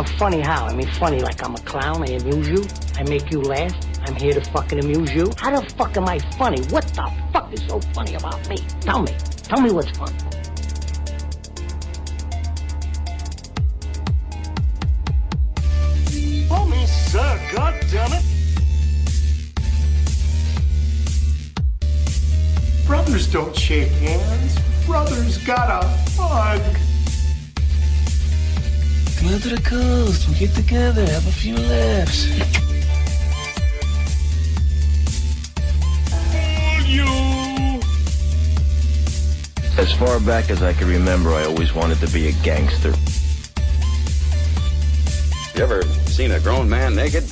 I'm funny how? I mean, funny like I'm a clown. I amuse you. I make you laugh. I'm here to fucking amuse you. How the fuck am I funny? What the fuck is so funny about me? Tell me. Tell me what's fun. Coast. We'll get together, have a few laughs. You. As far back as I can remember, I always wanted to be a gangster. You ever seen a grown man naked?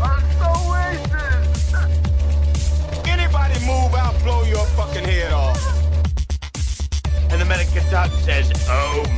I'm so racist. Anybody move, I'll blow your fucking head off. And the medic gets out and says, Oh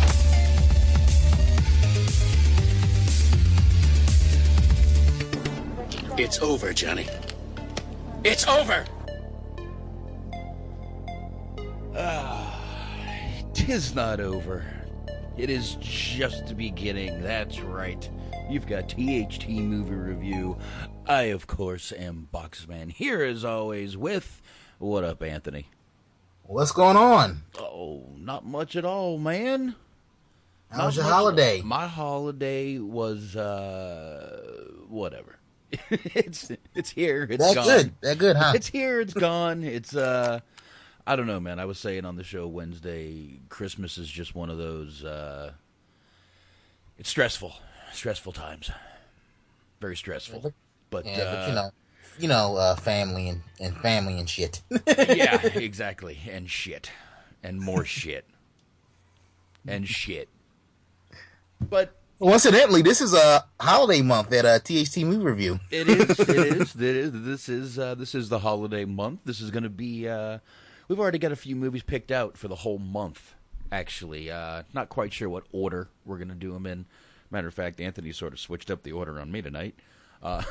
It's over, Johnny. It's over! Tis not over. It is just the beginning. That's right. You've got THT Movie Review. I, of course, am Boxman. Here, as always, with what up, Anthony? What's going on? Oh, not much at all, man. How was your holiday? My holiday was uh whatever. it's it's here. It's That gone. good. That good, huh? It's here. It's gone. It's uh, I don't know, man. I was saying on the show Wednesday, Christmas is just one of those. uh It's stressful, stressful times. Very stressful. But yeah, uh, but you know, you know, uh, family and, and family and shit. yeah, exactly. And shit. And more shit. And shit. But Well, incidentally, this is a holiday month at uh, THT Movie Review. it is it is it is this is uh, this is the holiday month. This is going to be uh, we've already got a few movies picked out for the whole month actually. Uh, not quite sure what order we're going to do them in. Matter of fact, Anthony sort of switched up the order on me tonight. Uh,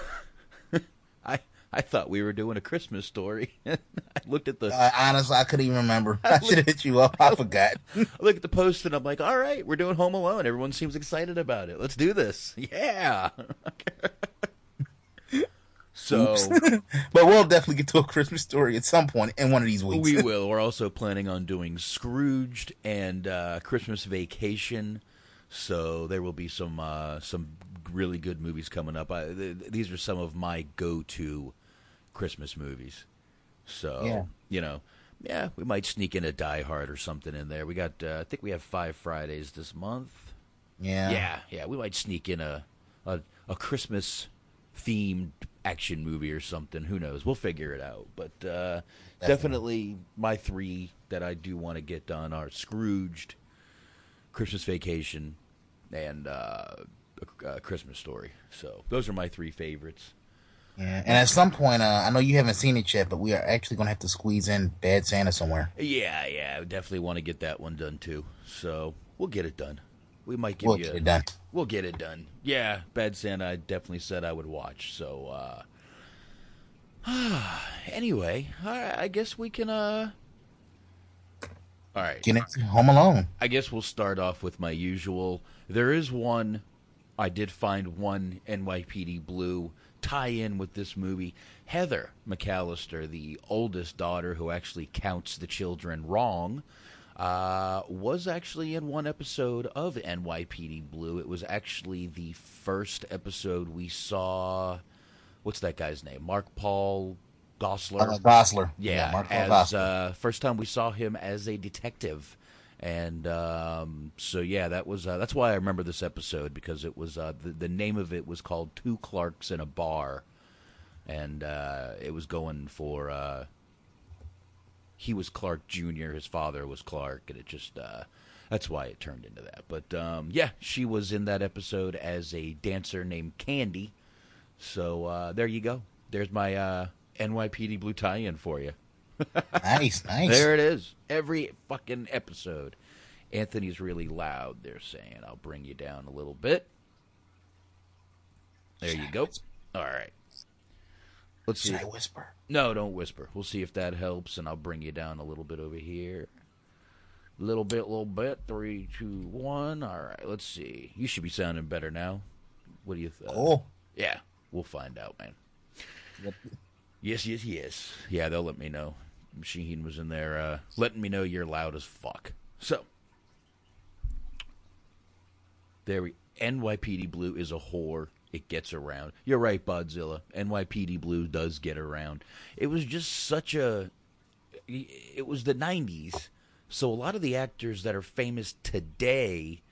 I I thought we were doing a Christmas story. I looked at the Uh, honestly, I couldn't even remember. I should have hit you up. I forgot. I look at the post and I'm like, all right, we're doing Home Alone. Everyone seems excited about it. Let's do this. Yeah. so but we'll definitely get to a Christmas story at some point in one of these weeks. we will. We're also planning on doing Scrooged and uh, Christmas Vacation. So there will be some uh, some really good movies coming up. I, th- these are some of my go-to Christmas movies. So Yeah. you know, yeah, we might sneak in a Die Hard or something in there. We got, uh, I think we have five Fridays this month. yeah. Yeah, yeah, we might sneak in a a, a Christmas themed action movie or something. Who knows? We'll figure it out. But uh, definitely. my three that I do want to get done are Scrooged, Christmas Vacation, and uh, a, a Christmas Story. So those are my three favorites. Yeah. And at some point, uh, I know you haven't seen it yet, but we are actually going to have to squeeze in Bad Santa somewhere. Yeah, yeah, I definitely want to get that one done too. So we'll get it done. We might give We'll you. get it done. We'll get it done. Yeah, Bad Santa. I definitely said I would watch. So uh, anyway, right, I guess we can. uh All right. Get into Home Alone. I guess we'll start off with my usual. There is one. I did find one NYPD Blue tie in with this movie. Heather McAllister, the oldest daughter who actually counts the children wrong, uh, was actually in one episode of NYPD Blue. It was actually the first episode we saw. What's that guy's name? Mark Paul Gosselaar. Uh, Gosler. Yeah, Mark Paul as Gosler. uh, first time we saw him as a detective, and um, so yeah, that was uh, that's why I remember this episode because it was uh, the the name of it was called Two Clarks in a Bar, and uh, it was going for uh, he was Clark Jr., his father was Clark, and it just uh, that's why it turned into that. But um, yeah, she was in that episode as a dancer named Candy. So uh, there you go. There's my NYPD Blue tie-in for you. Nice, nice. There it is. Every fucking episode. Anthony's really loud. They're saying, "I'll bring you down a little bit." There you go. All right. Let's see. I whisper? No, don't whisper. We'll see if that helps, and I'll bring you down a little bit over here. Little bit, little bit. Three, two, one. All right. Let's see. You should be sounding better now. What do you think? Oh, Yeah, we'll find out, man. Yes, yes, yes. Yeah, they'll let me know. Shaheen was in there uh, letting me know you're loud as fuck. So, there we. NYPD Blue is a whore. It gets around. You're right, Bodzilla. NYPD Blue does get around. It was just such a. It was the 90s. So a lot of the actors that are famous today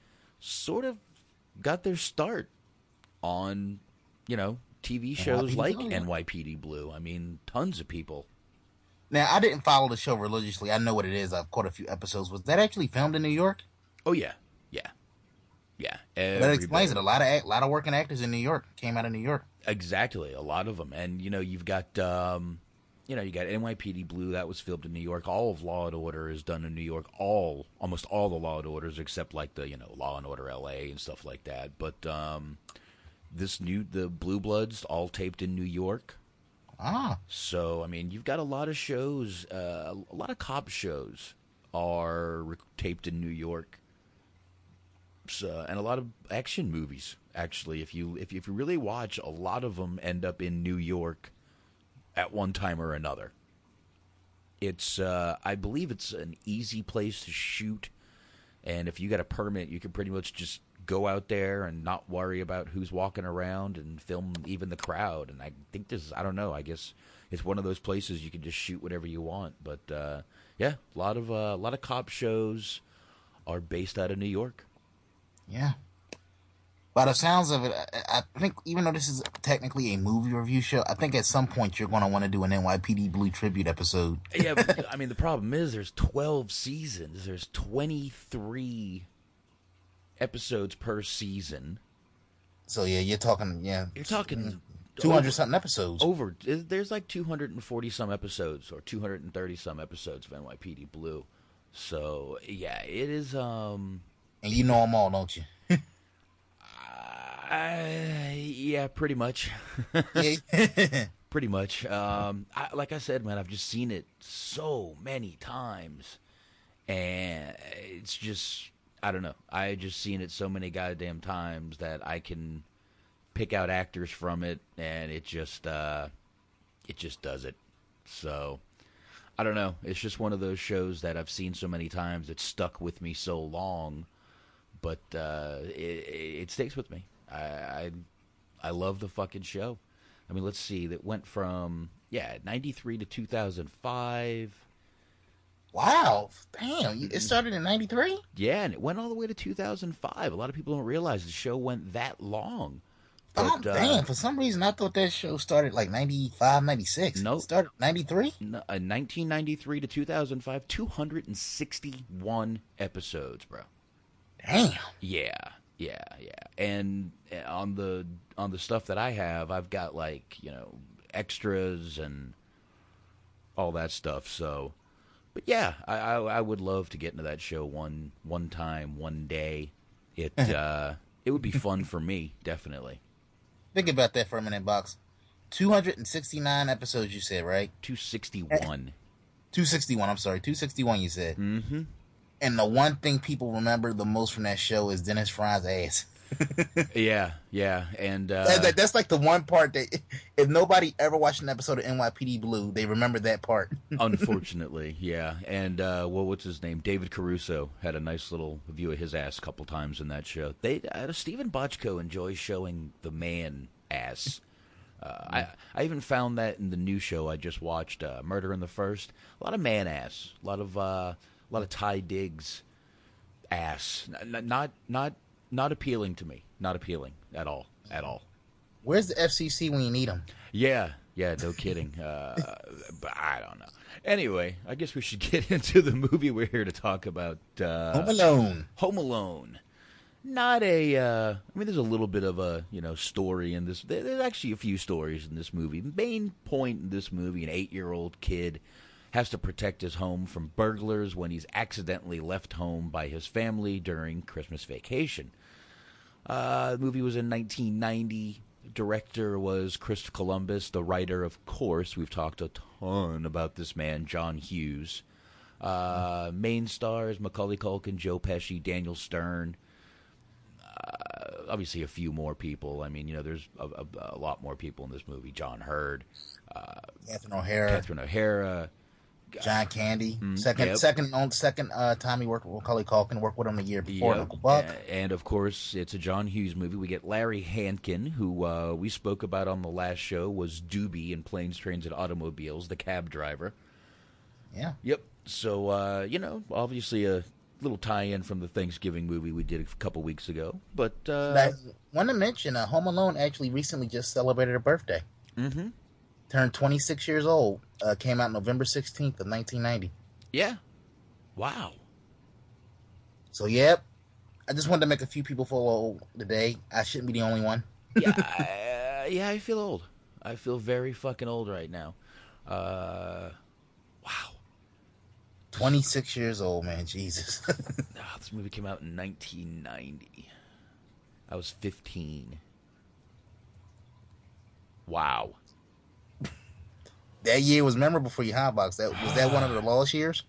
sort of got their start on, you know, TV shows like Blue. NYPD Blue. I mean, tons of people. Now I didn't follow the show religiously. I know what it is. I've caught a few episodes. Was that actually filmed in New York? Oh yeah, yeah, yeah. That explains bit. it. A lot of act, lot of working actors in New York came out of New York. Exactly, a lot of them, and you know you've got, um, you know, you got NYPD Blue that was filmed in New York. All of Law and Order is done in New York. All, almost all the Law and Orders except like the you know Law and Order L.A. and stuff like that. But um, this new the Blue Bloods all taped in New York. Ah, So I mean, you've got a lot of shows, uh, a lot of cop shows are re- taped in New York, so, and a lot of action movies. Actually, if you if you, if you really watch, a lot of them end up in New York at one time or another. It's uh, I believe it's an easy place to shoot, and if you got a permit, you can pretty much just go out there and not worry about who's walking around and film even the crowd. And I think this is I don't know. I guess it's one of those places you can just shoot whatever you want. But uh, yeah, a lot of uh, a lot of cop shows are based out of New York. yeah. By the sounds of it, I, I think even though this is technically a movie review show, I think at some point you're going to want to do an NYPD Blue tribute episode. yeah, but, I mean the problem is there's 12 seasons. There's 23 episodes per season. So yeah, you're talking yeah, You're talking two hundred something episodes. over there's like 240 some episodes or 230 some episodes of NYPD Blue. So, yeah, it is um and you know them all, don't you? uh, yeah, pretty much. pretty much. Um I, like I said, man, I've just seen it so many times and it's just I don't know. I just seen it so many goddamn times that I can pick out actors from it and it just uh it just does it. So I don't know. It's just one of those shows that I've seen so many times. It's stuck with me so long, but uh, it, it stays with me. I, I I love the fucking show. I mean, let's see. That went from yeah, ninety three to two thousand five. Wow, damn! It started in '93. Yeah, and it went all the way to two thousand five. A lot of people don't realize the show went that long. Oh, But, uh, damn! For some reason, I thought that show started like 95, 96. Nope. It started '93. n- uh, 1993 to 2005, 261 episodes, bro. Damn. Yeah, yeah, yeah. And uh, on the on the stuff that I have, I've got like you know extras and all that stuff. So, but yeah, I I, I would love to get into that show one one time, one day. It uh, it would be fun for me, definitely. Think about that for a minute, box. 269 episodes, you said, right? Two sixty one. 261. I'm sorry, 261. You said. Mm-hmm. And the one thing people remember the most from that show is Dennis Franz's ass. Yeah, yeah, and uh, That- that- that's like the one part that if nobody ever watched an episode of NYPD Blue, they remember that part. unfortunately, yeah, and uh, well, what's his name? David Caruso had a nice little view of his ass a couple times in that show. They uh, Steven Bochco enjoys showing the man ass. Uh, I I even found that in the new show I just watched, uh, Murder in the First. A lot of man ass, a lot of uh, a lot of Taye Diggs ass. N- n- not not not appealing to me. Not appealing at all. At all. Where's the FCC when you need them? Yeah, yeah, no kidding. Uh, but I don't know. Anyway, I guess we should get into the movie we're here to talk about. Uh, Home Alone. Home Alone. Not a. Uh, I mean, there's a little bit of a you know story in this. There's actually a few stories in this movie. The main point in this movie: an eight-year-old kid has to protect his home from burglars when he's accidentally left home by his family during Christmas vacation. Uh, the movie was in 1990. Director was Chris Columbus. The writer, of course, we've talked a ton about this man, John Hughes. Uh, main stars Macaulay Culkin, Joe Pesci, Daniel Stern. Uh, obviously, a few more people. I mean, you know, there's a, a, a lot more people in this movie. John Heard, Catherine O'Hara, Catherine O'Hara. John Candy. second, yep. second, on second uh, time he worked with Macaulay Culkin. Worked with him the year before. Yep. Uncle Buck. And of course, it's a John Hughes movie. We get Larry Hankin, who uh, we spoke about on the last show, was Doobie in Planes, Trains, and Automobiles, the cab driver. Yeah. Yep. So, uh, you know, obviously a little tie-in from the Thanksgiving movie we did a couple weeks ago. But uh, I want to mention, uh, Home Alone actually recently just celebrated a birthday. Mhm. Turned 26 years old. Uh, came out November 16th of 1990. yeah, wow. So, yep. I just wanted to make a few people feel old today. I shouldn't be the only one. yeah, I, uh, yeah, I feel old. I feel very fucking old right now. Uh, wow. 26 years old, man. Jesus. Ah, this movie came out in 1990. I was 15. Wow. That year was memorable for you, Hotbox. That was that one of the lost years.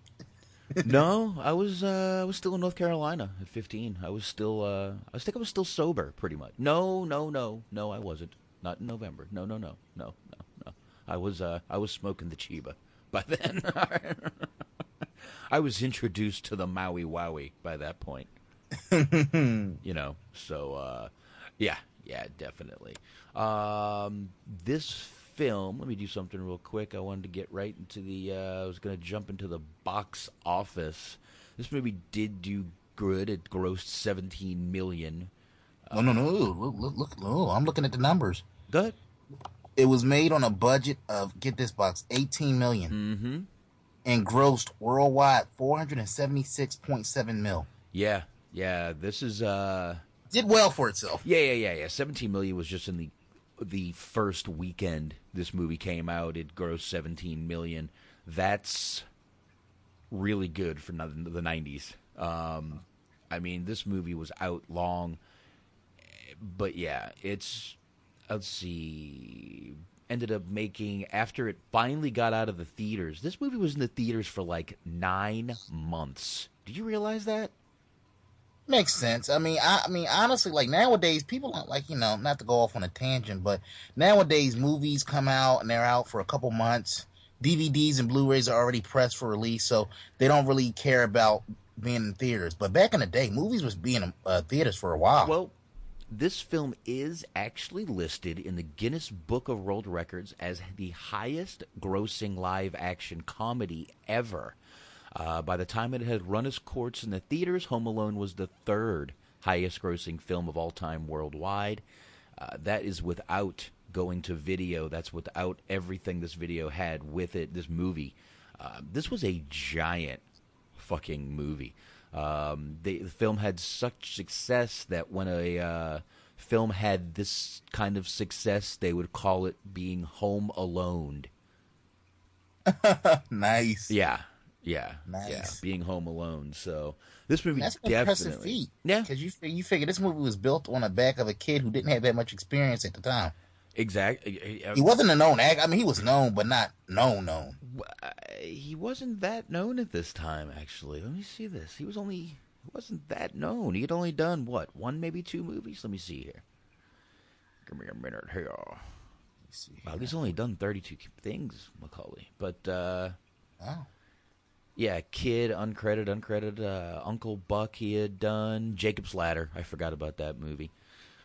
no, I was uh, I was still in North Carolina at 15. I was still uh, I think I was still sober pretty much. No, no, no, no, I wasn't. Not in November. No, no, no, no, no, no. I was uh, I was smoking the Chiba by then. I was introduced to the Maui Wowie by that point. you know, so uh, yeah, yeah, definitely. Um, this film. Let me do something real quick. I wanted to get right into the. Uh, I was going to jump into the box office. This movie did do good. It grossed 17 million. No, no, no. Look, look, look. Oh, I'm looking at the numbers. Good. It was made on a budget of get this box, 18 million, Mm-hmm. and grossed worldwide 476.7 mil. Yeah, yeah. This is. uh Did well for itself. Yeah, yeah, yeah, yeah. 17 million was just in the the first weekend this movie came out. It grossed 17 million. That's really good for the 90s. Um, I mean, this movie was out long, but yeah, it's let's see. Ended up making after it finally got out of the theaters. This movie was in the theaters for like nine months. Did you realize that? Makes sense. I mean, I, I mean, honestly, like nowadays, people don't like you know, not to go off on a tangent, but nowadays movies come out and they're out for a couple months. DVDs and Blu-rays are already pressed for release, so they don't really care about being in theaters. But back in the day, movies was being in uh, theaters for a while. Well, this film is actually listed in the Guinness Book of World Records as the highest grossing live action comedy ever. Uh, by the time it had run its course in the theaters, Home Alone was the third highest grossing film of all time worldwide. Uh, that is without going to video. That's without everything this video had with it, this movie. Uh, this was a giant fucking movie. Um, they, the film had such success that when a uh, film had this kind of success, they would call it being home alone. nice. Yeah, yeah, Nice. yeah, being home alone. So this movie That's an definitely, impressive feat. Yeah. because you you figure this movie was built on the back of a kid who didn't have that much experience at the time. exactly. Uh, uh, uh, he wasn't a known actor. I mean, he was known, but not known known. He wasn't that known at this time. Actually, let me see this. He was only He wasn't that known. He had only done what one, maybe two movies. Let me see here. Give me a minute here. Wow, he's only done thirty-two things, Macaulay. But uh, Oh. Yeah, Kid, uncredited, uncredited. Uh, Uncle Buck, he had done. Jacob's Ladder, I forgot about that movie.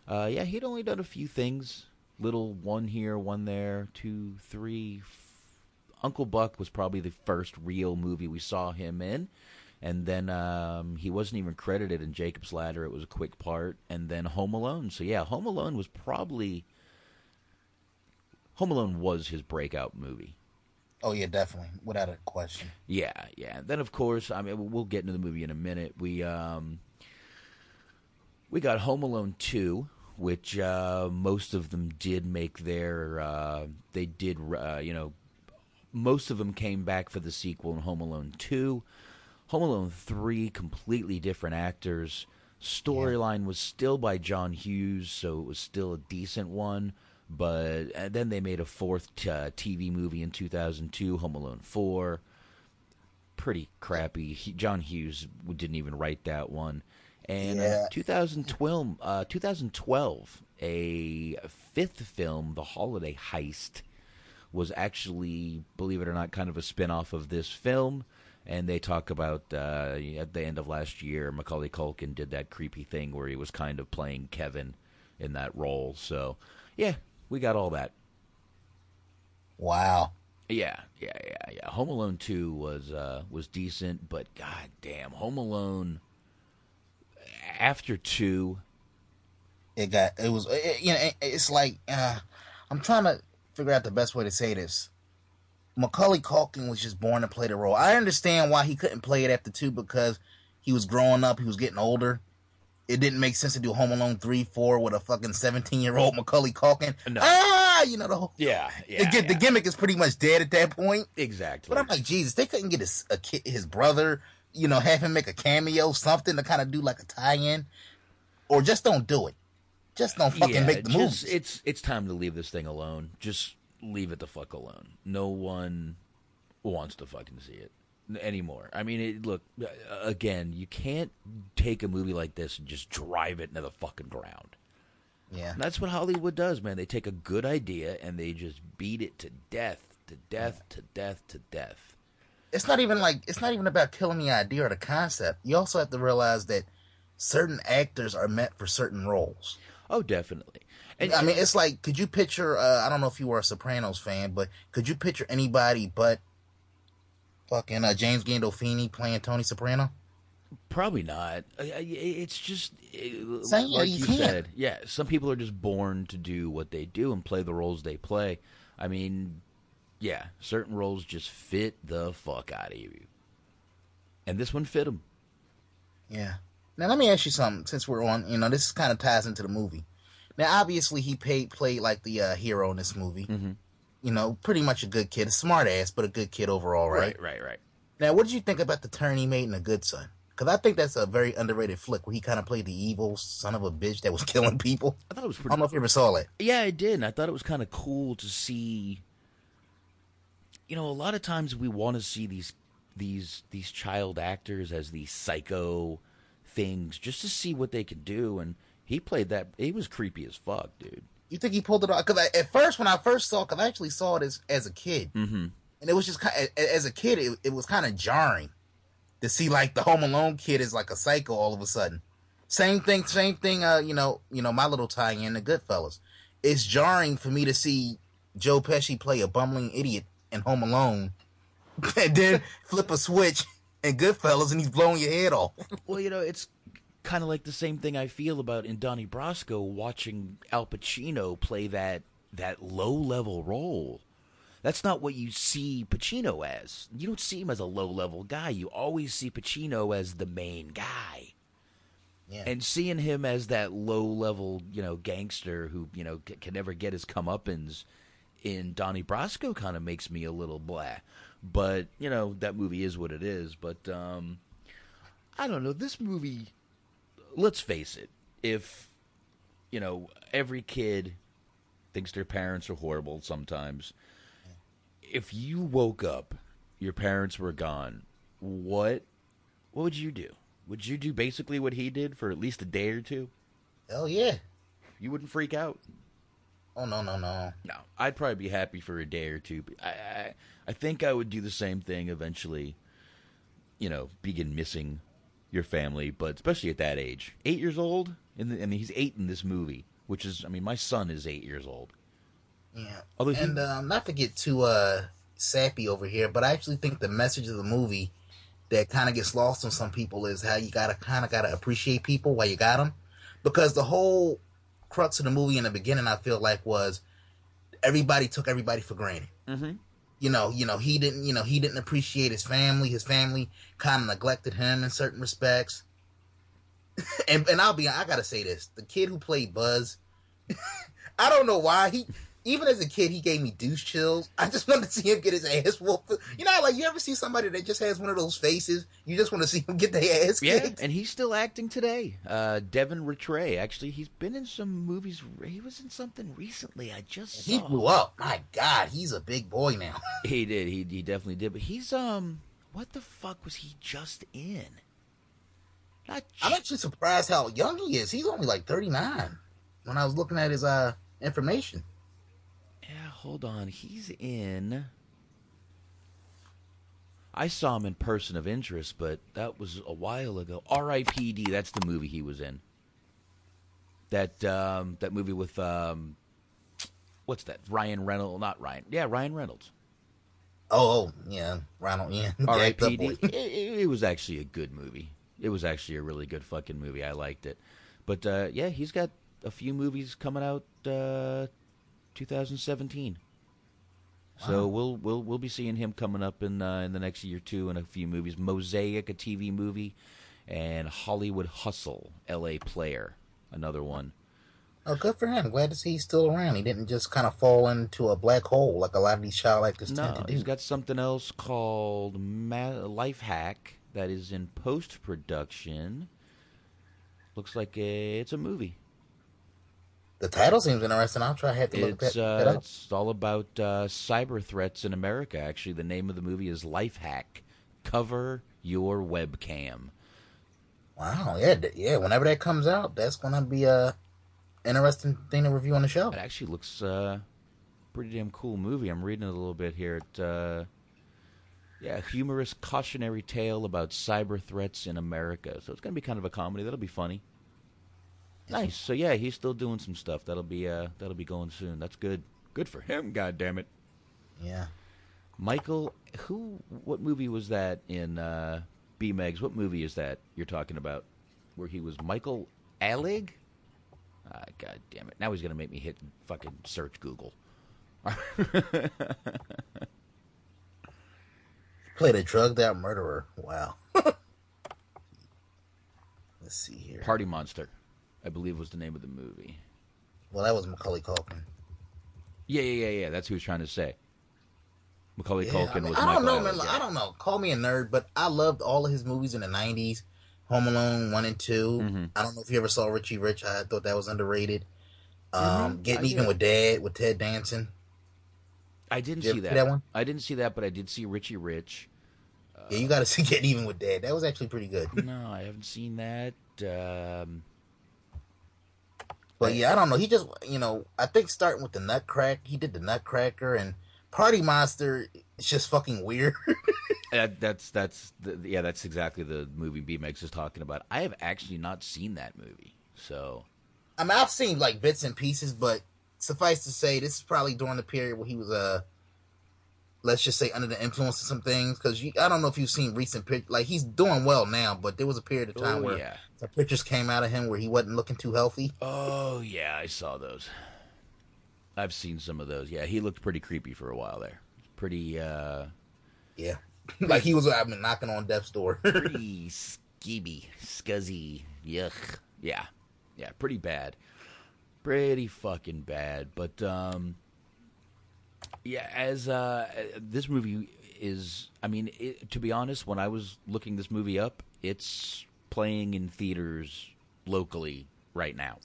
Uh, yeah, he'd only done a few things. Little one here, one there, two, three. Uncle Buck was probably the first real movie we saw him in. And then um, he wasn't even credited in Jacob's Ladder. It was a quick part. And then Home Alone. So, yeah, Home Alone was probably. Home Alone was his breakout movie. Oh yeah, definitely, without a question. Yeah, yeah. Then of course, I mean, we'll get into the movie in a minute. We um, we got Home Alone two, which uh, most of them did make their. Uh, they did, uh, you know, most of them came back for the sequel in Home Alone two. Home Alone three, completely different actors. Storyline was still by John Hughes, so it was still a decent one. But then they made a fourth t- uh, TV movie in 2002, Home Alone 4. Pretty crappy. He, John Hughes didn't even write that one. And Yeah. uh, 2012, uh, 2012, a fifth film, The Holiday Heist, was actually, believe it or not, kind of a spin-off of this film. And they talk about uh, at the end of last year, Macaulay Culkin did that creepy thing where he was kind of playing Kevin in that role. So, yeah, we got all that. Wow. Yeah, yeah, yeah, yeah. Home Alone Two was uh, was decent, but god damn, Home Alone after two. It got it was it, you know it- it's like uh, I'm trying to figure out the best way to say this. Macaulay Culkin was just born to play the role. I understand why he couldn't play it after two because he was growing up, he was getting older. It didn't make sense to do Home Alone three, four with a fucking seventeen year old Macaulay Culkin. No. Ah, you know the whole Yeah, yeah, the, gi- the gimmick is pretty much dead at that point. exactly. But I'm like, Jesus, they couldn't get his a kid, his brother, you know, have him make a cameo, something to kind of do like a tie-in, or just don't do it. Just don't fucking yeah, make the just, movies. It's it's time to leave this thing alone. Just leave it the fuck alone. No one wants to fucking see it anymore. I mean, it, look uh, again. You can't take a movie like this and just drive it into the fucking ground. Yeah, And that's what Hollywood does, man. They take a good idea and they just beat it to death, to death, to death, to death. it's not even like it's not even about killing the idea or the concept. You also have to realize that certain actors are meant for certain roles. Oh, definitely. And I mean, it's like, could you picture? Uh, I don't know if you were a Sopranos fan, but could you picture anybody but fucking uh, James Gandolfini playing Tony Soprano? Probably not. It's just uh, Saying, yeah, like you said. Yeah, some people are just born to do what they do and play the roles they play. I mean, yeah, certain roles just fit the fuck out of you, and this one fit him. Yeah. Now let me ask you something. Since we're on, you know, this kind of ties into the movie. Now, obviously, he paid, played like the uh, hero in this movie. Mm-hmm. You know, pretty much a good kid, a smart ass, but a good kid overall, right? right, right. right. Now, what did you think about the turn he made in A Good Son? Because I think that's a very underrated flick where he kind of played the evil son of a bitch that was killing people. I thought it was pretty. I don't know if you ever saw it. Yeah, I did. And I thought it was kind of cool to see. You know, a lot of times we want to see these these these child actors as these psycho things just to see what they can do, and he played that. He was creepy as fuck, dude. You think he pulled it off? Because at first, when I first saw, because I actually saw it as, as a kid, Mm-hmm. and it was just kind as a kid, it, it was kind of jarring to see like the Home Alone kid is like a psycho all of a sudden. Same thing, same thing. Uh, you know, you know, my little tie-in, the Goodfellas. It's jarring for me to see Joe Pesci play a bumbling idiot in Home Alone, and then flip a switch in Goodfellas, and he's blowing your head off. Well, you know, it's kind of like the same thing I feel about in Donnie Brasco watching Al Pacino play that that low level role. That's not what you see Pacino as. You don't see him as a low level guy. You always see Pacino as the main guy. Yeah. And seeing him as that low level, you know, gangster who, you know, c- can never get his comeuppance in Donnie Brasco kind of makes me a little blah. But, you know, that movie is what it is. But, um, I don't know. This movie, let's face it, if, you know, every kid thinks their parents are horrible sometimes, if you woke up, your parents were gone, what what would you do? Would you do basically what he did for at least a day or two? Hell yeah. You wouldn't freak out. Oh no no no. No, I'd probably be happy for a day or two. But I, I, I think I would do the same thing eventually. You know, begin missing your family, but especially at that age, eight years old. In the, I mean, he's eight in this movie, which is, I mean, my son is eight years old. Yeah. Although he- and um, not to get too uh, sappy over here, but I actually think the message of the movie that kind of gets lost on some people is how you gotta kind of gotta appreciate people while you got them, because the whole crux of the movie in the beginning, I feel like, was everybody took everybody for granted. Mm-hmm. You know, you know, he didn't, you know, he didn't appreciate his family. His family kind of neglected him in certain respects. and and I'll be, I gotta say this: the kid who played Buzz, I don't know why he. Even as a kid, he gave me douche chills. I just wanted to see him get his ass whooped. You know, like you ever see somebody that just has one of those faces, you just want to see him get their ass Yeah, kicked. and he's still acting today. Uh, Devin Ratray, actually, he's been in some movies. He was in something recently. I just He saw. blew up. My God, he's a big boy now. He did. He he definitely did. But he's um, what the fuck was he just in? Not I'm actually surprised how young he is. He's only like 39. When I was looking at his uh information. Hold on. He's in. I saw him in Person of Interest, but that was a while ago. R.I.P.D. That's the movie he was in. That um, that movie with um, what's that? Ryan Reynolds? Not Ryan. Yeah, Ryan Reynolds. Oh, oh yeah, Ronald. Yeah, R.I.P.D. It, it, it was actually a good movie. It was actually a really good fucking movie. I liked it. But uh, yeah, he's got a few movies coming out uh, 2017. So we'll we'll we'll be seeing him coming up in uh, in the next year or two in a few movies. Mosaic, a TV movie, and Hollywood Hustle, L.A. Player, another one. Oh, good for him. Glad to see he's still around. He didn't just kind of fall into a black hole like a lot of these child actors No, tend to do. he's got something else called Ma- Life Hack that is in post production. Looks like a, it's a movie. The title seems interesting. I'll try to have to look It's that, that uh, up. it's all about uh, cyber threats in America. Actually, the name of the movie is Life Hack. Cover your webcam. Wow, yeah, yeah. Whenever that comes out, that's gonna be a interesting thing to review on the show. It actually looks uh, pretty damn cool movie. I'm reading it a little bit here. It, uh, yeah, humorous cautionary tale about cyber threats in America. So it's gonna be kind of a comedy. That'll be funny. Nice. So yeah, he's still doing some stuff. That'll be uh, that'll be going soon. That's good. Good for him. God damn it. Yeah. Michael, who? What movie was that in? Uh, B Megs. What movie is that you're talking about? Where he was Michael Alig? Ah, God damn it! Now he's gonna make me hit fucking search Google. Played a drugged out murderer. Wow. Let's see here. Party Monster, I believe was the name of the movie. Well, that was Macaulay Culkin. Yeah, yeah, yeah, yeah. That's who he was trying to say. Macaulay Yeah, Culkin I, mean, was I don't know, man. yeah. I don't know. Call me a nerd, but I loved all of his movies in the '90s. Home Alone one and 2 Mm-hmm. I don't know if you ever saw Richie Rich. I thought that was underrated. Um, Mhm. Getting I even with Dad with Ted Danson. I didn't Did see that. that one? I didn't see that, but I did see Richie Rich. yeah, you got to see Getting Even with Dad. That was actually pretty good. No, I haven't seen that. Um, But yeah, I don't know. He just, you know, I think starting with the Nutcracker, he did the Nutcracker and Party Monster. It's just fucking weird. that, that's that's the, yeah, that's exactly the movie B Megs is talking about. I have actually not seen that movie, so I mean, I've seen like bits and pieces, but suffice to say, this is probably during the period where he was uh let's just say under the influence of some things. Because I don't know if you've seen recent pictures. Like he's doing well now, but there was a period of time Oh, where yeah. some pictures came out of him where he wasn't looking too healthy. Oh yeah, I saw those. I've seen some of those. Yeah, he looked pretty creepy for a while there. Pretty uh Yeah, like he was. I've been knocking on death's door. pretty skeeby, scuzzy. Yuck. Yeah. Yeah, pretty bad. Pretty fucking bad. But um yeah, as uh this movie is I mean, it, to be honest, when I was looking this movie up, it's playing in theaters locally right now.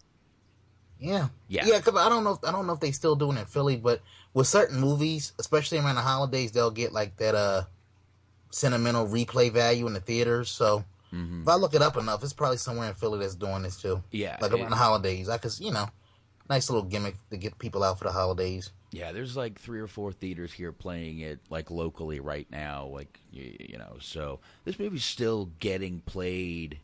Yeah, Yeah. yeah. Because I don't know. If, I don't know if they still doing it in Philly, but with certain movies, especially around the holidays, they'll get like that uh sentimental replay value in the theaters. So If I look it up enough, it's probably somewhere in Philly that's doing this too. Yeah, like around the holidays. I could, you know, nice little gimmick to get people out for the holidays. Yeah, there's like three or four theaters here playing it like locally right now. Like you, you know, so this movie's still getting played.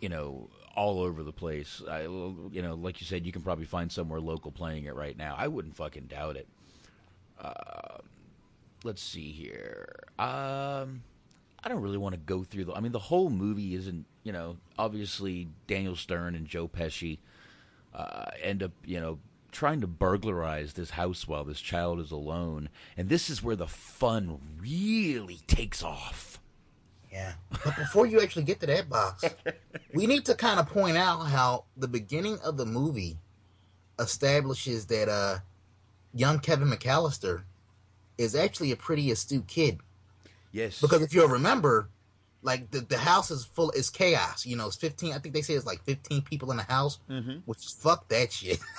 You know, all over the place. I, you know, like you said, you can probably find somewhere local playing it right now. I wouldn't fucking doubt it. Uh, let's see here. Um, I don't really want to go through the. I mean, the whole movie isn't. You know, obviously Daniel Stern and Joe Pesci uh, end up, you know, trying to burglarize this house while this child is alone, and this is where the fun really takes off. Yeah. But before you actually get to that box, we need to kind of point out how the beginning of the movie establishes that uh, young Kevin McAllister is actually a pretty astute kid. Yes, Because if you'll remember, like the, the house is full, it's chaos. You know, it's 15, I think they say it's like 15 people in the house, Mm-hmm. which is fuck that shit.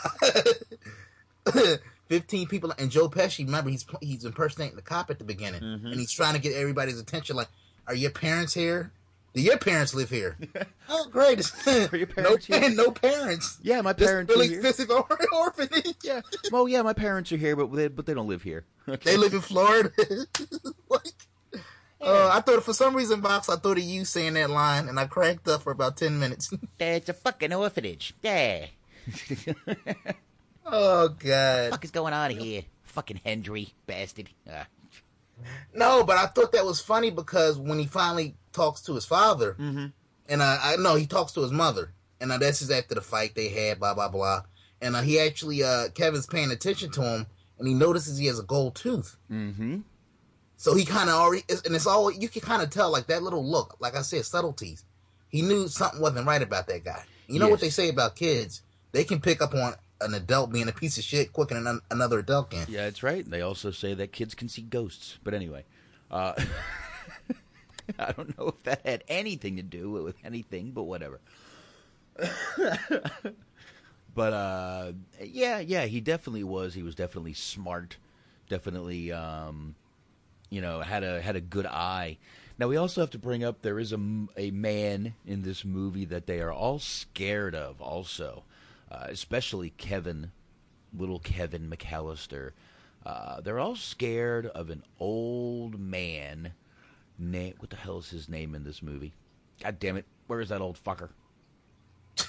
15 people, and Joe Pesci, remember, he's he's impersonating the cop at the beginning, Mm-hmm. and he's trying to get everybody's attention. Like, are your parents here? Do your parents live here? oh, great! Are your parents no, here? no parents. Yeah, my This parents really are here. expensive or- orphanage. Yeah. Well, yeah, my parents are here, but they, but they don't live here. Okay. They live in Florida. What? Uh, I thought for some reason, box, I thought of you saying that line, and I cracked up for about ten minutes. It's a fucking orphanage. Yeah. oh god, fuck is going on here? Fucking Hendry, bastard. Uh, no, but I thought that was funny because when he finally talks to his father, and uh, I know he talks to his mother, and uh, this is after the fight they had, blah blah blah, and uh, he actually uh, Kevin's paying attention to him, and he notices he has a gold tooth. Mm-hmm. So he kind of already, and it's all you can kind of tell, like that little look, like I said, subtleties. He knew something wasn't right about that guy. You know what they say about kids? They can pick up on an adult being a piece of shit quicker than an- another adult can. Yeah, that's right. They also say that kids can see ghosts. But anyway, uh, I don't know if that had anything to do with anything, but whatever. but uh, yeah, yeah, he definitely was. He was definitely smart. Definitely, um, you know, had a had a good eye. Now we also have to bring up there is a, a man in this movie that they are all scared of. Also, uh, especially Kevin, little Kevin McAllister. Uh, they're all scared of an old man. Na- what the hell is his name in this movie? God damn it! Where is that old fucker?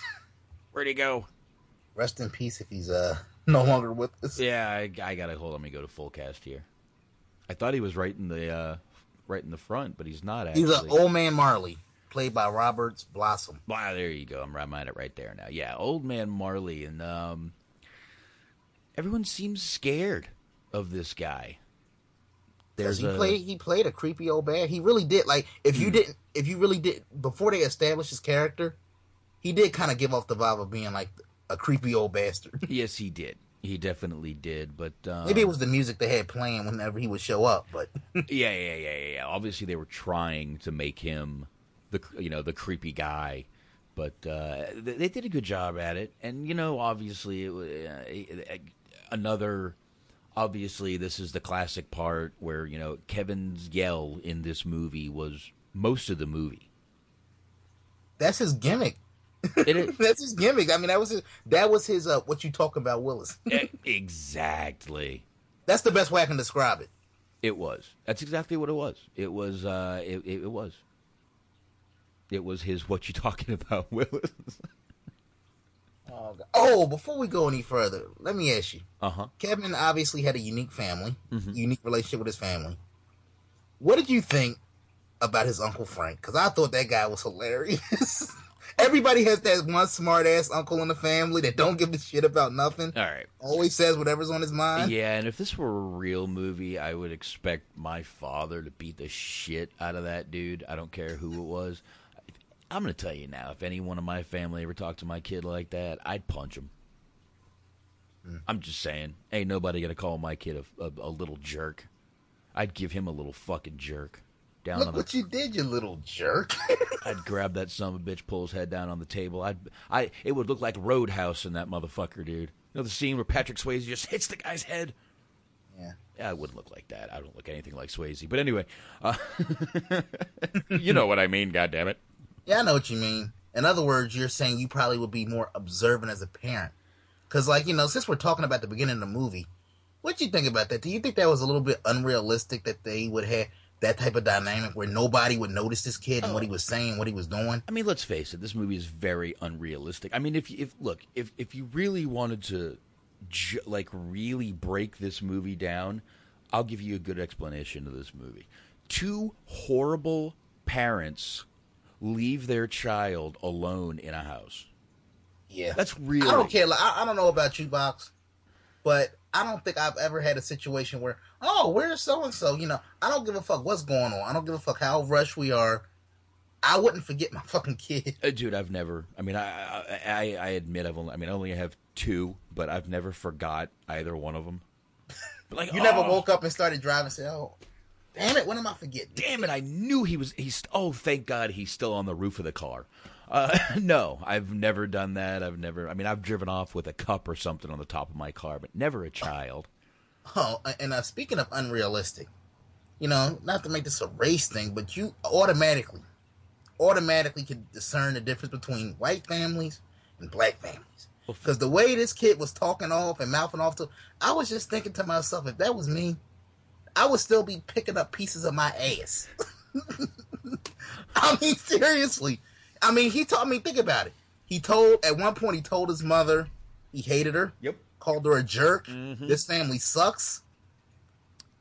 Where'd he go? Rest in peace if he's uh no longer with us. Yeah, I, I gotta hold on. Let me go to full cast here. I thought he was right in the uh, right in the front, but he's not. Actually, He's an old man Marley, played by Roberts Blossom. Wow, there you go. I'm it right there now. Yeah, old man Marley, and um, everyone seems scared of this guy. There's he a played he played a creepy old bad. He really did. Like if you didn't if you really did before they established his character, he did kind of give off the vibe of being like a creepy old bastard. yes, he did. He definitely did. But um, Maybe it was the music they had playing whenever he would show up, but yeah, yeah, yeah, yeah, yeah. Obviously, they were trying to make him the you know the creepy guy, but uh, they, they did a good job at it. And you know, obviously, it, uh, another. Obviously, this is the classic part where you know Kevin's yell in this movie was most of the movie. that's his gimmick. It is That's his gimmick. I mean, that was his. That was his. Uh, what you talking about, Willis? Exactly. That's the best way I can describe it. It was. That's exactly what it was. It was. Uh, it, it, it was. It was his. What you talking about, Willis? Oh, God. oh, before we go any further, let me ask you. Uh huh. Kevin obviously had a unique family, Mm-hmm. unique relationship with his family. What did you think about his uncle Frank? Because I thought that guy was hilarious. Everybody has that one smart ass uncle in the family that don't give a shit about nothing. All right. Always says whatever's on his mind. Yeah, and if this were a real movie, I would expect my father to beat the shit out of that dude. I don't care who it was. I'm going to tell you now, if any one of my family ever talked to my kid like that, I'd punch him. Hmm. I'm just saying, ain't nobody going to call my kid a, a, a little jerk. I'd give him a little fucking jerk. Down Look on what the, you did, you little jerk. I'd grab that son of a bitch, pull his head down on the table. I'd, I, it would look like Roadhouse in that motherfucker, dude. You know the scene where Patrick Swayze just hits the guy's head. yeah. Yeah, I wouldn't look like that. I don't look anything like Swayze. But anyway, uh, you know what I mean. God damn it. Yeah, I know what you mean. In other words, you're saying you probably would be more observant as a parent. Because, like, you know, since we're talking about the beginning of the movie, what do you think about that? Do you think that was a little bit unrealistic that they would have that type of dynamic where nobody would notice this kid and what he oh. was saying, what he was doing? I mean, let's face it. This movie is very unrealistic. I mean, if if look, if if you really wanted to, ju- like, really break this movie down, I'll give you a good explanation of this movie. Two horrible parents leave their child alone in a house. Yeah, That's really. I don't care. Like, I, I don't know about you, Box, but I don't think I've ever had a situation where, oh, where's so and so? You know, I don't give a fuck what's going on. I don't give a fuck how rushed we are. I wouldn't forget my fucking kid. Uh, dude, I've never. I mean, I, I I admit I've only. I mean, I only have two, but I've never forgot either one of them. But like, You never oh, woke up and started driving and said, oh, damn it, when am I forgetting? Damn it! I knew he was. He's. Oh, thank God, he's still on the roof of the car. Uh, no, I've never done that. I've never. I mean, I've driven off with a cup or something on the top of my car, but never a child. Oh, and uh, speaking of unrealistic, you know, not to make this a race thing, but you automatically, automatically can discern the difference between white families and black families. Because the way this kid was talking off and mouthing off to, I was just thinking to myself, if that was me, I would still be picking up pieces of my ass. I mean, seriously. I mean, he told me, think about it. He told, at one point, he told his mother he hated her. Yep. Called her a jerk. Mm-hmm. This family sucks.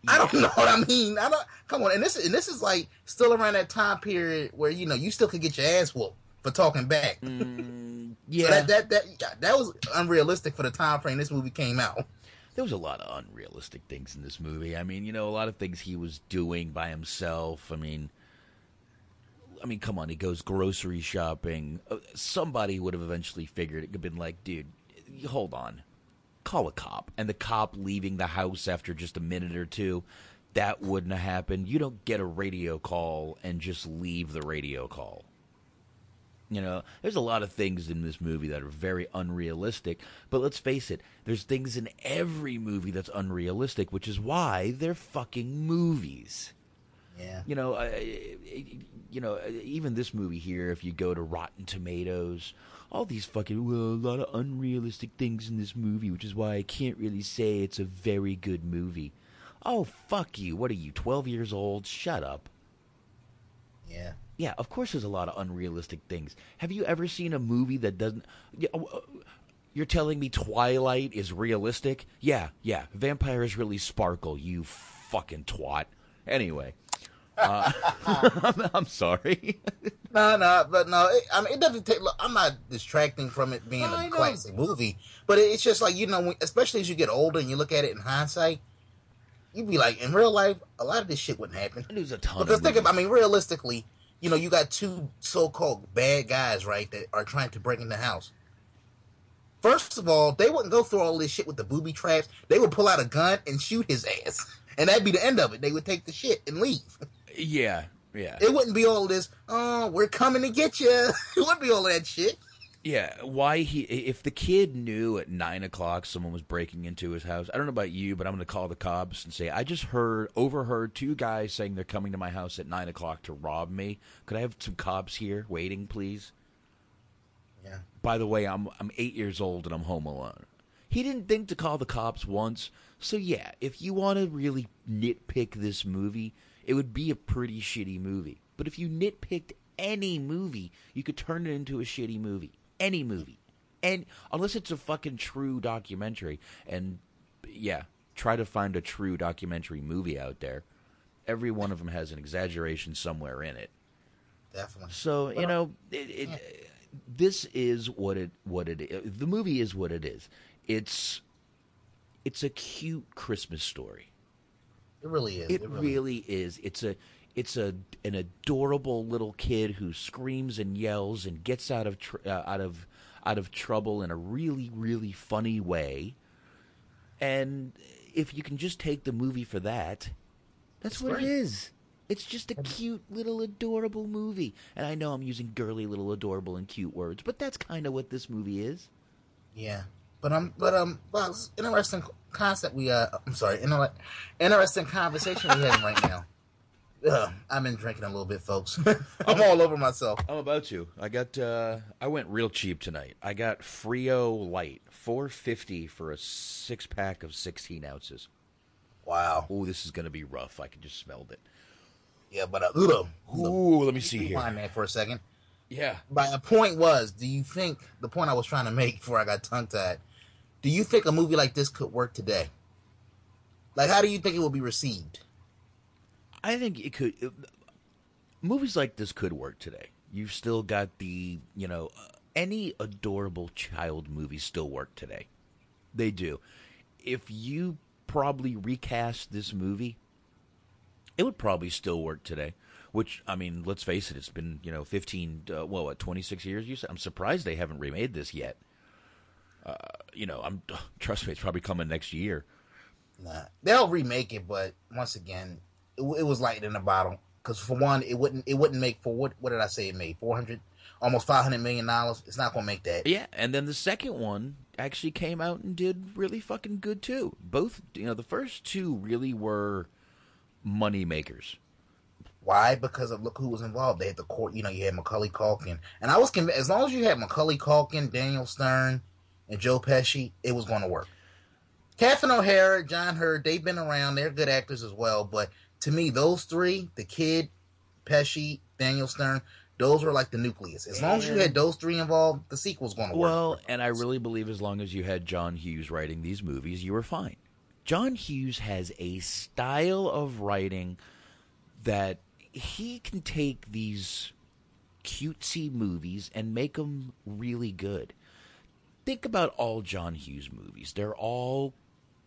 I don't know what I mean. I don't. Come on, and this and this is like still around that time period where you know you still could get your ass whooped for talking back. Mm, yeah, So that, that that that was unrealistic for the time frame this movie came out. there was a lot of unrealistic things in this movie. I mean, you know, a lot of things he was doing by himself. I mean, I mean, come on, he goes grocery shopping. Uh, Somebody would have eventually figured it. Could have been like, dude, hold on, call a cop. And the cop leaving the house after just a minute or two, that wouldn't have happened. You don't get a radio call and just leave the radio call. You know, there's a lot of things in this movie that are very unrealistic, but let's face it, there's things in every movie that's unrealistic, which is why they're fucking movies. Yeah. You know, uh, you know, even this movie here, if you go to Rotten Tomatoes, all these fucking well, a lot of unrealistic things in this movie, which is why I can't really say it's a very good movie. Oh, fuck you. What are you, 12 years old? Shut up. Yeah. Yeah, of course there's a lot of unrealistic things. Have you ever seen a movie that doesn't uh, You're telling me Twilight is realistic? Yeah, yeah. Vampires really sparkle, you fucking twat. Anyway, uh, I'm, sorry. No, no, but no. It, I mean, it doesn't take. Look, I'm not distracting from it being I a know. classic movie, but it's just like you know, when, especially as you get older and you look at it in hindsight, you'd be like, in real life, a lot of this shit wouldn't happen. There's a ton Because think of, I mean, realistically, you know, you got two so-called bad guys, right, that are trying to break in the house. First of all, they wouldn't go through all this shit with the booby traps. They would pull out a gun and shoot his ass, and that'd be the end of it. They would take the shit and leave. Yeah, yeah. It wouldn't be all this. Oh, we're coming to get you. It wouldn't be all that shit. Yeah, why he? If the kid knew at nine o'clock someone was breaking into his house, I don't know about you, but I'm going to call the cops and say I just heard, overheard two guys saying they're coming to my house at nine o'clock to rob me. Could I have some cops here waiting, please? Yeah. By the way, I'm I'm eight years old and I'm home alone. He didn't think to call the cops once, so yeah. If you want to really nitpick this movie, it would be a pretty shitty movie. But if you nitpicked any movie, you could turn it into a shitty movie. Any movie, and unless it's a fucking true documentary, and yeah, try to find a true documentary movie out there. Every one of them has an exaggeration somewhere in it. Definitely. So you uh, know, it, it, this is what it what it is. The movie is what it is. It's it's a cute Christmas story. It really is. It really is. It's a it's a an adorable little kid who screams and yells and gets out of tr- uh, out of out of trouble in a really really funny way. And if you can just take the movie for that, that's It's what great. it is. It's just a cute little adorable movie. And I know I'm using girly little adorable and cute words, but that's kind of what this movie is. Yeah, but um, but um, well, it's interesting concept we uh I'm sorry, inter- interesting conversation we're having right now. Ugh, I've been drinking a little bit, folks. I'm all over myself. I'm about to. I got. uh I went real cheap tonight. I got Frio Light, four fifty for a six pack of sixteen ounces. Wow. Oh, this is gonna be rough. I can just smell it. Yeah, but uh, Udo, Udo, Ooh, let me see here. Man, for a second. Yeah. My point was, do you think the point I was trying to make before I got tongue tied? Do you think a movie like this could work today? Like, how do you think it will be received? I think it could. It, movies like this could work today. You've still got the, you know, any adorable child movies still work today. They do. If you probably recast this movie, it would probably still work today. Which I mean, let's face it, it's been you know fifteen, uh, well, what twenty six years. You said I'm surprised they haven't remade this yet. Uh, you know, I'm trust me, it's probably coming next year. Nah, they'll remake it, but once again, it, it was lightning in the bottle. Because for one, it wouldn't it wouldn't make for what what did I say it made four hundred, almost five hundred million dollars. It's not gonna make that. Yeah, and then the second one actually came out and did really fucking good too. Both, you know, the first two really were money makers. Why? Because of look who was involved. They had the court. You know, you had Macaulay Culkin, and I was convinced as long as you had Macaulay Culkin, Daniel Stern, and Joe Pesci, it was going to work. Catherine O'Hara, John Heard, they've been around. They're good actors as well. But to me, those three, the kid, Pesci, Daniel Stern, those were like the nucleus. As long as you had those three involved, the sequel's going to work. Well, and I really believe as long as you had John Hughes writing these movies, you were fine. John Hughes has a style of writing that he can take these cutesy movies and make them really good. Think about all John Hughes movies. They're all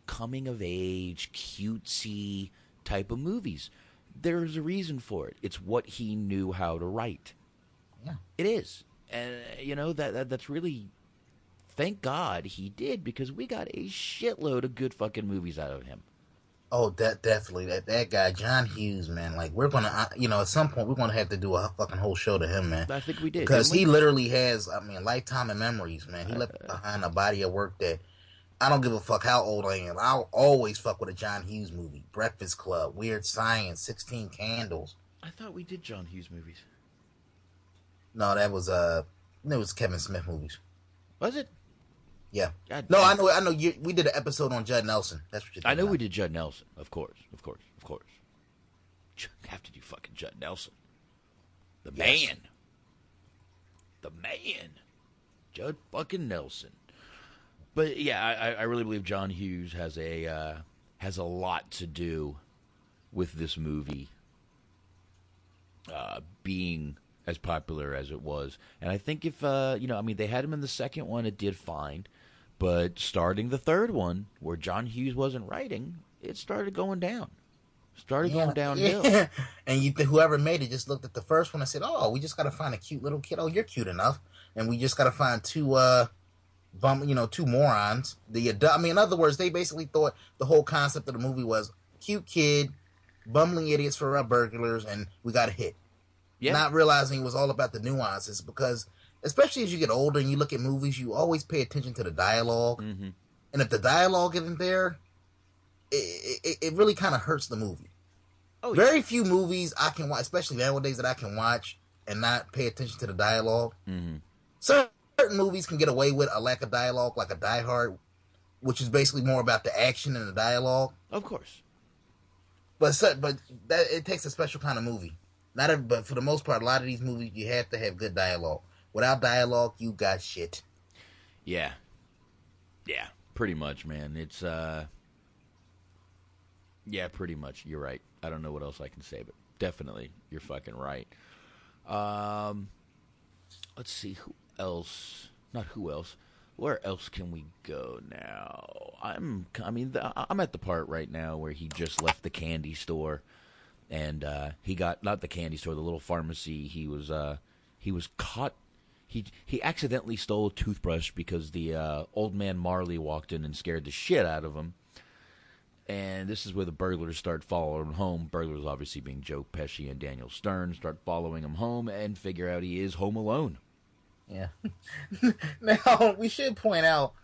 coming of age, cutesy type of movies. There's a reason for it. It's what he knew how to write. Yeah. It is. And uh, you know that, that that's really thank God he did because we got a shitload of good fucking movies out of him. Oh, that definitely that that guy John Hughes, man. Like we're gonna, uh, you know, at some point we're gonna have to do a fucking whole show to him, man. I think we did because he literally has, I mean, lifetime of memories, man. He left behind a body of work that I don't give a fuck how old I am. I'll always fuck with a John Hughes movie, Breakfast Club, Weird Science, Sixteen Candles. I thought we did John Hughes movies. No, that was uh, it was Kevin Smith movies. Was it? Yeah. God no, I know, I know. You, we did an episode on Judd Nelson. That's what you're. I know thinking we did Judd Nelson, of course, of course, of course. Have to do fucking Judd Nelson, the Yes. man, the man, Judd fucking Nelson. But yeah, I, I- I really believe John Hughes has a uh, has a lot to do with this movie uh, being as popular as it was. And I think if uh, you know, I mean, they had him in the second one, it did fine, but starting the third one, where John Hughes wasn't writing, it started going down. Started going downhill. Yeah. And you, whoever made it just looked at the first one and said, "Oh, we just got to find a cute little kid. Oh, you're cute enough." And we just got to find two, uh, bum, you know, two morons. The adu- I mean, in other words, they basically thought the whole concept of the movie was cute kid, bumbling idiots for our burglars, and we got a hit. Yeah. Not realizing it was all about the nuances because, especially as you get older and you look at movies, you always pay attention to the dialog Mhm. And if the dialogue isn't there, it, it, it really kind of hurts the movie. Oh, yeah. Very few movies I can watch, especially nowadays, that I can watch and not pay attention to the dialog hmm Certain movies can get away with a lack of dialogue, like a Die Hard, which is basically more about the action and the dialogue. Of course. But but that it takes a special kind of movie. Not every, but for the most part, a lot of these movies you have to have good dialogue. Without dialogue, you got shit. Yeah. Yeah, pretty much, man. It's uh Yeah, pretty much. You're right. I don't know what else I can say, but definitely you're fucking right. Um let's see who else. Not who else. Where else can we go now? I'm I mean I'm at the part right now where he just left the candy store and uh he got not the candy store, the little pharmacy. He was uh he was caught he he accidentally stole a toothbrush because the uh, old man Marley walked in and scared the shit out of him. And this is where the burglars start following him home. Burglars, obviously being Joe Pesci and Daniel Stern, start following him home and figure out he is home alone. Yeah. now we should point out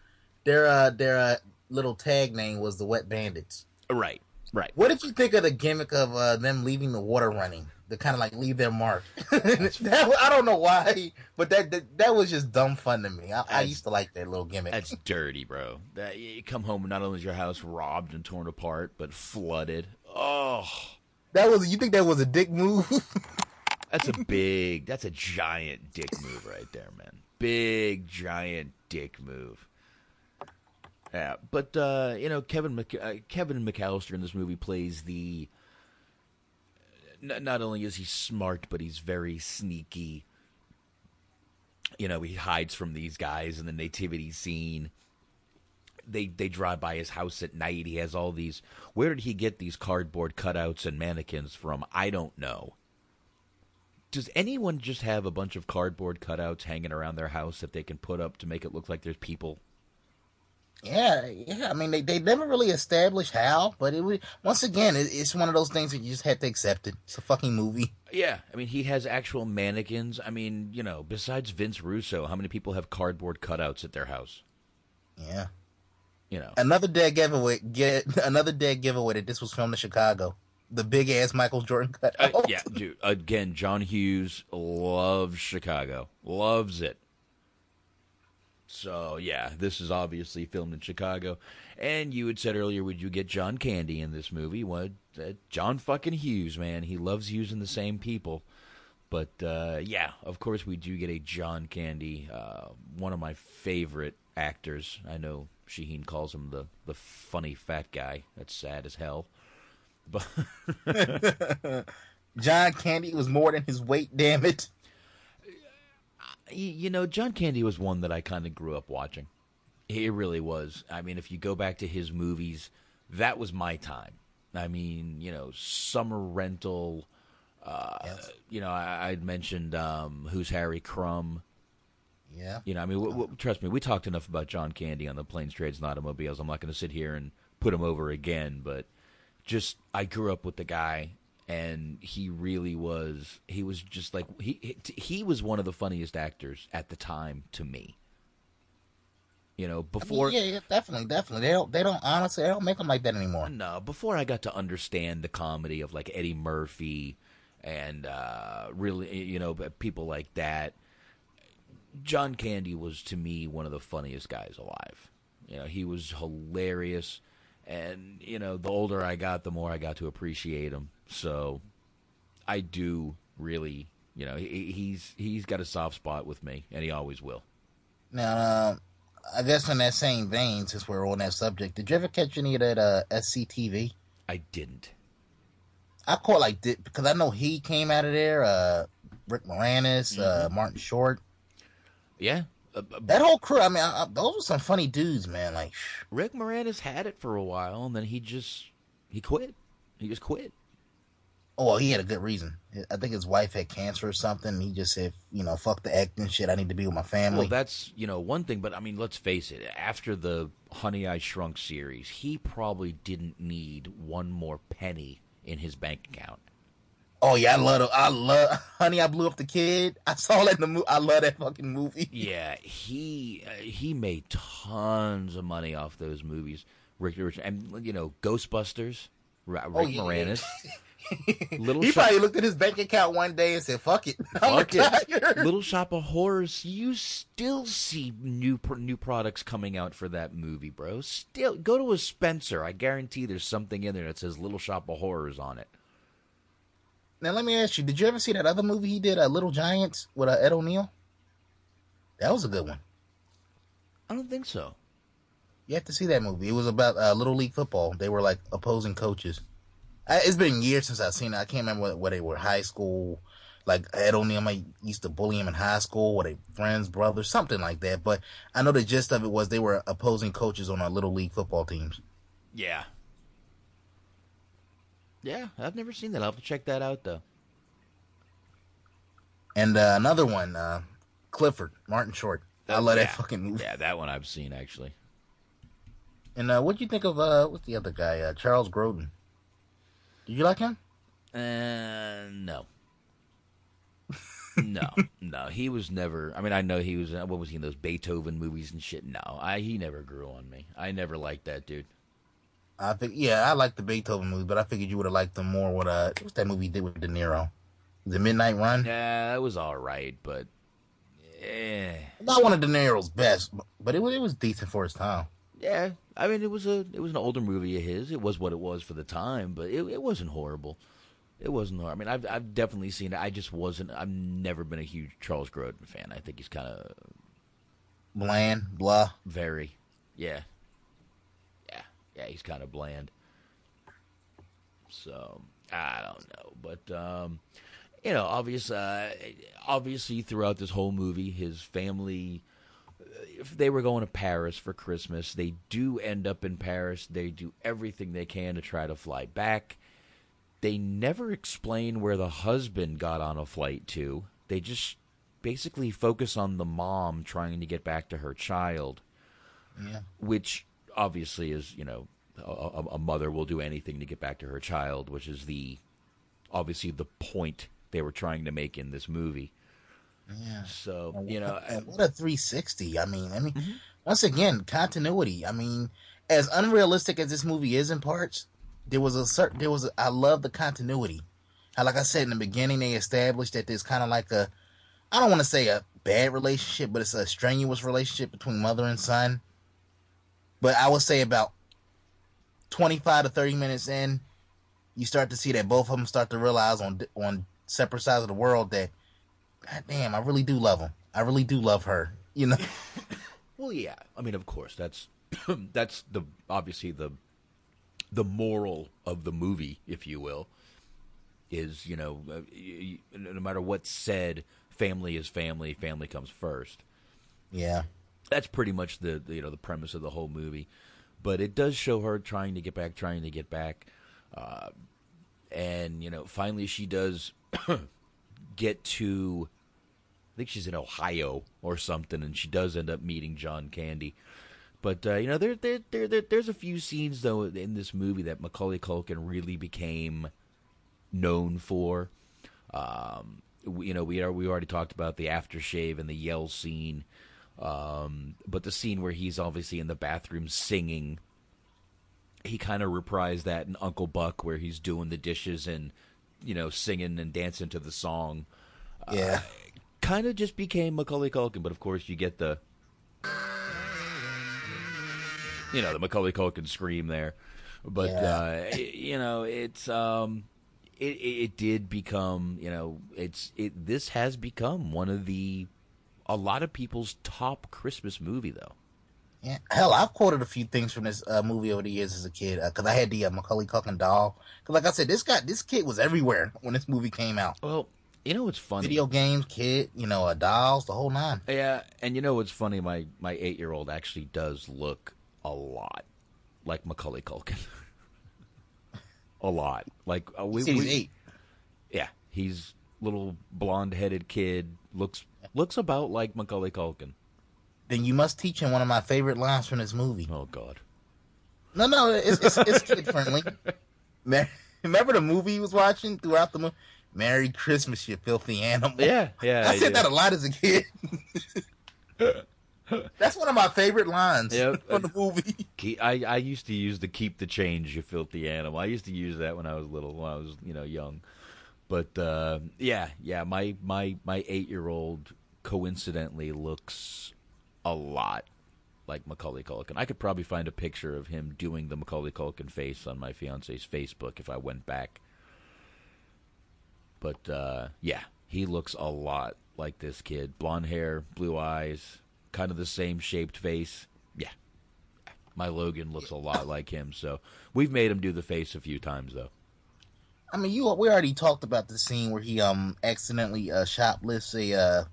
their uh their uh little tag name was the Wet Bandits. Right, right. What did you think of the gimmick of uh, them leaving the water running? To kind of like leave their mark. that, I don't know why, but that, that that was just dumb fun to me. I, I used to like that little gimmick. That's dirty, bro. That you come home and not only is your house robbed and torn apart, but flooded. Oh, that was. You think that was a dick move? that's a big. That's a giant dick move right there, man. Big giant dick move. Yeah, but uh, you know Kevin Mc, uh, Kevin McAllister in this movie plays the. N- not only is he smart, but he's very sneaky. You know, he hides from these guys in the nativity scene. They they drive by his house at night. He has all these. Where did he get these cardboard cutouts and mannequins from? I don't know. Does anyone just have a bunch of cardboard cutouts hanging around their house that they can put up to make it look like there's people? Yeah, yeah. I mean, they, they never really established how, but it was once again, it, it's one of those things that you just had to accept it. It's a fucking movie. Yeah, I mean, he has actual mannequins. I mean, you know, besides Vince Russo, how many people have cardboard cutouts at their house? Yeah, you know, another dead giveaway. Get another dead giveaway that this was filmed in Chicago. The big ass Michael Jordan cutout. Uh, yeah, dude. Again, John Hughes loves Chicago, loves it. So yeah, this is obviously filmed in Chicago. And you had said earlier, would you get John Candy in this movie? What uh, John fucking Hughes, man, he loves using the same people. But uh, yeah, of course we do get a John Candy, uh, one of my favorite actors. I know Shaheen calls him the the funny fat guy. That's sad as hell. But John Candy was more than his weight. Damn it you know, John Candy was one that I kind of grew up watching. He really was. I mean, if you go back to his movies, that was my time. I mean, you know, Summer Rental. Uh, yes. You know, I, would mentioned um, Who's Harry Crumb. Yeah. You know, I mean, w- w- trust me, we talked enough about John Candy on the Planes, Trains, and Automobiles. I'm not going to sit here and put him over again, but just I grew up with the guy and he really was he was just like he he was one of the funniest actors at the time to me. You know before I mean, yeah, yeah, definitely definitely. They don't they don't honestly they don't make them like that anymore. No before i got to understand the comedy of like eddie murphy and uh really you know people like that john candy was to me one of the funniest guys alive. You know he was hilarious. And you know the older i got the more i got to appreciate him so I do really, you know, he, he's he's got a soft spot with me, and he always will. Now, uh, I guess in that same vein, since we're on that subject, did you ever catch any of that uh, SCTV? I didn't. I caught like because I know he came out of there. Uh, Rick Moranis, uh, mm-hmm. Martin Short. Yeah, uh, uh, that whole crew. I mean, I, I, those were some funny dudes, man. Like Rick Moranis had it for a while, and then he just he quit. He just quit. Oh, well, he had a good reason. I think his wife had cancer or something. He just said, you know, fuck the acting shit. I need to be with my family. Well, that's, you know, one thing, but I mean, let's face it. After the Honey I Shrunk series, he probably didn't need one more penny in his bank account. Oh yeah, I love it. I love Honey. I blew up the kid. I saw that in the movie. I love that fucking movie. Yeah, he uh, he made tons of money off those movies. Rick, Rich, and you know Ghostbusters. Rick oh, yeah. Moranis. Little he shop- probably looked at his bank account one day and said, "Fuck it, fuck it." Little Shop of Horrors. You still see new new products coming out for that movie, bro. Still, go to a Spencer. I guarantee there's something in there that says Little Shop of Horrors on it. Now let me ask you: Did you ever see that other movie he did, uh, Little Giants, with uh, Ed O'Neill? That was a good one. I don't think so. You have to see that movie. It was about uh, little league football. They were like opposing coaches. I, it's been years since I've seen it. I can't remember what, what they were high school. Like Ed O'Neill I used to bully him in high school, or they friends, brothers, something like that. But I know the gist of it was they were opposing coaches on our little league football teams. Yeah. Yeah, I've never seen that. I'll have to check that out though. And uh, another one, uh, Clifford, Martin Short. I love yeah. that fucking movie. Yeah, that one I've seen actually. And uh, what do you think of uh, what's the other guy, uh, Charles Grodin? Do you like him? Uh, no. no, no, he was never. I mean, I know he was. What was he in those Beethoven movies and shit? No, I he never grew on me. I never liked that dude. I think yeah, I like the Beethoven movie, but I figured you would have liked them more. What uh, what's that movie did with De Niro? The Midnight Run. Yeah, that was all right, but eh. Not one of De Niro's best, but it was it was decent for its time. Yeah, I mean, it was a it was an older movie of his. It was what it was for the time, but it it wasn't horrible. It wasn't. horrible. I mean, I've I've definitely seen it. I just wasn't. I've never been a huge Charles Grodin fan. I think he's kind of Bland, blah. very, yeah, yeah, yeah. He's kind of bland. So I don't know, but um, you know, obvious, uh, obviously throughout this whole movie, his family if they were going to Paris for Christmas, they do end up in Paris. They do everything they can to try to fly back. They never explain where the husband got on a flight to. They just basically focus on the mom trying to get back to her child, Yeah. which obviously is, you know, a, a- a mother will do anything to get back to her child, which is the obviously the point they were trying to make in this movie. Yeah. So, you know, And what a 360. I mean, I mean, Mm-hmm. once again, continuity. I mean, as unrealistic as this movie is in parts, there was a certain, there was, a, I love the continuity. How, like I said in the beginning, they established that there's kind of like a, I don't want to say a bad relationship, but it's a strenuous relationship between mother and son. But I would say about 25 to 30 minutes in, you start to see that both of them start to realize on on separate sides of the world that, God damn, I really do love him. I really do love her. You know, Well, yeah. I mean, of course, that's that's the obviously the the moral of the movie, if you will, is you know, uh, no matter what's said, family is family. Family comes first. yeah, That's pretty much the, the you know the premise of the whole movie. But it does show her trying to get back, trying to get back, uh, and you know, finally she does get to. I think she's in Ohio or something, and she does end up meeting John Candy. But uh, you know, there, there, there, there, there's a few scenes though in this movie that Macaulay Culkin really became known for. Um, we, you know, we are we already talked about the aftershave and the yell scene, um, but the scene where he's obviously in the bathroom singing, he kind of reprised that in Uncle Buck, where he's doing the dishes and you know singing and dancing to the song yeah. Kind of just became Macaulay Culkin, but of course you get the, you know, the Macaulay Culkin scream there. But Yeah. uh, it- you know, it's um, it, it did become, you know, it's it. This has become one of the a lot of people's top Christmas movie though. Yeah, hell, I've quoted a few things from this uh, movie over the years as a kid because I had the uh, Macaulay Culkin doll. Because, like I said, this guy, this kid was everywhere when this movie came out. Well, you know what's funny? Video games, kid, you know, dolls, the whole nine. Yeah, and you know what's funny? My my eight year old actually does look a lot like Macaulay Culkin. a lot. Like uh, we, he's we- eight. Yeah, he's little blonde headed kid. Looks looks about like Macaulay Culkin. Then you must teach him one of my favorite lines from this movie. Oh God. No, no, it's it's, it's kid friendly. Remember the movie he was watching throughout the movie? Merry Christmas, you filthy animal. Yeah, yeah. I said yeah. that a lot as a kid. That's one of my favorite lines Yep. from the movie. I I used to use the "keep the change, you filthy animal." I used to use that when I was little, when I was you know young. But uh, yeah, yeah, my my my eight year old coincidentally looks a lot like Macaulay Culkin. I could probably find a picture of him doing the Macaulay Culkin face on my fiance's Facebook if I went back. But uh, yeah, he looks a lot like this kid. Blonde hair, blue eyes, kind of the same shaped face. Yeah, my Logan looks a lot like him. So we've made him do the face a few times though. I mean, you we already talked about the scene where he um accidentally uh, shoplifts a uh,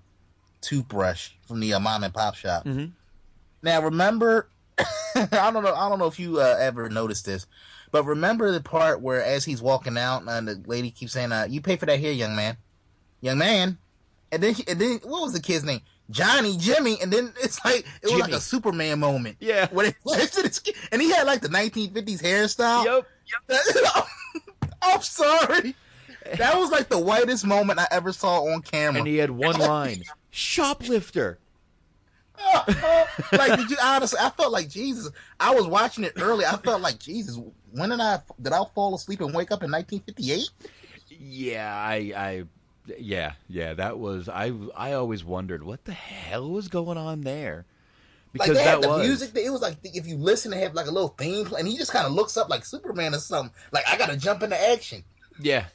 toothbrush from the uh, mom and pop shop. Mhm. Now, remember, I don't know, I don't know if you uh, ever noticed this, but remember the part where as he's walking out and the lady keeps saying, uh, "You pay for that here, young man, young man," and then and then what was the kid's name? Johnny, Jimmy, and then it's like it was like a Superman moment. Yeah. when it flashed to this kid, and he had like the 1950s hairstyle. Yep. I'm sorry. that was like the whitest moment I ever saw on camera. And he had one line: "Shoplifter." Like did you honestly I felt like Jesus. I was watching it early. I felt like Jesus. When did I did I fall asleep and wake up in 1958? Yeah, I, I, yeah, yeah. That was I. I always wondered what the hell was going on there because like they had the was. music. It was like if you listen, they have like a little theme, and he just kind of looks up like Superman or something. Like I gotta jump into action. Yeah,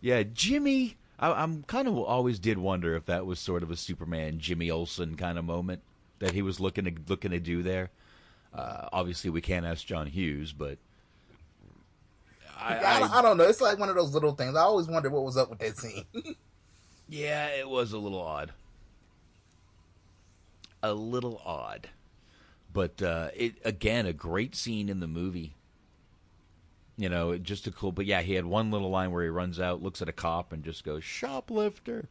yeah. Jimmy, I, am kind of always did wonder if that was sort of a Superman Jimmy Olsen kind of moment that he was looking to looking to do there. Uh, obviously, we can't ask John Hughes, but I, I, I, don't know. It's like one of those little things. I always wondered what was up with that scene. yeah, it was a little odd a little odd. But uh, it again, a great scene in the movie. You know, just a cool. But yeah, he had one little line where he runs out, looks at a cop, and just goes shoplifter.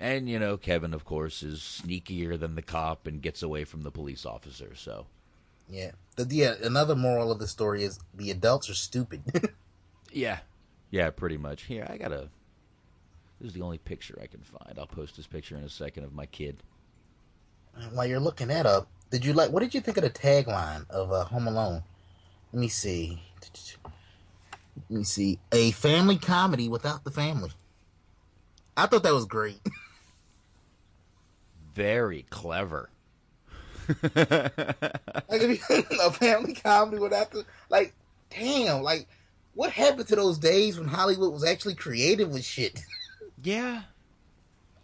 And you know, Kevin, of course, is sneakier than the cop and gets away from the police officer. So, yeah. The, the uh, another moral of the story is the adults are stupid. yeah, yeah, pretty much. Here, I gotta. This is the only picture I can find. I'll post this picture in a second of my kid while you're looking that up, did you like? What did you think of the tagline of uh, Home Alone? Let me see. Let me see. A family comedy without the family. I thought that was great. Very clever. like if a family comedy would have to like. Damn, like what happened to those days when Hollywood was actually creative with shit? Yeah,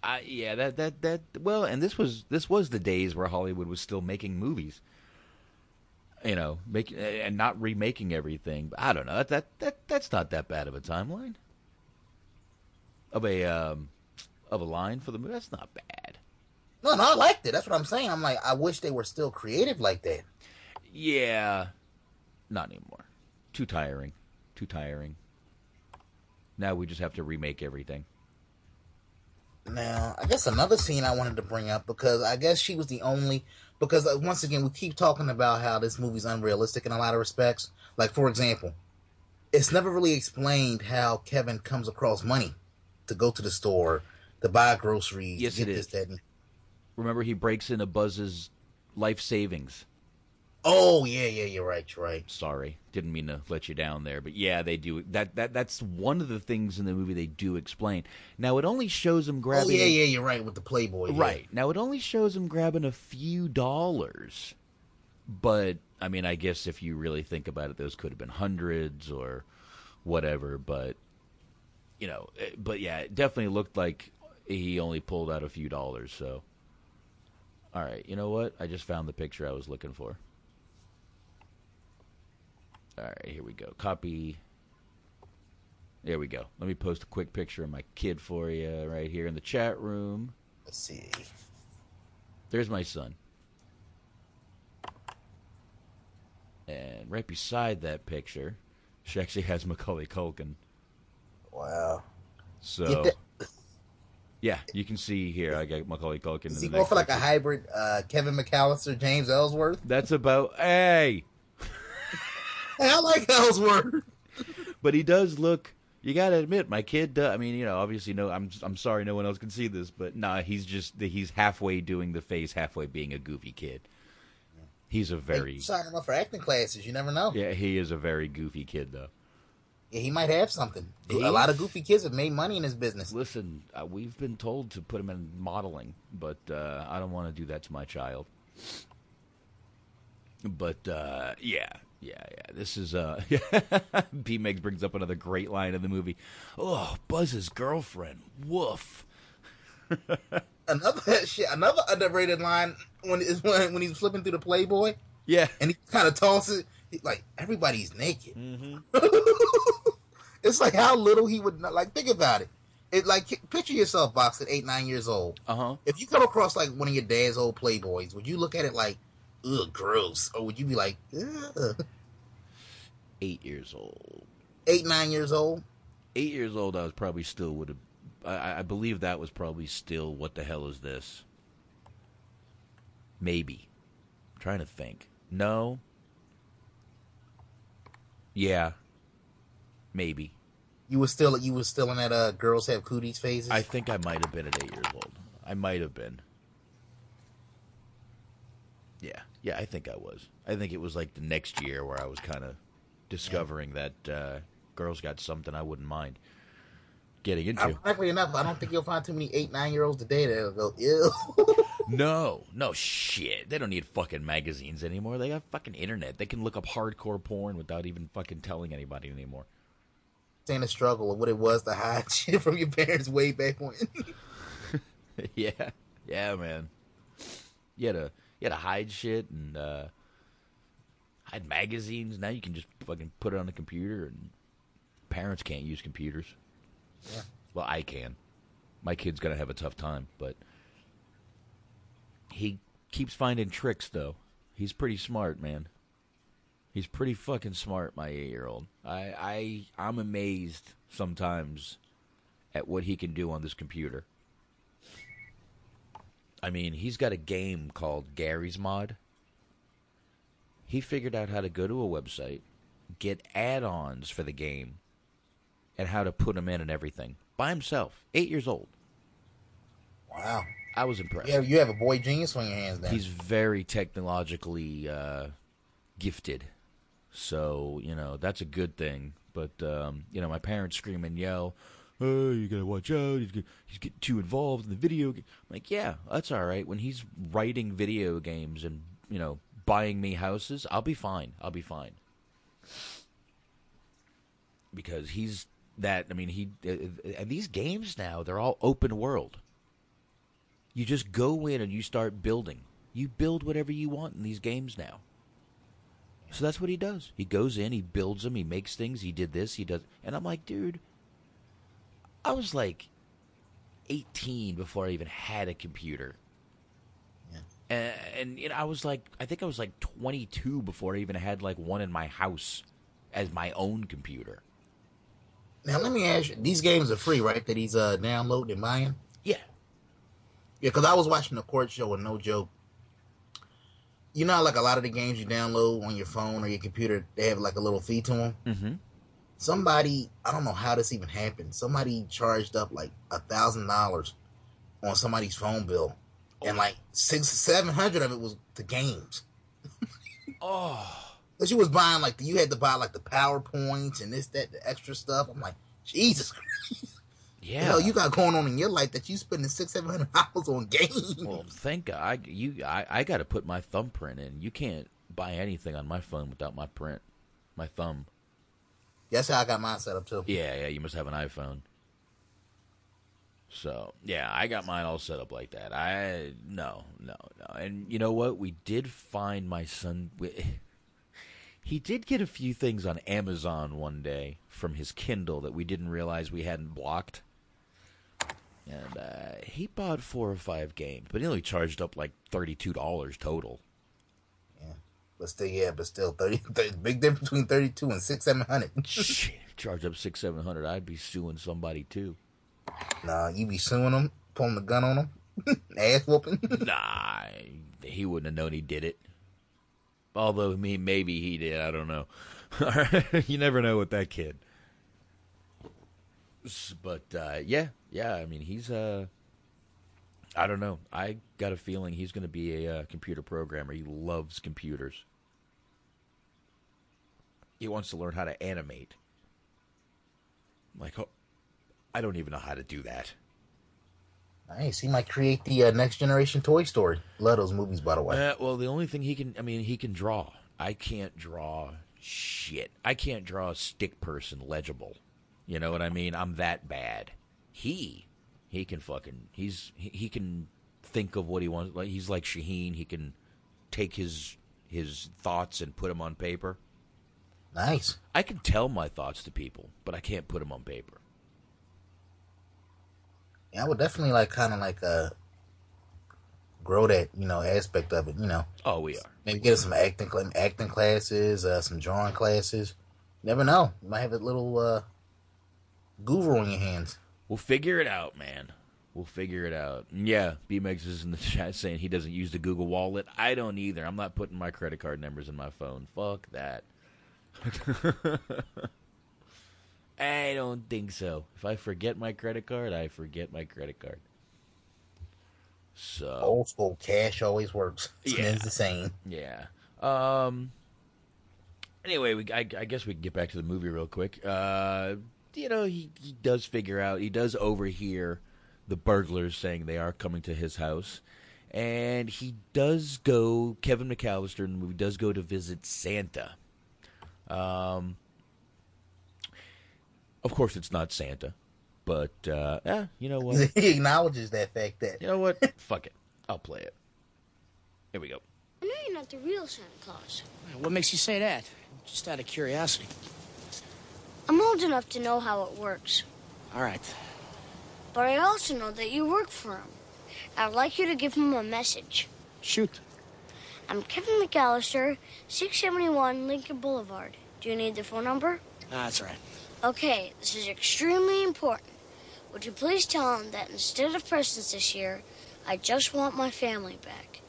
I, yeah, that that that well, and this was this was the days where Hollywood was still making movies. You know, making and not remaking everything. I don't know. That that, that that's not that bad of a timeline of a um, of a line for the movie. That's not bad. No, no, I liked it. That's what I'm saying. I'm like, I wish they were still creative like that. Yeah, not anymore. Too tiring. Too tiring. Now we just have to remake everything. Now, I guess another scene I wanted to bring up because I guess she was the only because uh, once again we keep talking about how this movie's unrealistic in a lot of respects. Like for example, it's never really explained how Kevin comes across money to go to the store to buy groceries. Yes, it is. This, Remember, he breaks into Buzz's life savings. Oh yeah, yeah, you're right, you're right. Sorry, didn't mean to let you down there, but yeah, they do that. That that's one of the things in the movie they do explain. Now it only shows him grabbing. Oh yeah, yeah, you're right with the Playboy. Right yeah. now it only shows him grabbing a few dollars, but I mean, I guess if you really think about it, those could have been hundreds or whatever. But you know, eh, but yeah, it definitely looked like he only pulled out a few dollars. So, all right, you know what? I just found the picture I was looking for. All right, here we go. Copy. There we go. Let me post a quick picture of my kid for you right here in the chat room. Let's see. There's my son. And right beside that picture, she actually has Macaulay Culkin. Wow. So, yeah, you can see here. I got Macaulay Culkin. Is he going for like a hybrid uh, Kevin McAllister, James Ellsworth? That's about. Hey, I like Ellsworth. but he does look. You gotta admit, my kid. I mean, you know, obviously, no. I'm. I'm sorry, no one else can see this, but nah, he's just. He's halfway doing the face, halfway being a goofy kid. He's a very. Hey, sign him up for acting classes. You never know. Yeah, he is a very goofy kid, though. Yeah, he might have something. He, a lot of goofy kids have made money in his business. Listen, uh, we've been told to put him in modeling, but uh, I don't want to do that to my child. But uh, yeah, yeah, yeah. This is uh B Megs brings up another great line in the movie. Oh, Buzz's girlfriend. Woof. another shit, another underrated line when is when when he's flipping through the Playboy. Yeah, and he kind of tosses it like everybody's naked. Mm-hmm. It's like how little he would like. Think about it. It like picture yourself, box at eight nine years old. Uh huh. If you come across like one of your dad's old Playboys, would you look at it like, ugh, gross, or would you be like, ugh? eight years old. Eight, nine years old? Eight years old, I was probably still would have. I, I believe that was probably still. What the hell is this? Maybe. I'm trying to think. No. Yeah. Maybe. You were still you were still in that uh girls have cooties phase. I think I might have been at eight years old. I might have been. Yeah, yeah, I think I was. I think it was like the next year where I was kind of discovering that uh, girls got something I wouldn't mind getting into. Ironically enough, I don't think you'll find too many eight nine year olds today that'll go ew. no, no shit. They don't need fucking magazines anymore. They got fucking internet. They can look up hardcore porn without even fucking telling anybody anymore. Saying the struggle of what it was to hide shit from your parents way back when. yeah, yeah, man. You had to you had to hide shit and uh, hide magazines. Now you can just fucking put it on the computer, and parents can't use computers. Yeah. Well, I can. My kid's gonna have a tough time, but he keeps finding tricks though. He's pretty smart, man. He's pretty fucking smart, my eight year old. I, I I'm amazed sometimes at what he can do on this computer. I mean, he's got a game called Garry's Mod. He figured out how to go to a website, get add-ons for the game, and how to put them in and everything by himself. Eight years old. Wow. I was impressed. Yeah, you have a boy genius on your hands. Then He's very technologically uh, gifted, so you know that's a good thing. But um, you know, my parents scream and yell, "Oh, you gotta watch out! He's, get, he's too involved in the video." game. I'm like, yeah, that's all right. When he's writing video games and you know buying me houses, I'll be fine. I'll be fine because he's that. I mean, he uh, and these games now they're all open world. You just go in and you start building. You build whatever you want in these games now. So that's what he does. He goes in, he builds them, he makes things. He did this, he does, and I'm like, dude, I was like 18 before I even had a computer. Yeah. And, and you know, I was like, I think I was like 22 before I even had like one in my house as my own computer. now let me ask you: these games are free, right? That he's uh downloading and buying. Yeah. Yeah, because I was watching the court show and no joke. You know, how, like a lot of the games you download on your phone or your computer, they have like a little fee to them. Mm-hmm. Somebody, I don't know how this even happened. Somebody charged up like a thousand dollars on somebody's phone bill, and like six, seven hundred of it was the games. Oh. But you was buying like you had to buy like the powerpoints and this, that, the extra stuff. I'm like, Jesus Christ. Yeah. The hell you got going on in your life that you spending six, seven hundred dollars on games? Well, thank God. I, you, I, I got to put my thumbprint in. You can't buy anything on my phone without my print, my thumb. That's how I got mine set up too. Yeah, yeah. You must have an iPhone. So yeah, I got mine all set up like that. I no, no, no. And you know what? We did find my son. We, he did get a few things on Amazon one day from his Kindle that we didn't realize we hadn't blocked. And uh, he bought four or five games, but he only charged up like thirty-two dollars total. Yeah. But still, yeah, but still, 30, 30 big difference between thirty-two and six, seven hundred. Shit, charge up six, seven hundred. I'd be suing somebody too. nah, you be suing them, pulling the gun on them, ass whooping. Nah, he wouldn't have known he did it. Although me, maybe he did. I don't know. you never know with that kid. But uh, yeah, yeah. I mean, he's. Uh, I don't know. I got a feeling he's going to be a uh, computer programmer. He loves computers. He wants to learn how to animate. Like, oh, I don't even know how to do that. nice. He might create the uh, next generation Toy Story. Love those movies, by the way. Uh, well, the only thing he can, I mean, he can draw. I can't draw shit. I can't draw a stick person legible. You know what I mean? I'm that bad. He, he can fucking, he's, he, he can think of what he wants. Like he's like Shaheen. He can take his his thoughts and put them on paper. Nice. I can tell my thoughts to people, but I can't put them on paper. Yeah, I would definitely like kind of like uh grow that you know aspect of it. You know, Oh, we are. maybe get some acting acting classes, uh, some drawing classes. Never know. You might have a little uh guru in your hands. We'll figure it out, man. We'll figure it out. And Yeah, BMX is in the chat saying he doesn't use the Google Wallet. I don't either. I'm not putting my credit card numbers in my phone. Fuck that. I don't think so. If I forget my credit card, I forget my credit card. So Old school cash always works. Yeah. It's the same. Yeah. Um. Anyway, we I, I guess we can get back to the movie real quick. Uh, you know, he he does figure out he does overhear the burglars saying they are coming to his house, and he does go. Kevin McAllister in the movie does go to visit Santa. Um. Of course, it's not Santa, but uh, eh, you know what? he acknowledges that fact that You know what? Fuck it. I'll play it. Here we go. I know you're not the real Santa Claus. What makes you say that? Just out of curiosity. I'm old enough to know how it works, All right. but I also know that you work for him. I'd like you to give him a message. Shoot. I'm Kevin McAllister, 671 Lincoln Boulevard. Do you need the phone number? Ah, that's all right. Okay, this is extremely important. Would you please tell him that instead of presents this year, I just want my family back?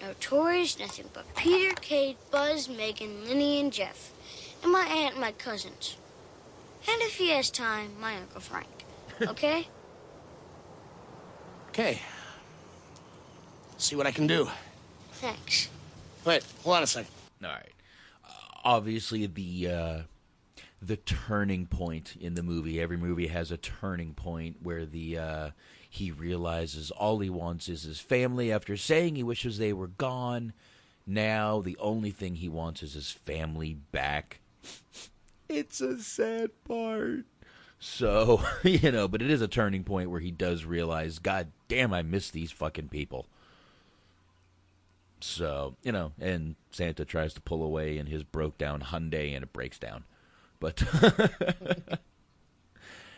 No toys, nothing but Peter, Kate, Buzz, Megan, Linny, and Jeff. And my aunt and my cousins. And if he has time, my Uncle Frank. Okay? Okay. See what I can do. Thanks. Wait, hold on a second. All right. Uh, obviously, the uh, the turning point in the movie. Every movie has a turning point where the uh, he realizes all he wants is his family. After saying he wishes they were gone, now the only thing he wants is his family back. It's a sad part. So you know, but it is a turning point where he does realize, God damn, I miss these fucking people. So, you know, and Santa tries to pull away in his broke down Hyundai and it breaks down. But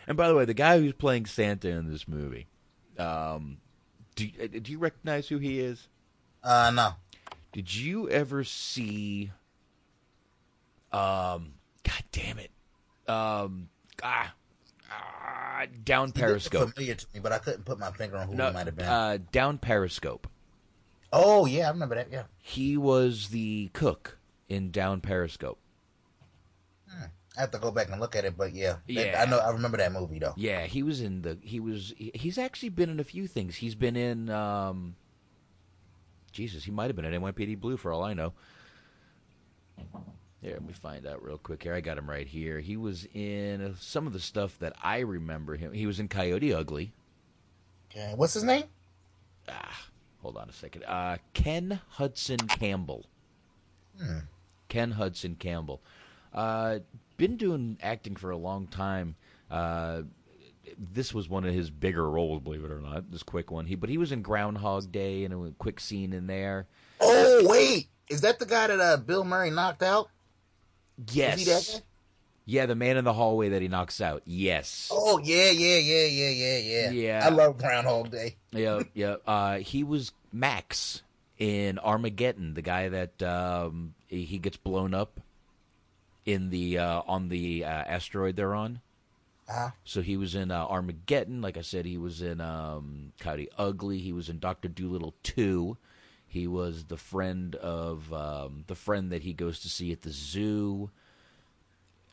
And by the way, the guy who's playing Santa in this movie, um do uh, do you recognize who he is? Uh, no. Did you ever see um god damn it. Um ah, ah down Periscope. familiar to me, but I couldn't put my finger on who No, it might have been. uh down Periscope. oh yeah, I remember that. Yeah. He was the cook in Down Periscope. I have to go back and look at it, but yeah, that- Yeah. I know. I remember that movie though. Yeah, he was in the. He was. he- He's actually been in a few things. He's been in. um Jesus, he might have been in NYPD Blue for all I know. Here, let me find out real quick. Here, I got him right here. He was in some of the stuff that I remember him. He was in Coyote Ugly. Okay, what's his name? Ah, Hold on a second. Uh, Ken Hudson Campbell. Hmm. Ken Hudson Campbell. Uh, been doing acting for a long time. Uh, this was one of his bigger roles, believe it or not. This quick one. He, but he was in Groundhog Day and a quick scene in there. Oh wait, is that the guy that uh, Bill Murray knocked out? Yes. Is he that guy? Yeah, the man in the hallway that he knocks out. Yes. Oh yeah, yeah, yeah, yeah, yeah, yeah. Yeah. I love Groundhog Day. yeah, yeah. Uh, he was Max in Armageddon, the guy that um, he he gets blown up in the uh, on the uh, asteroid they're on. Uh-huh. So he was in uh, Armageddon. Like I said, he was in um, Coyote Ugly. He was in Doctor Dolittle two. He was the friend of um, the friend that he goes to see at the zoo.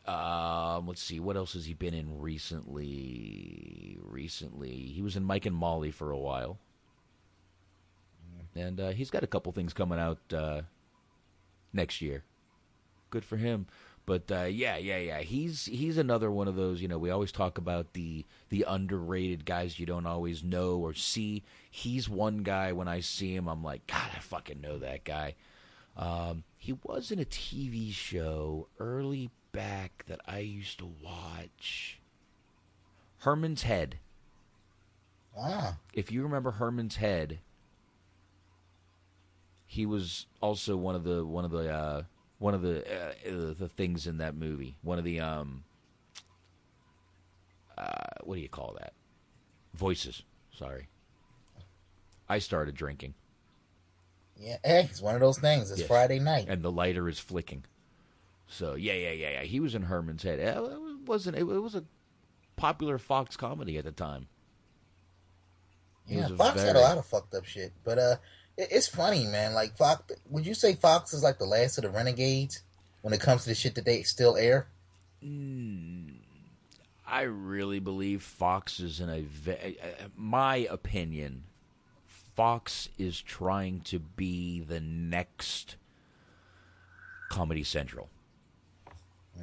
Um, let's see, what else has he been in recently? Recently, he was in Mike and Molly for a while, and uh, he's got a couple things coming out uh, next year. Good for him. But uh, yeah, yeah, yeah. He's he's another one of those. You know, we always talk about the the underrated guys you don't always know or see. He's one guy. When I see him, I'm like, God, I fucking know that guy. Um, he was in a TV show early back that I used to watch. Herman's Head. Ah, If you remember Herman's Head, he was also one of the one of the uh, one of the uh, the things in that movie. One of the um, uh, what do you call that? Voices. Sorry. I started drinking. yeah. Hey, it's one of those things. It's Yes. Friday night. and the lighter is flicking. So yeah, yeah, yeah, yeah. He was in Herman's Head. It wasn't. It was a popular Fox comedy at the time. He Yeah, Fox had a lot of fucked up shit, but uh, it's funny, man. Like Fox, would you say Fox is like the last of the renegades when it comes to the shit that they still air? Hmm. I really believe Fox is in a. Ve- my opinion, Fox is trying to be the next Comedy Central.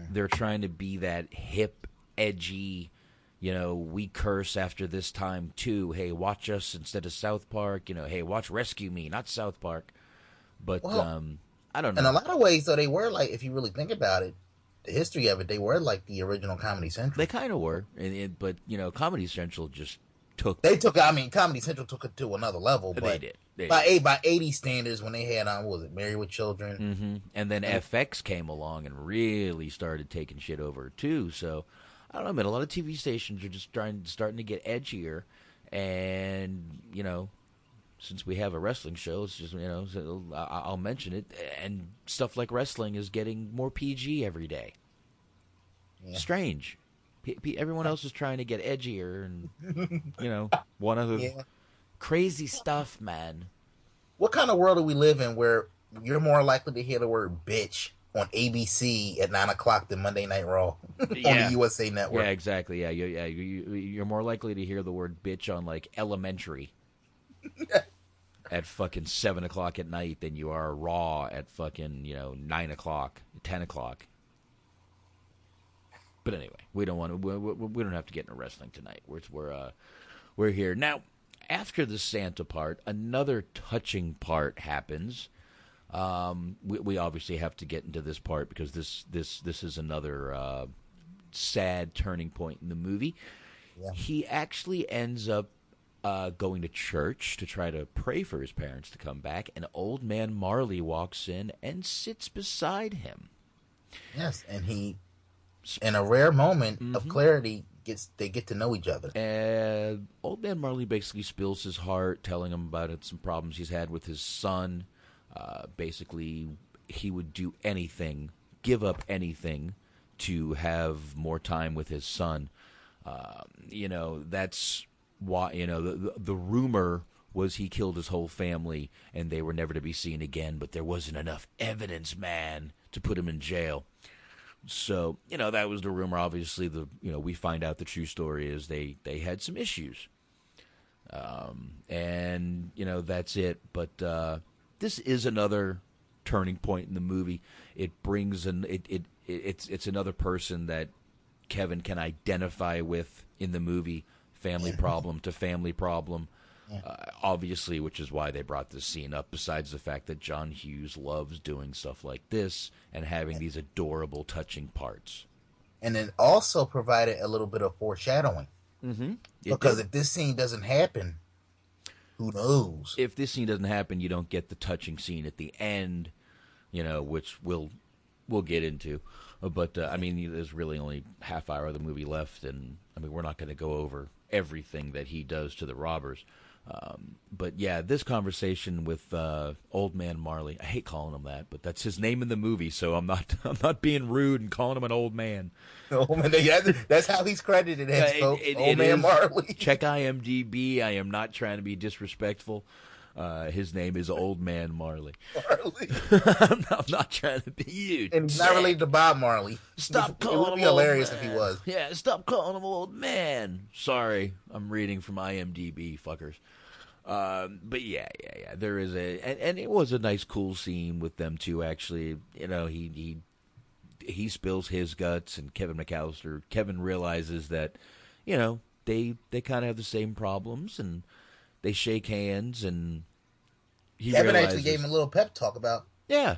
They're trying to be that hip, edgy, you know, we curse after this time too. Hey, watch us instead of South Park. You know, hey, watch Rescue Me, not South Park. But Well, um, I don't know. In a lot of ways, though, they were like, if you really think about it, the history of it, they were like the original Comedy Central. They kind of were, and it, but you know, Comedy Central just took. They took, I mean, Comedy Central took it to another level. They But did. They by did. eight by eighty standards, when they had on, what was it Married with Children? hmm And then FX came along and really started taking shit over too. So I don't know, man. A lot of TV stations are just trying, starting to get edgier, and you know, since we have a wrestling show, it's just you know, so I'll mention it. And stuff like wrestling is getting more PG every day. Strange. P- P- everyone else is trying to get edgier, and you know, one of the Yeah. crazy stuff, man. What kind of world do we live in where you're more likely to hear the word "bitch" on ABC at nine o'clock than Monday Night Raw on Yeah. the USA Network? Yeah, exactly. Yeah, you, yeah. You, you're more likely to hear the word bitch on like elementary at fucking seven o'clock at night than you are raw at fucking you know nine o'clock, ten o'clock. But anyway, we don't want to. We, we, we don't have to get into wrestling tonight. We're we're uh, we're here now. After the Santa part, another touching part happens. Um, we, we obviously have to get into this part because this this this is another uh, sad turning point in the movie. He actually ends up uh, going to church to try to pray for his parents to come back, and old man Marley walks in and sits beside him. Yes, and he, in a rare moment Mm-hmm. of clarity, gets they get to know each other. And old man Marley basically spills his heart, telling him about it, some problems he's had with his son. Uh, basically, he would do anything, give up anything, to have more time with his son. Um, you know, that's why. You know, the, the the rumor was he killed his whole family and they were never to be seen again. But there wasn't enough evidence, man, to put him in jail. So you know that was the rumor. Obviously, the you know we find out the true story is they they had some issues, um, and you know that's it. But uh, this is another turning point in the movie. It brings an it, it it it's it's another person that Kevin can identify with in the movie. Family problem to family problem. Uh, obviously, which is why they brought this scene up. Besides the fact that John Hughes loves doing stuff like this and having these adorable, touching parts. and it also provided a little bit of foreshadowing. Mm-hmm. Because if this scene doesn't happen, who knows? if this scene doesn't happen, you don't get the touching scene at the end, you know, which we'll we'll get into. But uh, I mean, there's really only half hour of the movie left, and I mean, we're not going to go over everything that he does to the robbers. Um, but yeah, this conversation with uh, Old Man Marley, I hate calling him that, but that's his name in the movie, so I'm not I'm not being rude and calling him an old man. Old man, that's, how he's credited as, folks. it- Old it man is- Marley. Check IMDb. I am not trying to be disrespectful. Uh, his name is Old Man Marley. Marley. I'm, not, I'm not trying to be you. And he's not related to Bob Marley. Stop It calling would him be hilarious man. if he was. Yeah, stop calling him old man. Sorry, I'm reading from IMDb, fuckers. Um, but yeah, yeah, yeah. There is a, and, and it was a nice, cool scene with them too. Actually, you know, he he he spills his guts, and Kevin McAllister. Kevin realizes that, you know, they they kind of have the same problems, and they shake hands, and he Kevin realizes, actually gave him a little pep talk about, yeah,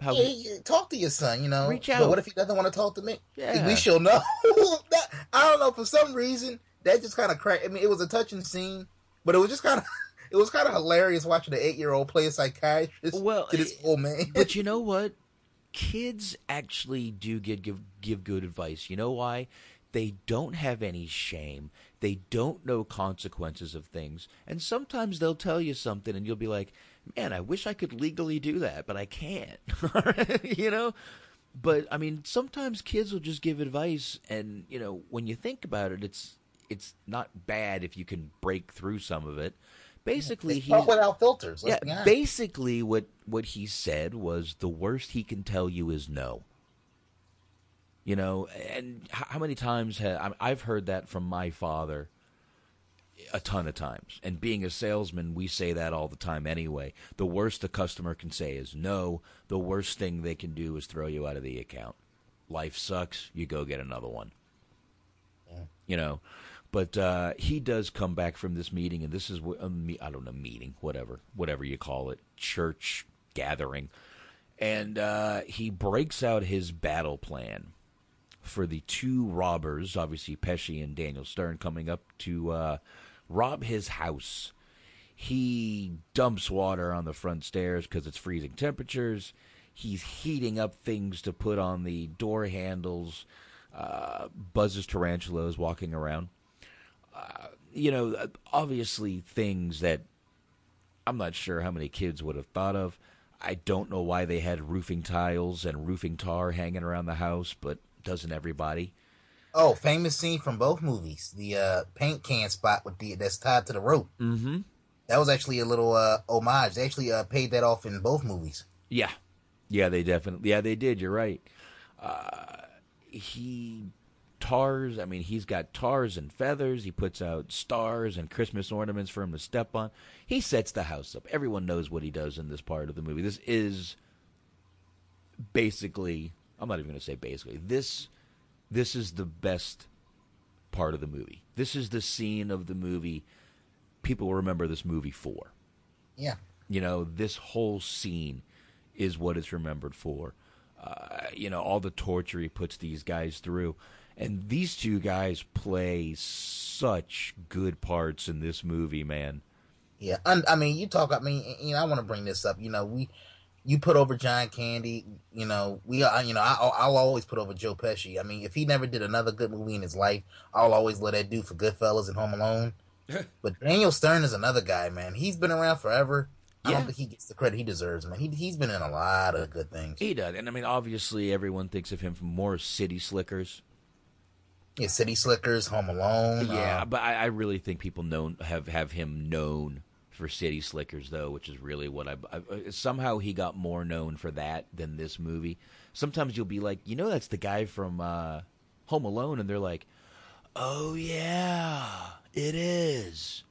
how hey, hey, talk to your son, you know. Reach But out. what if he doesn't want to talk to me? Yeah. We shall know. that, I don't know. For some reason, that just kind of cracked. I mean, it was a touching scene, but it was just kind of. It was kind of hilarious watching the eight-year-old play a psychiatrist Well, to this eh, old man. but you know what? Kids actually do get give give good advice. You know why? They don't have any shame. They don't know consequences of things. And sometimes they'll tell you something and you'll be like, "Man, I wish I could legally do that, but I can't." you know? But I mean, sometimes kids will just give advice and, you know, when you think about it, it's it's not bad if you can break through some of it. Basically, he's without filters. Let's yeah, basically what what he said was the worst he can tell you is no. You know, and how many times have I've heard that from my father a ton of times. And being a salesman, we say that all the time anyway. The worst a customer can say is no. The worst thing they can do is throw you out of the account. Life sucks. You go get another one. You know, but uh, he does come back from this meeting, and this is a me- I don't know meeting, whatever, whatever you call it, church gathering, and uh, he breaks out his battle plan for the two robbers, obviously Pesci and Daniel Stern, coming up to uh, rob his house. He dumps water on the front stairs because it's freezing temperatures. He's heating up things to put on the door handles. Uh, buzzes tarantulas walking around. Uh, you know, obviously things that I'm not sure how many kids would have thought of. I don't know why they had roofing tiles and roofing tar hanging around the house, but doesn't everybody? Oh, famous scene from both movies. The uh, paint can spot with the that's tied to the rope. Mm-hmm. That was actually a little uh, homage. They actually uh, paid that off in both movies. Yeah, yeah, they definitely, yeah, they did. You're right. Uh, he tars. I mean, he's got tars and feathers. He puts out stars and Christmas ornaments for him to step on. He sets the house up. Everyone knows what he does in this part of the movie. This is basically. I'm not even going to say basically. This this is the best part of the movie. This is the scene of the movie people will remember this movie for. Yeah. You know, this whole scene is what it's remembered for. Uh, you know, all the torture he puts these guys through. And these two guys play such good parts in this movie, man. Yeah, and I mean, you talk. I mean, you know, I want to bring this up. You know, we, you put over John Candy. You know, we, are. you know, I, I'll always put over Joe Pesci. I mean, if he never did another good movie in his life, I'll always let that do for Goodfellas and Home Alone. but Daniel Stern is another guy, man. He's been around forever. I don't think he gets the credit he deserves, man. He he's been in a lot of good things. He does. And I mean, obviously, everyone thinks of him from more City Slickers. Yeah, City Slickers, Home Alone. Yeah, uh, but I, I really think people known have have him known for City Slickers, though, which is really what I, I somehow he got more known for that than this movie. Sometimes you'll be like, you know, that's the guy from uh, Home Alone, and they're like, oh yeah, it is,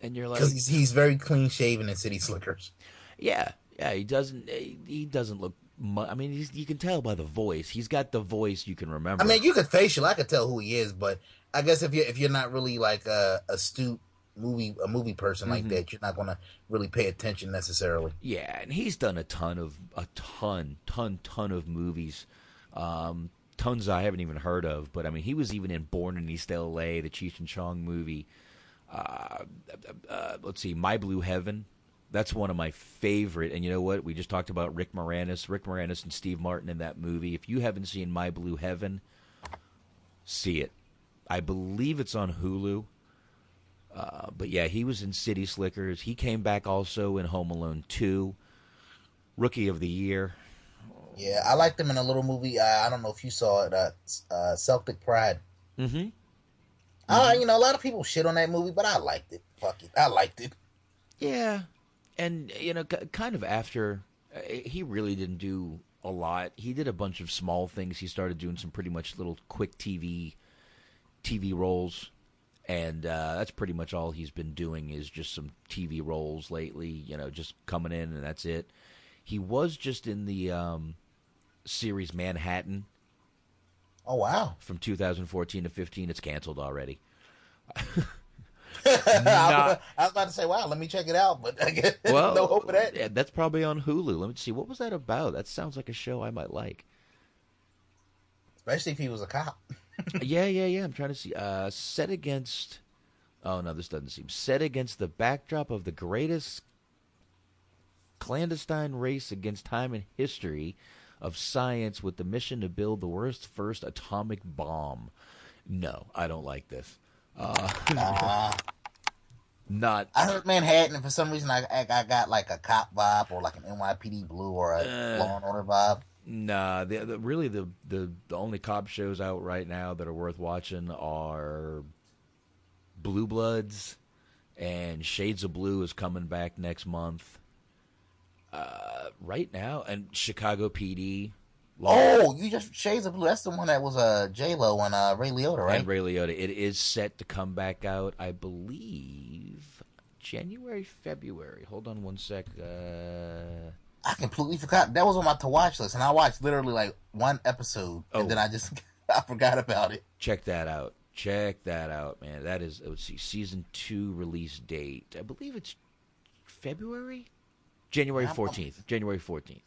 and you're like, because he's, he's very clean shaven in City Slickers. yeah, yeah, he doesn't he doesn't look. I mean, he's, you can tell by the voice. He's got the voice you can remember. I mean, you could facial. I could tell who he is, but I guess if you're if you're not really like a astute movie a movie person like Mhm. that, you're not gonna really pay attention necessarily. Yeah, and he's done a ton of a ton, ton, ton of movies. Um, tons I haven't even heard of, but I mean, he was even in Born in East L.A., the Cheech and Chong movie. Uh, uh, let's see, My Blue Heaven. That's one of my favorite. And you know what? We just talked about Rick Moranis, Rick Moranis and Steve Martin in that movie. If you haven't seen My Blue Heaven, see it. I believe it's on Hulu. Uh, but yeah, he was in City Slickers. He came back also in Home Alone 2. Rookie of the Year. Yeah, I liked him in a little movie. Uh, I don't know if you saw it, uh, uh, Celtic Pride. Mm-hmm. Uh, you know, a lot of people shit on that movie, but I liked it. Fuck it, I liked it. Yeah, and you know, kind of after uh, he really didn't do a lot. He did a bunch of small things. He started doing some pretty much little quick TV TV roles, and uh, that's pretty much all he's been doing is just some TV roles lately. You know, just coming in and that's it. He was just in the um, series Manhattan Oh wow! from 2014 to 15. It's canceled already. I, was, I was about to say, wow, let me check it out, but I guess Well, no hope of that. yeah, that's probably on Hulu. Let me see. What was that about? That sounds like a show I might like. Especially if he was a cop. yeah, yeah, yeah. I'm trying to see. Uh, set against. Oh no, this doesn't seem set against the backdrop of the greatest clandestine race against time and history of science with the mission to build the world's first atomic bomb. No, I don't like this. Uh, not. I heard Manhattan, and for some reason, I, I I got like a cop vibe or like an NYPD Blue or a Uh. Law and Order vibe. Nah, the, the really the, the the only cop shows out right now that are worth watching are Blue Bloods and Shades of Blue is coming back next month. Uh, right now, and Chicago PD Oh, you just Shades of Blue. That's the one that was uh J Lo and uh Ray Liotta, right? And Ray Liotta. It is set to come back out, I believe, January, February. Hold on one sec. Uh, I completely forgot that was on my to watch list, and I watched literally like one episode, Oh. and then I just I forgot about it. check that out. Check that out, man. That is let's see, season two release date. I believe it's February, January fourteenth. January fourteenth.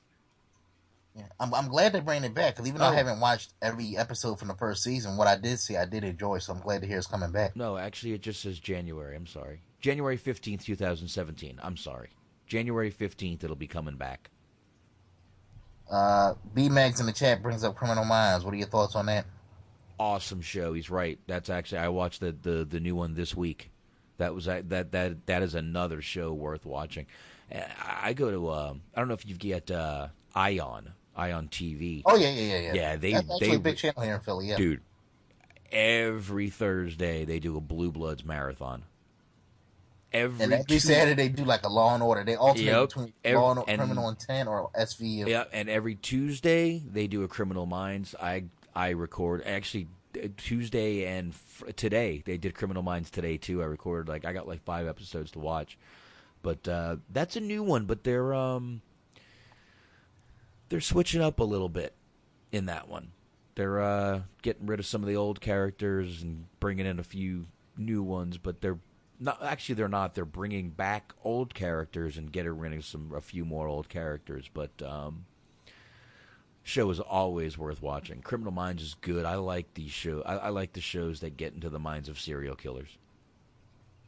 Yeah, I'm I'm glad they're bringing it back because even though Oh. I haven't watched every episode from the first season, what I did see, I did enjoy. So I'm glad to hear it's coming back. No, actually, it just says January. I'm sorry, January fifteenth, two thousand seventeen. I'm sorry, January fifteenth. It'll be coming back. Uh, B Megs in the chat brings up Criminal Minds. What are your thoughts on that? awesome show. He's right. That's actually I watched the the, the new one this week. That was that that that is another show worth watching. I I go to um, I don't know if you get uh, Ion Ion TV. Oh yeah, yeah, yeah, yeah. Yeah, they That's actually they a big channel here in Philly. Yeah, dude. Every Thursday they do a Blue Bloods marathon. Every, and every two- Saturday they do like a Law and Order. They alternate Yep. between Every- Law and, and- Criminal Intent or SVU. Yeah, and every Tuesday they do a Criminal Minds. I I record actually uh, Tuesday and f- today they did Criminal Minds today too. I recorded like I got like five episodes to watch, but uh, that's a new one. But they're um they're switching up a little bit in that one. They're uh, getting rid of some of the old characters and bringing in a few new ones, but they're not actually they're not. They're bringing back old characters and getting rid of some a few more old characters, but um, show is always worth watching. Criminal Minds is good. I like these show. I, I like the shows that get into the minds of serial killers.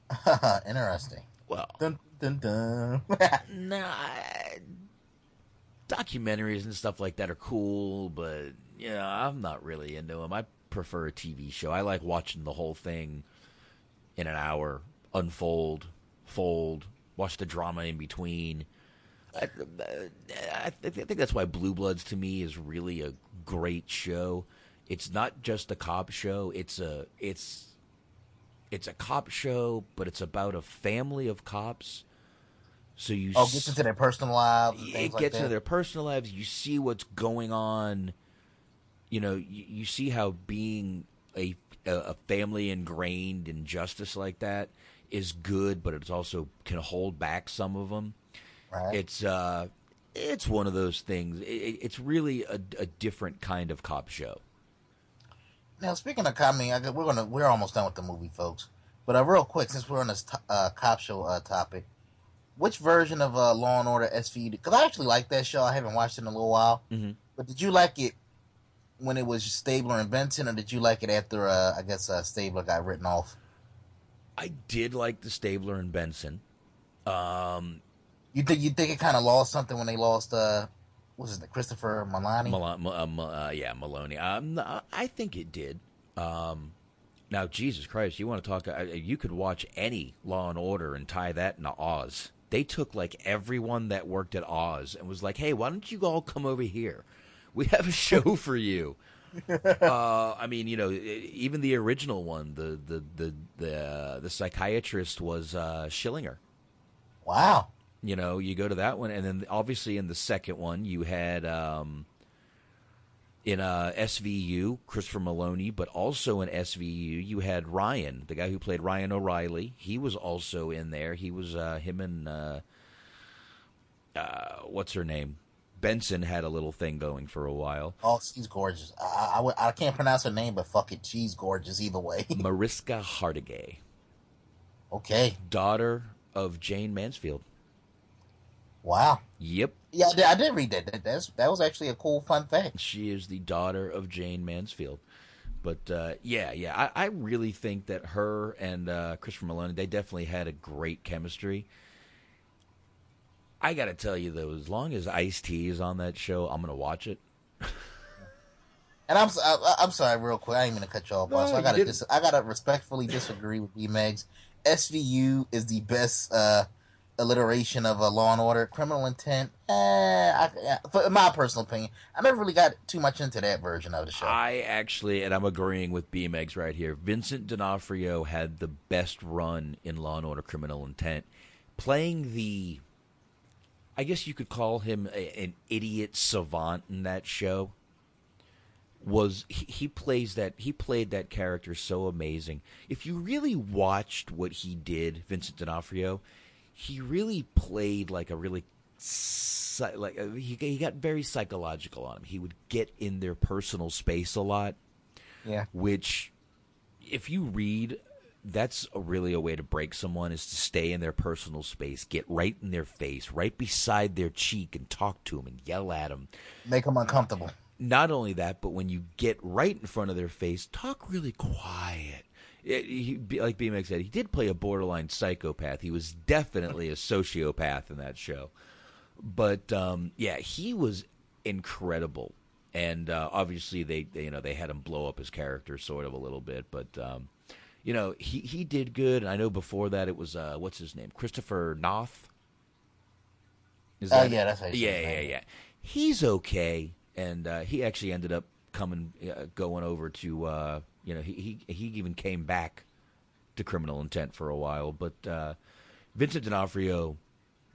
Interesting. Well, dun, dun, dun. nah, I- documentaries and stuff like that are cool, but know, I'm not really into them. I prefer a TV show. I like watching the whole thing in an hour, unfold, fold, watch the drama in between. I, I, I think that's why Blue Bloods to me is really a great show. It's not just a cop show. It's a it's it's a cop show, but it's about a family of cops. So you oh, gets into their personal lives. And it like gets that. into their personal lives. You see what's going on. You know, you, you see how being a a family ingrained in justice like that is good, but it's also can hold back some of them. Right. It's uh, it's one of those things. It, it- it's really a, a different kind of cop show. Now, speaking of comedy, I, we're gonna we're almost done with the movie, folks. But uh, real quick, since we're on this to- uh, cop show uh, topic, which version of uh, Law and Order SVU? Because I actually like that show. I haven't watched it in a little while. Mhm. But did you like it when it was Stabler and Benson, or did you like it after uh, I guess uh, Stabler got written off? I did like the Stabler and Benson. Um, You think you think it kind of lost something when they lost uh, what is it, Christopher Meloni? Mal- uh, uh, yeah, Meloni. Um, I think it did. Um, now, Jesus Christ, you want to talk? Uh, you could watch any Law and Order and tie that into Oz. They took like everyone that worked at Oz and was like, "Hey, why don't you all come over here? We have a show for you." uh, I mean, you know, even the original one, the the the the, uh, the psychiatrist was uh, Schillinger. Wow. You know, you go to that one, and then obviously in the second one, you had um, in uh, SVU Christopher Meloni, but also in SVU you had Ryan, the guy who played Ryan O'Reilly. He was also in there. He was uh, him and uh, uh, what's her name? Benson had a little thing going for a while. Oh, she's gorgeous. I, I, I I can't pronounce her name, but fuck it, she's gorgeous either way. Mariska Hargitay, okay. daughter of Jayne Mansfield. Wow. Yep. Yeah, I did, I did read that. that. That's that was actually a cool fun fact. She is the daughter of Jayne Mansfield. But uh, yeah, yeah, I, I really think that her and uh, Christopher Meloni, they definitely had a great chemistry. I got to tell you though, as long as Ice T is on that show, I'm gonna watch it. And I'm s- I, am sorry, real quick. I ain't gonna cut you off, boss. No, I gotta dis- I gotta respectfully disagree with B Megs. SVU is the best uh, alliteration of a Law and Order. Criminal Intent, eh, I, yeah, for my personal opinion, I never really got too much into that version of the show. I actually, and I'm agreeing with BMX right here. Vincent D'Onofrio had the best run in Law and Order: Criminal Intent, playing the. I guess you could call him a, an idiot savant in that show. was he, he plays that he played that character so amazing. If you really watched what he did, Vincent D'Onofrio, he really played like a really like uh, he he got very psychological on him. He would get in their personal space a lot, Yeah. which if you read that's a really a way to break someone is to stay in their personal space, get right in their face, right beside their cheek and talk to them and yell at them Make them uncomfortable. not only that, but when you get right in front of their face, talk really quiet. It, he, like BMX said, he did play a borderline psychopath. He was definitely a sociopath in that show. But um, yeah, he was incredible, and uh, obviously they, they you know they had him blow up his character sort of a little bit, but um, you know he he did good. And I know before that it was uh, what's his name, Christopher Noth. Is Oh, yeah, that's how yeah, yeah, yeah. He's okay, and uh, he actually ended up coming, uh, going over to, uh, you know, he, he he even came back to Criminal Intent for a while. But uh, Vincent D'Onofrio,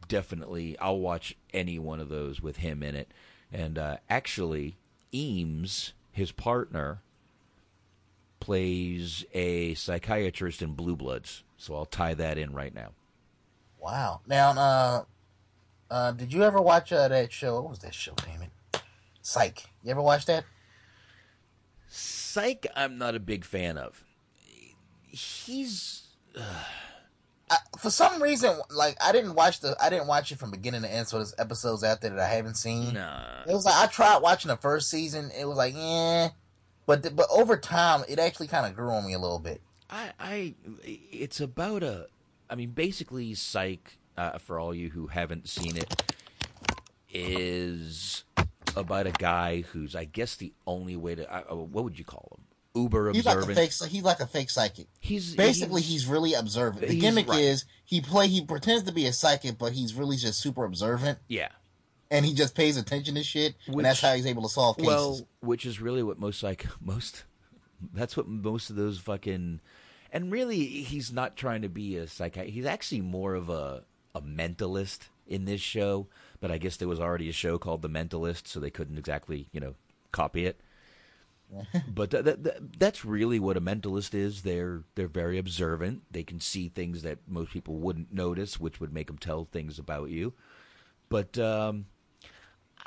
definitely, I'll watch any one of those with him in it. And uh, actually, Eames, his partner, plays a psychiatrist in Blue Bloods. So I'll tie that in right now. Wow. Now, uh, uh, did you ever watch uh, that show? What was that show? Damn it, Psych. You ever watch that? Psych, I'm not a big fan of. He's I, for some reason, like I didn't watch the, I didn't watch it from beginning to end. So there's episodes out there that I haven't seen. Nah. It was like I tried watching the first season. It was like, yeah, But th- but over time, it actually kind of grew on me a little bit. I, I, it's about a, I mean, basically, Psych, uh, for all you who haven't seen it, is about a guy who's, I guess, the only way to, uh, what would you call him? Uber He's like a observant. fake. He's like a fake psychic. He's Basically, he's- he's, really observant. The gimmick right. is he play. He pretends to be a psychic, but he's really just super observant, yeah. and he just pays attention to shit, Which- and that's how he's able to solve cases. Well, which is really what most like most. That's what most of those fucking, and really, he's not trying to be a psychiatrist. He's actually more of a a mentalist in this show. But I guess there was already a show called The Mentalist, so they couldn't exactly you know copy it. but th- th- th- that's really what a mentalist is. They're they're very observant. They can see things that most people wouldn't notice, which would make them tell things about you. But um,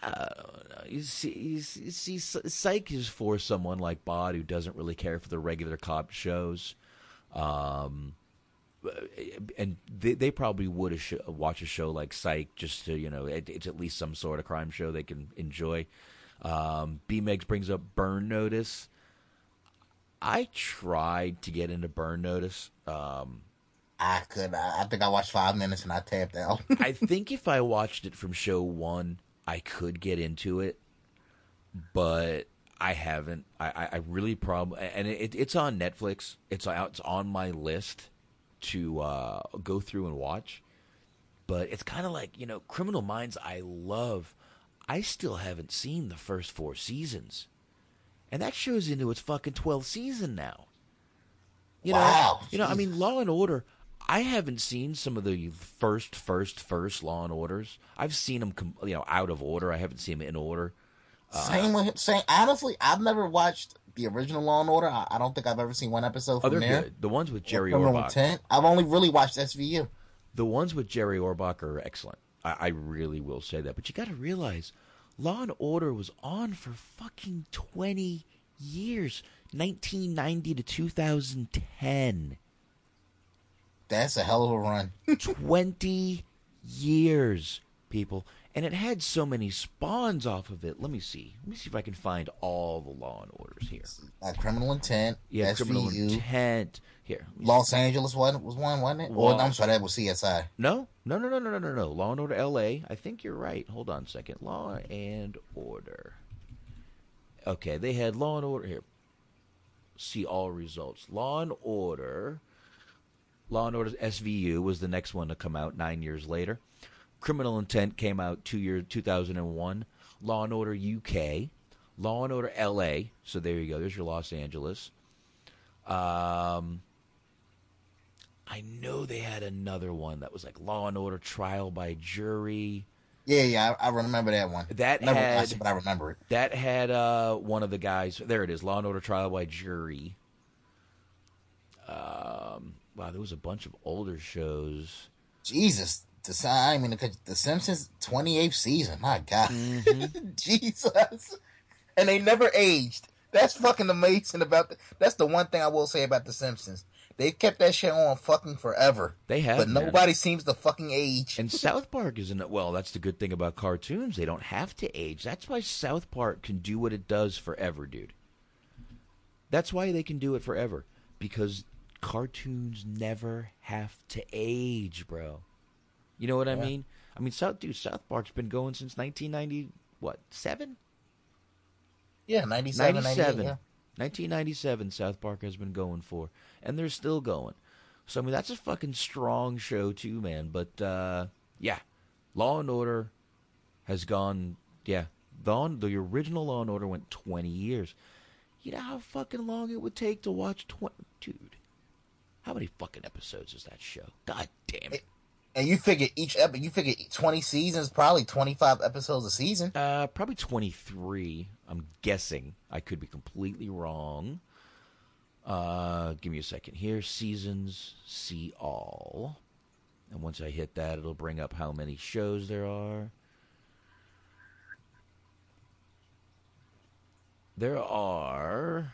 uh, you see, you see, you see, Psych is for someone like Bod who doesn't really care for the regular cop shows. Um, and they, they probably would a sh- watch a show like Psych just to, you know, it, it's at least some sort of crime show they can enjoy. Um, B Megs brings up Burn Notice. I tried to get into Burn Notice. Um, I could. I, I think I watched five minutes and I tapped out. I think if I watched it from show one, I could get into it, but I haven't. I, I, I really probably and it, it's on Netflix. It's out. It's on my list to uh, go through and watch. But it's kind of like you know, Criminal Minds. I love. I still haven't seen the first four seasons, and that show's into its fucking twelfth season now. You know, Wow. you know. I mean, Law and Order. I haven't seen some of the first, first, first Law and Orders. I've seen them, you know, out of order. I haven't seen them in order. same with. Same. Honestly, I've never watched the original Law and Order. I, I don't think I've ever seen one episode Oh, from they're there. good. The ones with Jerry Criminal Orbach. Intent. I've only really watched SVU. The ones with Jerry Orbach are excellent. I, I really will say that. But you got to realize, Law and Order was on for fucking twenty years, nineteen ninety to two thousand ten. That's a hell of a run. 20 years, people. And it had so many spawns off of it. Let me see. Let me see if I can find all the Law and Orders here. Uh, Criminal Intent. Yeah, Criminal Intent. Here. Los Angeles was was one, wasn't it? Law- Or I'm sorry, that was CSI. No, no, no, no, no, no, no, no. Law and Order L.A. I think you're right. Hold on a second. Law and Order. Okay, they had Law and Order here. See all results. Law and Order. Law and Order SVU was the next one to come out nine years later. Criminal Intent came out two year 2001. Law and Order UK. Law and Order LA. So there you go. There's your Los Angeles. Um, I know they had another one that was like Law and Order Trial by Jury. Yeah, yeah, I, I remember that one. That Never had, watched it, but I remember it. That had uh, one of the guys. There it is. Law and Order Trial by Jury. Um, wow, there was a bunch of older shows. Jesus, the I mean, the, the Simpsons 28th season. My God, Mm-hmm. Jesus, and they never aged. That's fucking amazing. About the, that's the one thing I will say about the Simpsons. They've kept that shit on fucking forever. They have, but man. nobody seems to fucking age. And South Park isn't well. That's the good thing about cartoons; they don't have to age. That's why South Park can do what it does forever, dude. That's why they can do it forever because cartoons never have to age, bro. You know what I mean? I mean, South dude, South Park's been going since 1990. What seven? yeah, 97, 97. yeah. 1997 South Park has been going for and they're still going. So I mean that's a fucking strong show too, man, but uh yeah. Law and Order has gone yeah. The, the original Law and Order went 20 years. You know how fucking long it would take to watch 20 dude. How many fucking episodes is that show? God damn it. And you figure each episode, you figure 20 seasons, probably 25 episodes a season. Uh, probably 23. I'm guessing. I could be completely wrong. Uh, give me a second here. Seasons, see all. And once I hit that, it'll bring up how many shows there are. There are.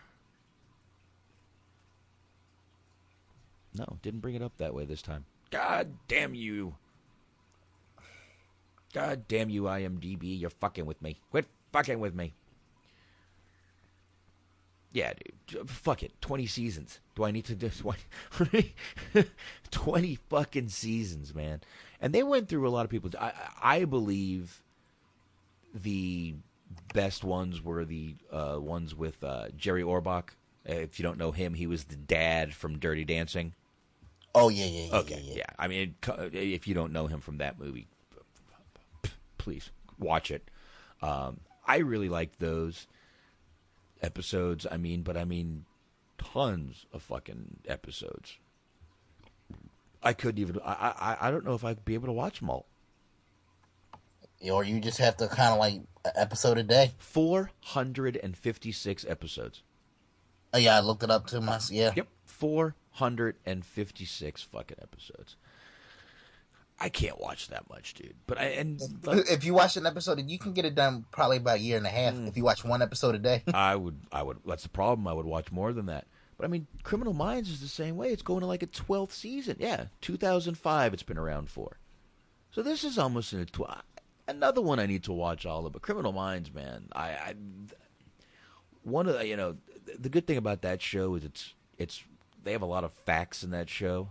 No, didn't bring it up that way this time. God damn you. God damn you, IMDb. You're fucking with me. Quit fucking with me. Yeah, dude. Fuck it. 20 seasons. Do I need to do 20? 20 fucking seasons, man. And they went through a lot of people. I, I believe the best ones were the uh, ones with uh, Jerry Orbach. If you don't know him, he was the dad from Dirty Dancing. Oh yeah, yeah, yeah. Okay, yeah. yeah. I mean, if you don't know him from that movie, please watch it. Um, I really like those episodes. I mean, but I mean, tons of fucking episodes. I couldn't even. I I, I don't know if I'd be able to watch them all. Or you just have to kind of like episode a day. Four hundred and fifty-six episodes. Oh yeah, I looked it up too. My yeah. Yep, four hundred and fifty-six fucking episodes. I can't watch that much, dude. But I and If you watch an episode, you can get it done probably about a year and a half Mm. if you watch one episode a day. I would, I would. That's the problem. I would watch more than that. But I mean, Criminal Minds is the same way. It's going to like a twelfth season. Yeah, two thousand five. It's been around for. So this is almost in a tw- another one I need to watch all of. But Criminal Minds, man, I, I one of the, you know the good thing about that show is it's it's they have a lot of facts in that show,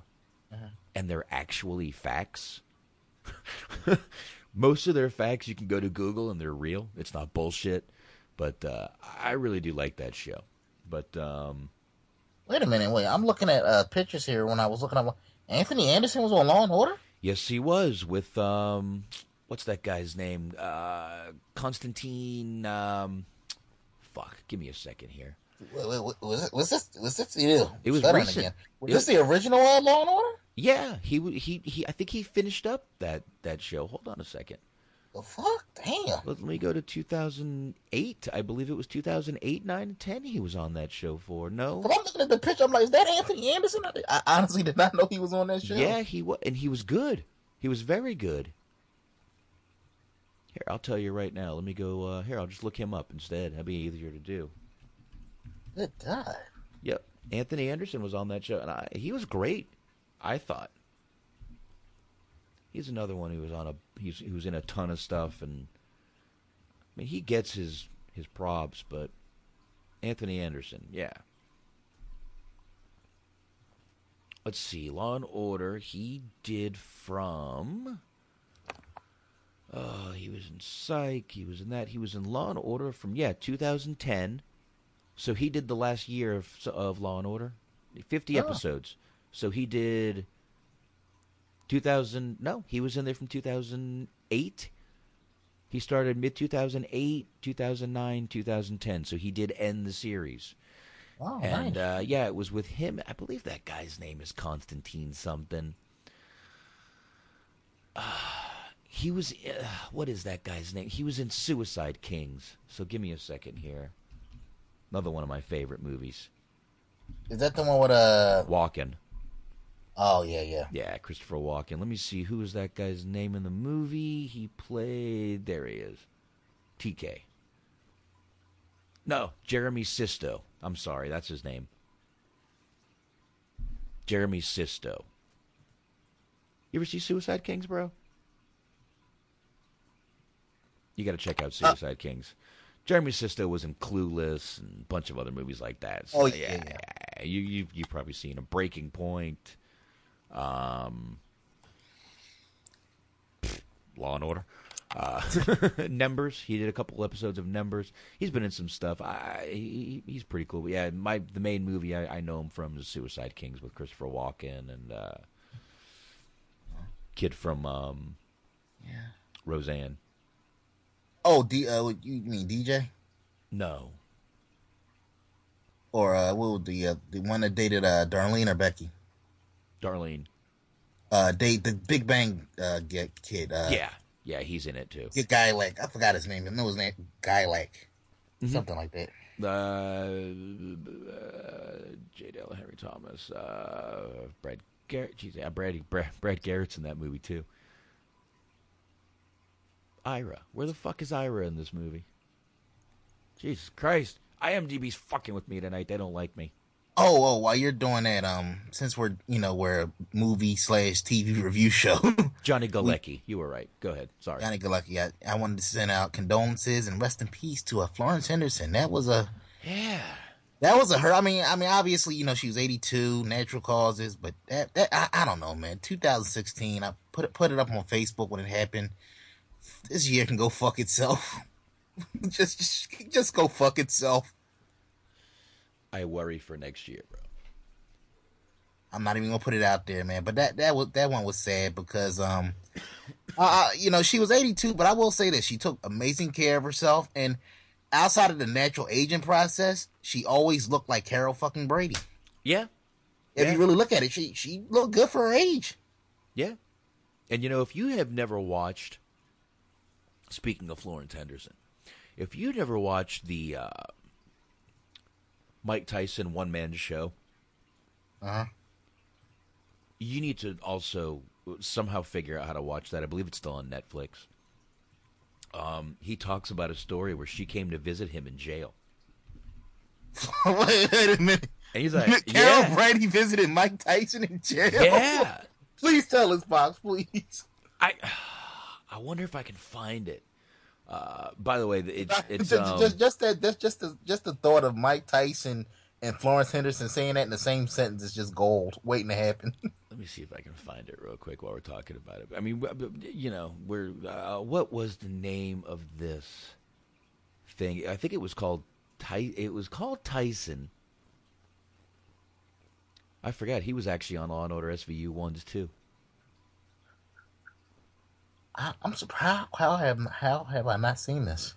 and they're actually facts. Most of their facts you can go to Google and they're real. It's not bullshit. But uh, I really do like that show. But um, Wait a minute, wait. I'm looking at uh, pictures here. When I was looking at Anthony Anderson was on Law and Order. yes, he was with um, what's that guy's name? Uh, Constantine. Um, fuck, give me a second here. Was, it, was this? Was this? Ew, It was recent. Again. Was It this the original uh, Law and Order? Yeah, he he he. I think he finished up that that show. Hold on a second. The fuck, damn. Let, me go to 2008. I believe it was 2008, 9, and 10 he was on that show for. No? Cause I'm looking at the picture. I'm like, is that Anthony Anderson? I, I honestly did not know he was on that show. Yeah, he was, and he was good. He was very good. Here, I'll tell you right now. Let me go. Uh, here, I'll just look him up instead. That'd be easier to do. Good God. Yep, Anthony Anderson was on that show, and I, he was great. I thought. He's another one who was on a. He's he was in a ton of stuff, and I mean he gets his his props, but Anthony Anderson, yeah. Let's see, Law and Order. He did from. Oh, he was in Psych. He was in that. He was in Law and Order from yeah, 2010. So he did the last year of of Law and Order, 50 Oh. episodes. So he did 2000. No, he was in there from 2008. He started mid 2008, 2009, 2010. So he did end the series. Oh, and nice. uh, yeah, it was with him. I believe that guy's name is Constantine something. He was. Uh, what is that guy's name? He was in Suicide Kings. So give me a second here. Another one of my favorite movies. Is that the one with uh? Walken. Oh yeah, yeah. Yeah, Christopher Walken. Let me see who is that guy's name in the movie. He played. There he is. TK. No, Jeremy Sisto. I'm sorry, that's his name. Jeremy Sisto. You ever see Suicide Kings, bro? You got to check out Suicide Kings. Jeremy Sisto was in Clueless and a bunch of other movies like that. So, Oh, yeah, yeah. You you you've probably seen a Breaking Point, um, Law and Order, uh, Numbers. He did a couple episodes of Numbers. He's been in some stuff. I, he, he's pretty cool. But yeah, my the main movie I, I know him from is Suicide Kings with Christopher Walken and uh, kid from um, Yeah. Roseanne. Oh, D. Uh, you mean DJ No, or uh, what was the uh, the one that dated uh Darlene or Becky? Darlene. Uh, date the Big Bang uh kid. Uh, yeah, yeah, he's in it too. Get guy like I forgot his name. I know his name. Guy like Mm-hmm. something like that. Uh, uh, J. Dale, Henry Thomas, uh, Brad Garrett. Jeez, yeah, Brad, Brad, Brad Garrett's in that movie too. Ira, where the fuck is Ira in this movie? Jesus Christ, IMDb's fucking with me tonight. They don't like me. Oh, oh, while you're doing that, um, since we're you know we're a movie slash TV review show, Johnny Galecki, you were right. Go ahead. Sorry. Johnny Galecki, I, I wanted to send out condolences and rest in peace to a Florence Henderson. That was a Yeah. that was a her. I mean, I mean, obviously, you know, she was 82, natural causes, but that that I, I don't know, man. 2016, I put it put it up on Facebook when it happened. This year can go fuck itself. just, just just go fuck itself. I worry for next year, bro. I'm not even gonna put it out there, man. But that that was that one was sad because um, uh, you know, she was 82, but I will say that she took amazing care of herself, and outside of the natural aging process, she always looked like Carol fucking Brady. Yeah. If Yeah. you really look at it, she she looked good for her age. Yeah. And you know, if you have never watched, speaking of Florence Henderson, if you never watched the uh, Mike Tyson one man show, Uh-huh. you need to also somehow figure out how to watch that. I believe it's still on Netflix. Um, he talks about a story where she came to visit him in jail. wait, a minute. And he's like, Carol yeah. Brady visited Mike Tyson in jail. Yeah. please tell us, Fox, please. I I wonder if I can find it. Uh, by the way, it's it's just, um, just, just that, that's just the, just the thought of Mike Tyson and Florence Henderson saying that in the same sentence is just gold waiting to happen. Let me see if I can find it real quick while we're talking about it. I mean, you know, we're uh, what was the name of this thing? I think it was called Ty- It was called Tyson. I forgot he was actually on Law and Order SVU ones too. I, I'm surprised. How have how have I not seen this?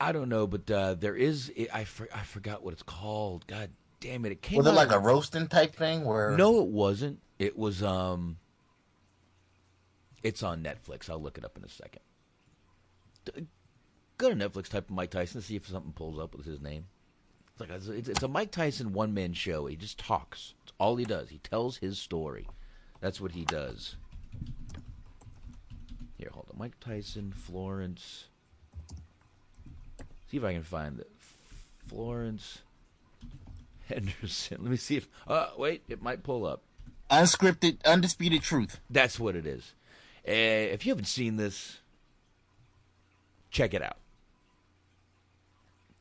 I don't know, but uh, there is. I for, I forgot what it's called. God damn it! It came. Was it like a roasting type thing where? No, it wasn't. It was um. It's on Netflix. I'll look it up in a second. Go to Netflix, type Mike Tyson, see if something pulls up with his name. It's like a, it's, it's a Mike Tyson one man show. He just talks. It's all he does. He tells his story. That's what he does. Here, hold on. Mike Tyson, Florence. See if I can find it. Florence Henderson. Let me see if. Uh, wait, it might pull up. Unscripted, undisputed truth. That's what it is. Uh, if you haven't seen this, check it out.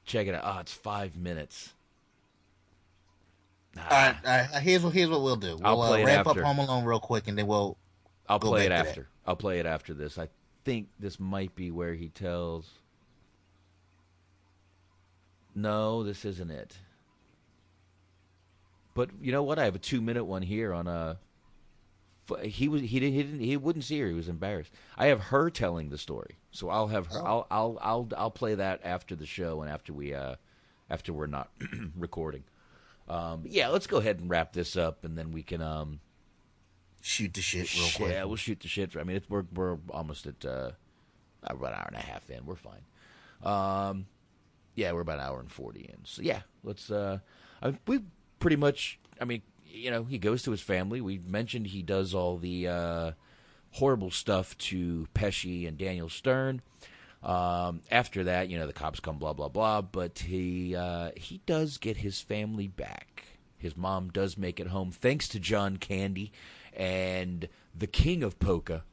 Check it out. Oh, it's five minutes. All right, all right. Here's what here's what we'll do. I'll We'll play uh, wrap after. up Home Alone real quick, and then we'll. I'll play it after. I'll play it after this. I think this might be where he tells. No, this isn't it. But you know what? I have a two-minute one here on a. He was he didn't he didn't he wouldn't see her. He was embarrassed. I have her telling the story, so I'll have her. I'll I'll I'll I'll play that after the show and after we uh after we're not recording. Um, yeah, let's go ahead and wrap this up, and then we can um shoot the shit real quick. Yeah, we'll shoot the shit. I mean, it's, we're we're almost at uh, about an hour and a half in. We're fine. Um, yeah, we're about an hour and forty in. So yeah, let's. Uh, I, we pretty much. I mean, you know, he goes to his family. We mentioned he does all the uh, horrible stuff to Pesci and Daniel Stern. Um, after that, you know, the cops come, blah blah blah. But he uh, he does get his family back. His mom does make it home, thanks to John Candy and the king of polka,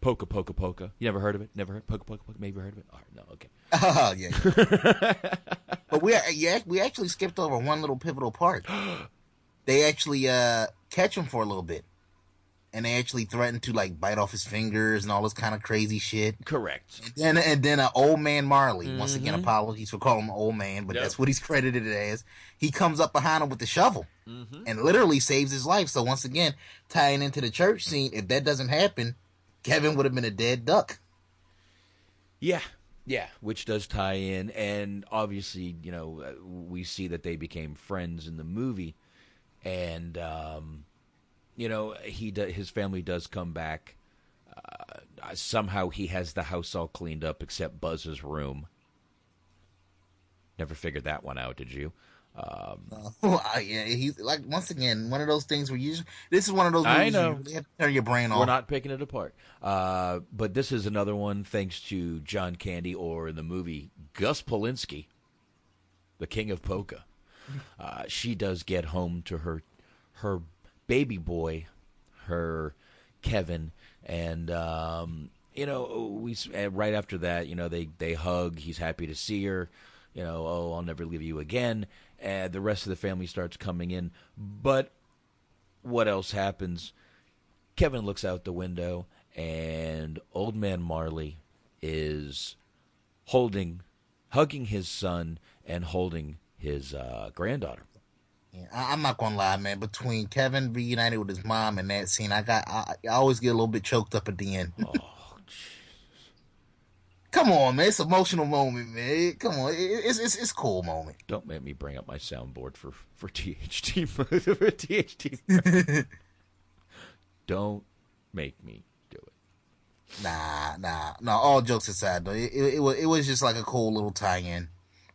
polka polka polka. You never heard of it? Never heard polka polka polka? Maybe heard of it? Oh, no, okay. Oh yeah. but we yeah, we actually skipped over one little pivotal part. they actually uh, catch him for a little bit, and they actually threatened to like bite off his fingers and all this kind of crazy shit. Correct. And then and then uh, old man Marley. Mm-hmm. Once again, apologies for calling him old man, but Yep. that's what he's credited as. He comes up behind him with the shovel Mm-hmm. and literally saves his life. So once again, tying into the church scene, if that doesn't happen, Kevin would have been a dead duck. Yeah, yeah, which does tie in, and obviously, you know, uh, we see that they became friends in the movie, and um, you know, he do, his family does come back. Uh, somehow, he has the house all cleaned up except Buzz's room. Never figured that one out, did you? Um, yeah, he's like once again one of those things where you. Just, This is one of those I know. you really have to turn your brain off. We're not picking it apart. Uh, but this is another one thanks to John Candy or in the movie Gus Polinski, the king of polka. Uh, she does get home to her her baby boy, her Kevin, and um, you know we right after that, you know they they hug. He's happy to see her. You know, oh, I'll never leave you again. And the rest of the family starts coming in, but what else happens? Kevin looks out the window, and old man Marley is holding, hugging his son and holding his uh, granddaughter. Yeah, I, I'm not gonna lie, man. Between Kevin reunited with his mom and that scene, I got I, I always get a little bit choked up at the end. Oh, Come on, man. It's an emotional moment, man. Come on, it, it's it's it's a cool moment. Don't make me bring up my soundboard for for THT for THT. Don't make me do it. Nah, nah, no. All jokes aside, though, it, it, it was it was just like a cool little tie-in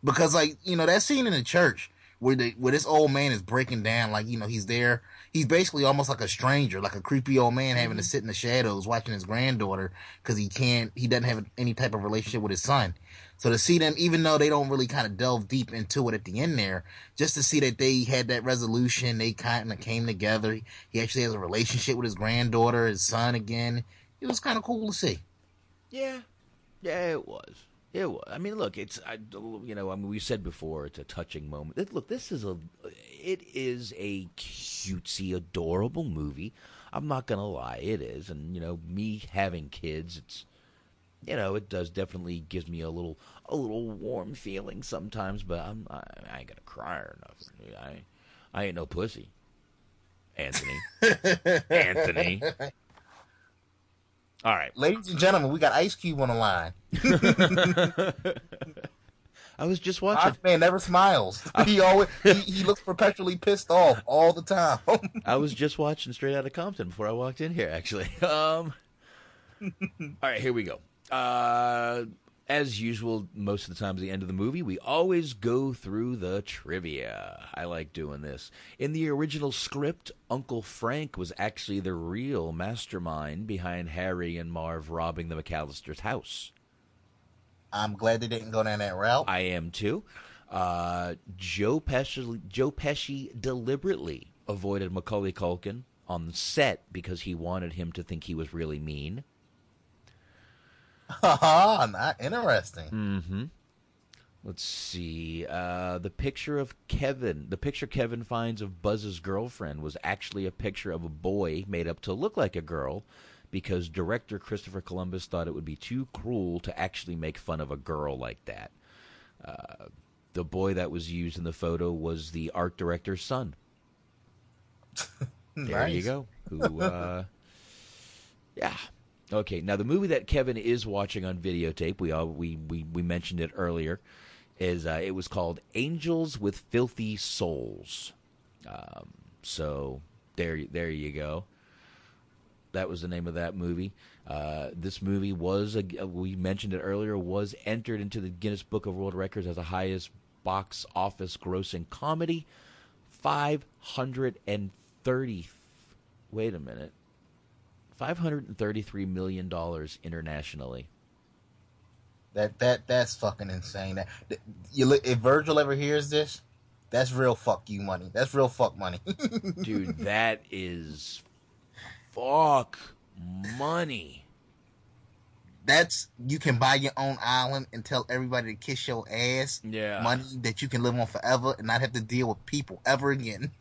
because, like, you know, that scene in the church where the where this old man is breaking down, like, you know, he's there. He's basically almost like a stranger, like a creepy old man having to mm-hmm. sit in the shadows watching his granddaughter because he can't, he doesn't have any type of relationship with his son. So to see them, even though they don't really kind of delve deep into it at the end there, just to see that they had that resolution, they kind of came together. He actually has a relationship with his granddaughter, his son again. It was kind of cool to see. Yeah, yeah, it was. Was. I mean, look, it's I, you know, I mean, we said before it's a touching moment. It- look, this is a, it is a cutesy, adorable movie. I'm not gonna lie, it is, and you know, me having kids, it's, you know, it does definitely gives me a little, a little warm feeling sometimes. But I'm, I, I ain't gonna cry or nothing. I, I ain't no pussy. Anthony, Anthony. All right. Ladies and gentlemen, we got Ice Cube on the line. I was just watching. Ice Man never smiles. He always he, he looks perpetually pissed off all the time. I was just watching Straight Outta Compton before I walked in here, actually. Um, all right, here we go. Uh, as usual, most of the time at the end of the movie, we always go through the trivia. I like doing this. In the original script, Uncle Frank was actually the real mastermind behind Harry and Marv robbing the McAllister's house. I'm glad they didn't go down that route. I am too. Uh, Joe Pesci, Joe Pesci deliberately avoided Macaulay Culkin on the set because he wanted him to think he was really mean. Haha, not interesting. Mm-hmm. Let's see. Uh, the picture of Kevin, the picture Kevin finds of Buzz's girlfriend was actually a picture of a boy made up to look like a girl because director Christopher Columbus thought it would be too cruel to actually make fun of a girl like that. Uh, the boy that was used in the photo was the art director's son. There you go. Who, uh, yeah. Okay. Now the movie that Kevin is watching on videotape, we all we we, we mentioned it earlier, is uh, it was called Angels with Filthy Souls. Um, so there there you go. That was the name of that movie. Uh, this movie was, a, we mentioned it earlier, was entered into the Guinness Book of World Records as the highest box office grossing comedy. 530. Wait a minute. $533 million internationally. That that that's fucking insane. That, that- you if Virgil ever hears this, that's real fuck you money. That's real fuck money. Dude, that is fuck money. That's you can buy your own island and tell everybody to kiss your ass. Yeah. money that you can live on forever and not have to deal with people ever again.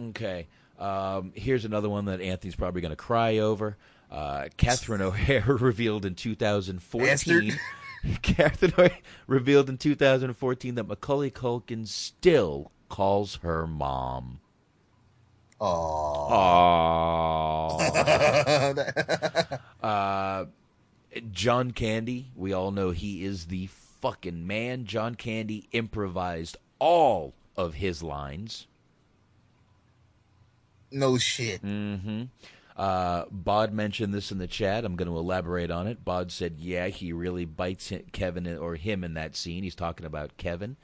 Okay. Um, here's another one that Anthony's probably going to cry over. Uh, Catherine O'Hara revealed in 2014. Catherine O'Hara revealed in 2014 that Macaulay Culkin still calls her mom. Aww. uh, John Candy, we all know he is the fucking man. John Candy improvised all of his lines. No shit. Mm-hmm. Uh, Bod mentioned this in the chat. I'm going to elaborate on it. Bod said, "Yeah, he really bites Kevin or him in that scene. He's talking about Kevin."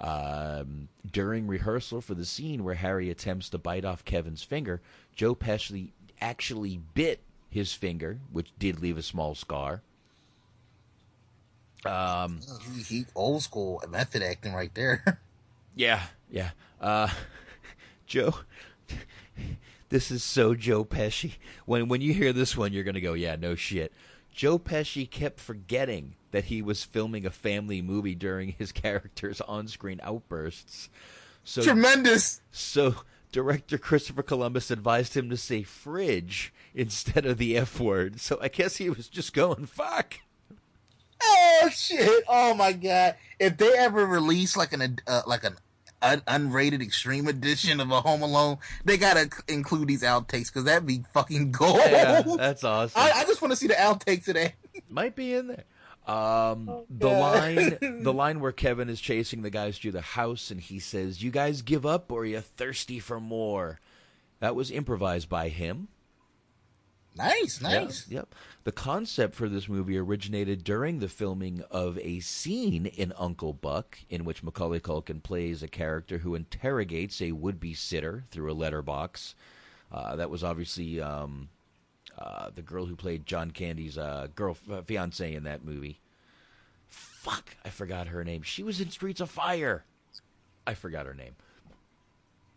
Um, during rehearsal for the scene where Harry attempts to bite off Kevin's finger, Joe Pesci actually bit his finger, which did leave a small scar. Um, He, he old school method acting right there. Yeah, yeah. Uh, Joe, this is so Joe Pesci. When when you hear this one, you're gonna go, yeah, no shit. Joe Pesci kept forgetting that he was filming a family movie during his character's on-screen outbursts. So Tremendous. So director Christopher Columbus advised him to say fridge instead of the F word. So I guess he was just going fuck. Oh shit! Oh my god! If they ever release like an uh, like an un- unrated extreme edition of a Home Alone, they gotta c- include these outtakes because that'd be fucking gold. Yeah, that's awesome. I, I just want to see the outtakes today. Might be in there. Um, the line, the line where Kevin is chasing the guys through the house, and he says, "You guys give up, or are you thirsty for more?" That was improvised by him. Nice, nice. Yep, yep. The concept for this movie originated during the filming of a scene in Uncle Buck, in which Macaulay Culkin plays a character who interrogates a would-be sitter through a letterbox. Uh, that was obviously um, uh, the girl who played John Candy's uh, girl uh, fiance in that movie. Fuck, I forgot her name. She was in Streets of Fire. I forgot her name.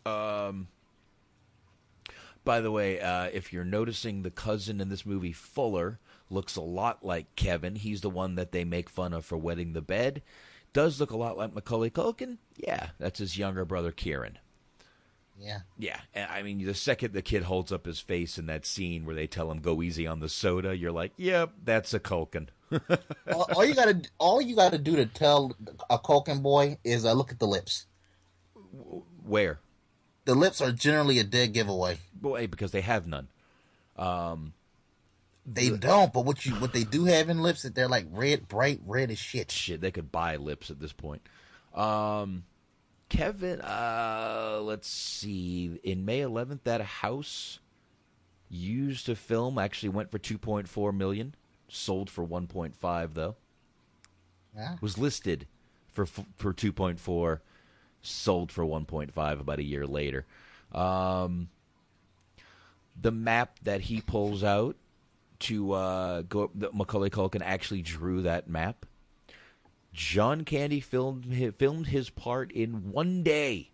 Um. By the way, uh, if you're noticing the cousin in this movie, Fuller, looks a lot like Kevin. He's the one that they make fun of for wetting the bed. Does look a lot like Macaulay Culkin. Yeah, that's his younger brother, Kieran. Yeah. Yeah, and I mean, the second the kid holds up his face in that scene where they tell him go easy on the soda, you're like, yep, that's a Culkin. all, all you gotta all you gotta do to tell a Culkin boy is uh, look at the lips. Where? The lips are generally a dead giveaway. Boy, because they have none. Um, They don't, but what you what they do have in lips that they're like red, bright red as shit. shit, they could buy lips at this point. Um, Kevin, uh, let's see. In May 11th, that house used to film actually went for 2.4 million, sold for 1.5 though. Yeah. Was listed for for 2.4, sold for 1.5 about a year later. Um, the map that he pulls out to uh, go, Macaulay Culkin actually drew that map. John Candy filmed filmed his part in one day.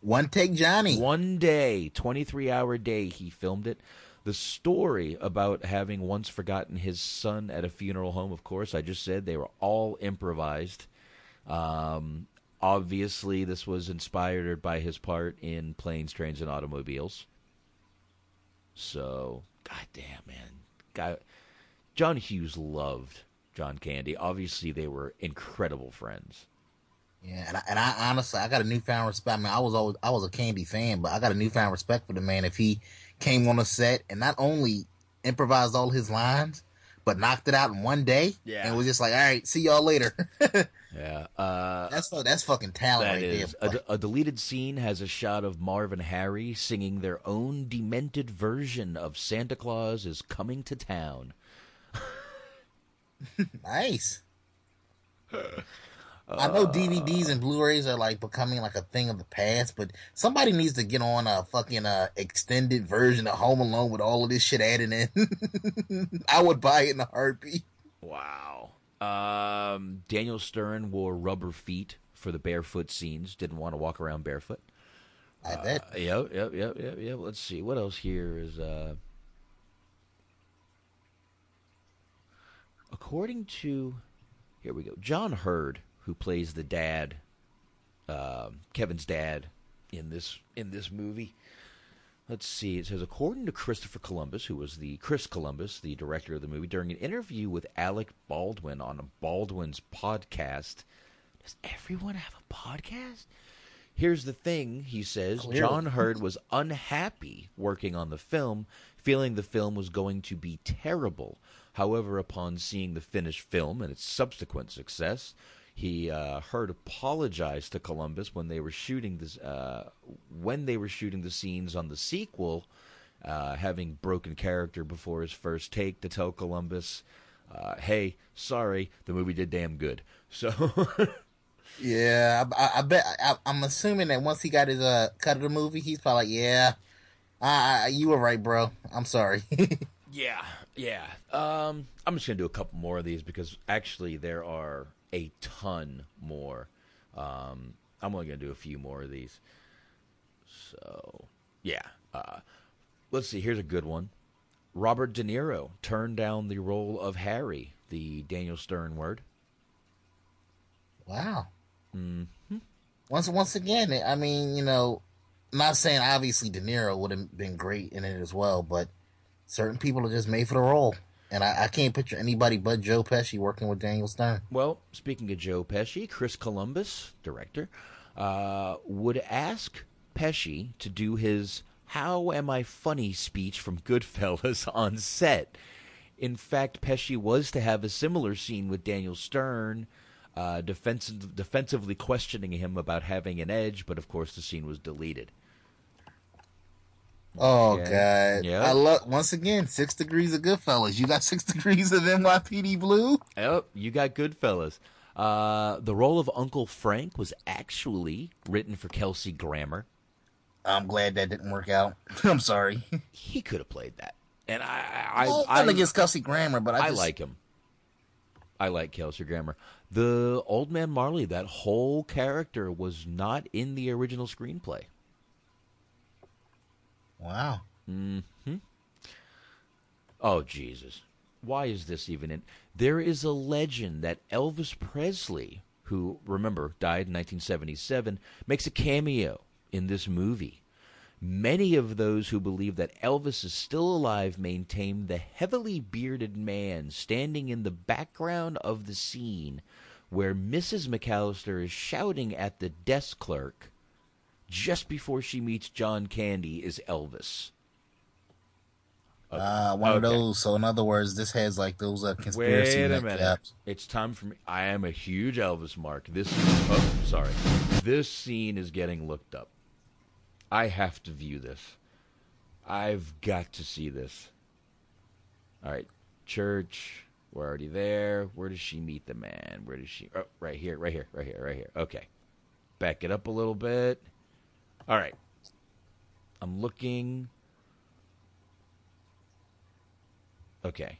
One take, Johnny. One day, twenty three hour day. He filmed it. The story about having once forgotten his son at a funeral home. Of course, I just said they were all improvised. Um, obviously, this was inspired by his part in Planes, Trains, and Automobiles. So, goddamn, man, guy, John Hughes loved John Candy. Obviously, they were incredible friends. Yeah, and I, and I honestly, I got a newfound respect. I mean, I was always I was a Candy fan, but I got a newfound respect for the man. If he came on a set and not only improvised all his lines, but knocked it out in one day. Yeah. and was just like, all right, see y'all later. Yeah, uh, that's that's fucking talent that right is. there. A, d- a deleted scene has a shot of Marv and Harry singing their own demented version of Santa Claus is Coming to Town. nice. I know DVDs and Blu-rays are like becoming like a thing of the past, but somebody needs to get on a fucking uh, extended version of Home Alone with all of this shit added in. I would buy it in a heartbeat. Wow. Um, Daniel Stern wore rubber feet for the barefoot scenes. Didn't want to walk around barefoot. I bet. Uh, yep, yep, yep, yep, yep. Let's see. What else here is uh According to here we go. John Heard, who plays the dad, um, Kevin's dad in this in this movie. Let's see. It says according to Christopher Columbus, who was the Chris Columbus, the director of the movie, during an interview with Alec Baldwin on Baldwin's podcast. Does everyone have a podcast? Here's the thing, he says. Clearly. John Heard was unhappy working on the film, feeling the film was going to be terrible. However, upon seeing the finished film and its subsequent success, he uh, Heard apologized to Columbus when they were shooting this uh, when they were shooting the scenes on the sequel, uh, having broken character before his first take to tell Columbus, uh, "Hey, sorry, the movie did damn good." So. Yeah, I, I, I bet. I, I'm assuming that once he got his uh, cut of the movie, he's probably like, "Yeah, I, I, you were right, bro. I'm sorry." Yeah, yeah. Um, I'm just gonna do a couple more of these because actually there are a ton more. Um, I'm only gonna do a few more of these. So, yeah. Uh, let's see. Here's a good one. Robert De Niro turned down the role of Harry, the Daniel Stern word. wow. hmm Once once again, I mean, you know, I'm not saying obviously De Niro would have been great in it as well, but certain people are just made for the role, and I, I can't picture anybody but Joe Pesci working with Daniel Stern. Well, speaking of Joe Pesci, Chris Columbus, director, uh, would ask Pesci to do his "How am I funny?" speech from Goodfellas on set. In fact, Pesci was to have a similar scene with Daniel Stern, uh, defensive, defensively questioning him about having an edge, but of course the scene was deleted. Oh Yeah. God! Yep. I love once again six degrees of Goodfellas. You got six degrees of NYPD Blue. Oh, you got Goodfellas. Uh, the role of Uncle Frank was actually written for Kelsey Grammer. I'm glad that didn't work out. I'm sorry. He could have played that, and I, I, Well, I, against Kelsey Grammer, but I, I just, like him. I like Kelsey Grammer. The Old Man Marley, that whole character was not in the original screenplay. Wow. hmm Oh Jesus! Why is this even in? There is a legend that Elvis Presley, who remember died in 1977, makes a cameo in this movie. Many of those who believe that Elvis is still alive maintain the heavily bearded man standing in the background of the scene where Mrs. McAllister is shouting at the desk clerk just before she meets John Candy is Elvis. Uh, one of those. So in other words, this has like those uh, conspiracy Wait a minute. caps. It's time for me. I am a huge Elvis mark. This, is oh, sorry. This scene is getting looked up. I have to view this. I've got to see this. All right, church. We're already there. Where does she meet the man? Where does she? Oh, right here, right here, right here, right here. Okay. Back it up a little bit. All right. I'm looking. Okay.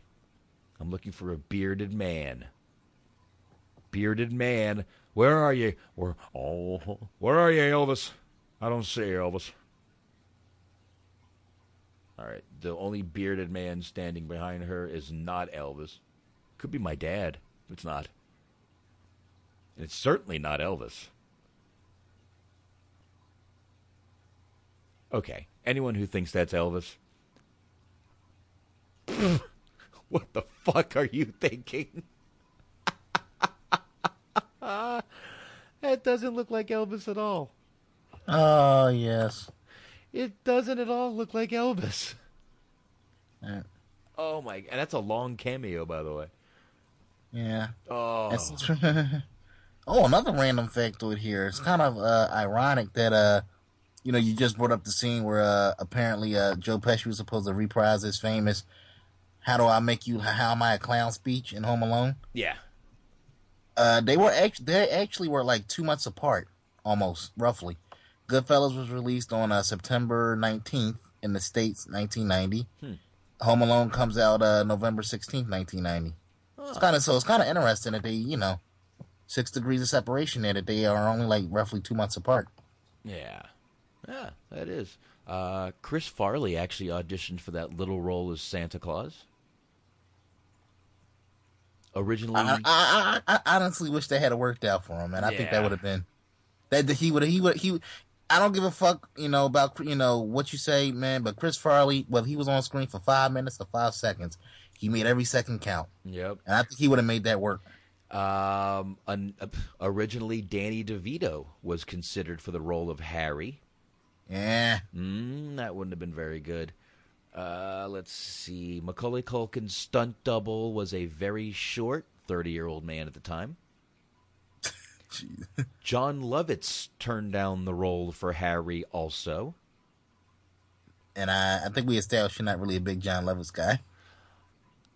I'm looking for a bearded man. Bearded man. Where are you? Where oh where are you, Elvis? I don't see you, Elvis. Alright. The only bearded man standing behind her is not Elvis. Could be my dad. It's not. And it's certainly not Elvis. Okay. Anyone who thinks that's Elvis, what the fuck are you thinking? that doesn't look like Elvis at all. Oh yes. It doesn't at all look like Elvis. Uh, Oh my! And that's a long cameo, by the way. Yeah. Oh, oh, another random factoid here. It's kind of uh, ironic that uh, you know, you just brought up the scene where uh, apparently uh, Joe Pesci was supposed to reprise his famous "How do I make you? How am I a clown?" speech in Home Alone. yeah. Uh, they were actually they actually were like two months apart, almost roughly. Goodfellas was released on uh, September nineteenth in the states, nineteen ninety. Hmm. Home Alone comes out uh, November sixteenth, nineteen ninety. It's kind of so it's kind of interesting that they you know six degrees of separation there that they are only like roughly two months apart. Yeah. Yeah, that is. Uh, Chris Farley actually auditioned for that little role as Santa Claus. Originally, I, I, I, I honestly wish they had it worked out for him, and I think that would have been that he would he would he. I don't give a fuck, you know, about you know what you say, man. But Chris Farley, whether he was on screen for five minutes or five seconds, he made every second count, yep. and I think he would have made that work. Um, un, uh, originally, Danny DeVito was considered for the role of Harry. Yeah, Mm, that wouldn't have been very good. Uh, let's see. Macaulay Culkin's stunt double was a very short 30 year old man at the time. Jon Lovitz turned down the role for Harry also. and I, I think we established you're not really a big Jon Lovitz guy.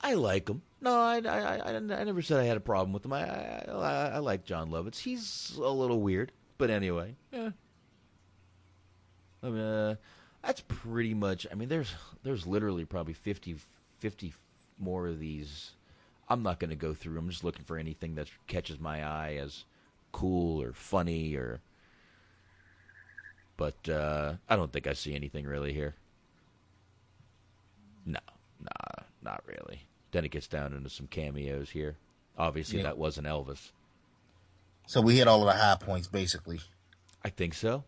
I like him. No, I, I, I, I never said I had a problem with him. I, I, I, I like Jon Lovitz. He's a little weird, but anyway, yeah. I mean, uh, that's pretty much. I mean, there's there's literally probably 50, 50 more of these. I'm not going to go through. I'm just looking for anything that catches my eye as cool or funny or. But uh, I don't think I see anything really here. No, nah, not really. Then it gets down into some cameos here. Obviously, Yeah. that wasn't Elvis. So we hit all of the high points basically. I think so.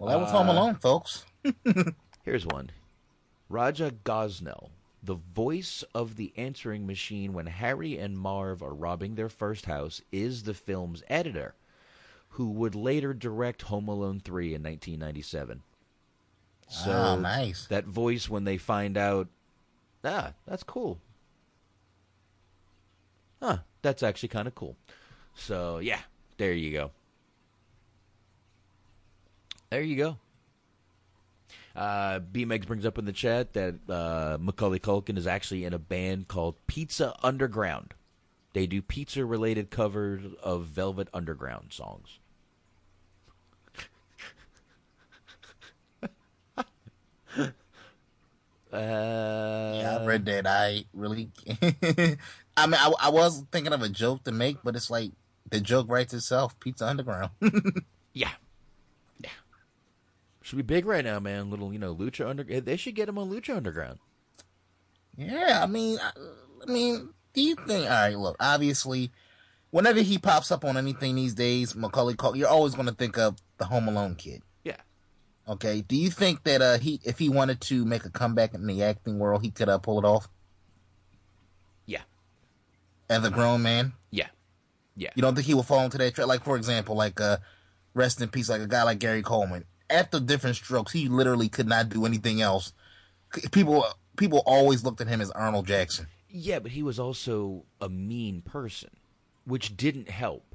Well, that was Home Uh, Alone, folks. Here's one. Raja Gosnell, the voice of the answering machine when Harry and Marv are robbing their first house, is the film's editor, who would later direct Home Alone 3 in 1997. So Ah, nice. that voice when they find out, ah, that's cool. Huh, that's actually kind of cool. So, yeah, there you go. There you go. Uh, B Megs brings up in the chat that uh, Macaulay Culkin is actually in a band called Pizza Underground. They do pizza related covers of Velvet Underground songs. uh, Yeah, I read that. I really, I mean, I, I was thinking of a joke to make, but it's like the joke writes itself. Pizza Underground. Yeah. Yeah. Should be big right now, man. Little, you know, Lucha Under. They should get him on Lucha Underground. yeah, I mean, I, I mean, do you think? All right, look, obviously, whenever he pops up on anything these days, Macaulay Culkin, you're always going to think of the Home Alone kid. Yeah. Okay. Do you think that uh, he, if he wanted to make a comeback in the acting world, he could uh, pull it off Yeah. as a grown man? Yeah. Yeah. You don't think he will fall into that trap? Like, for example, like, uh, rest in peace, like a guy like Gary Coleman. After Diff'rent Strokes, he literally could not do anything else. People, people always looked at him as Arnold Jackson. Yeah, but he was also a mean person, which didn't help.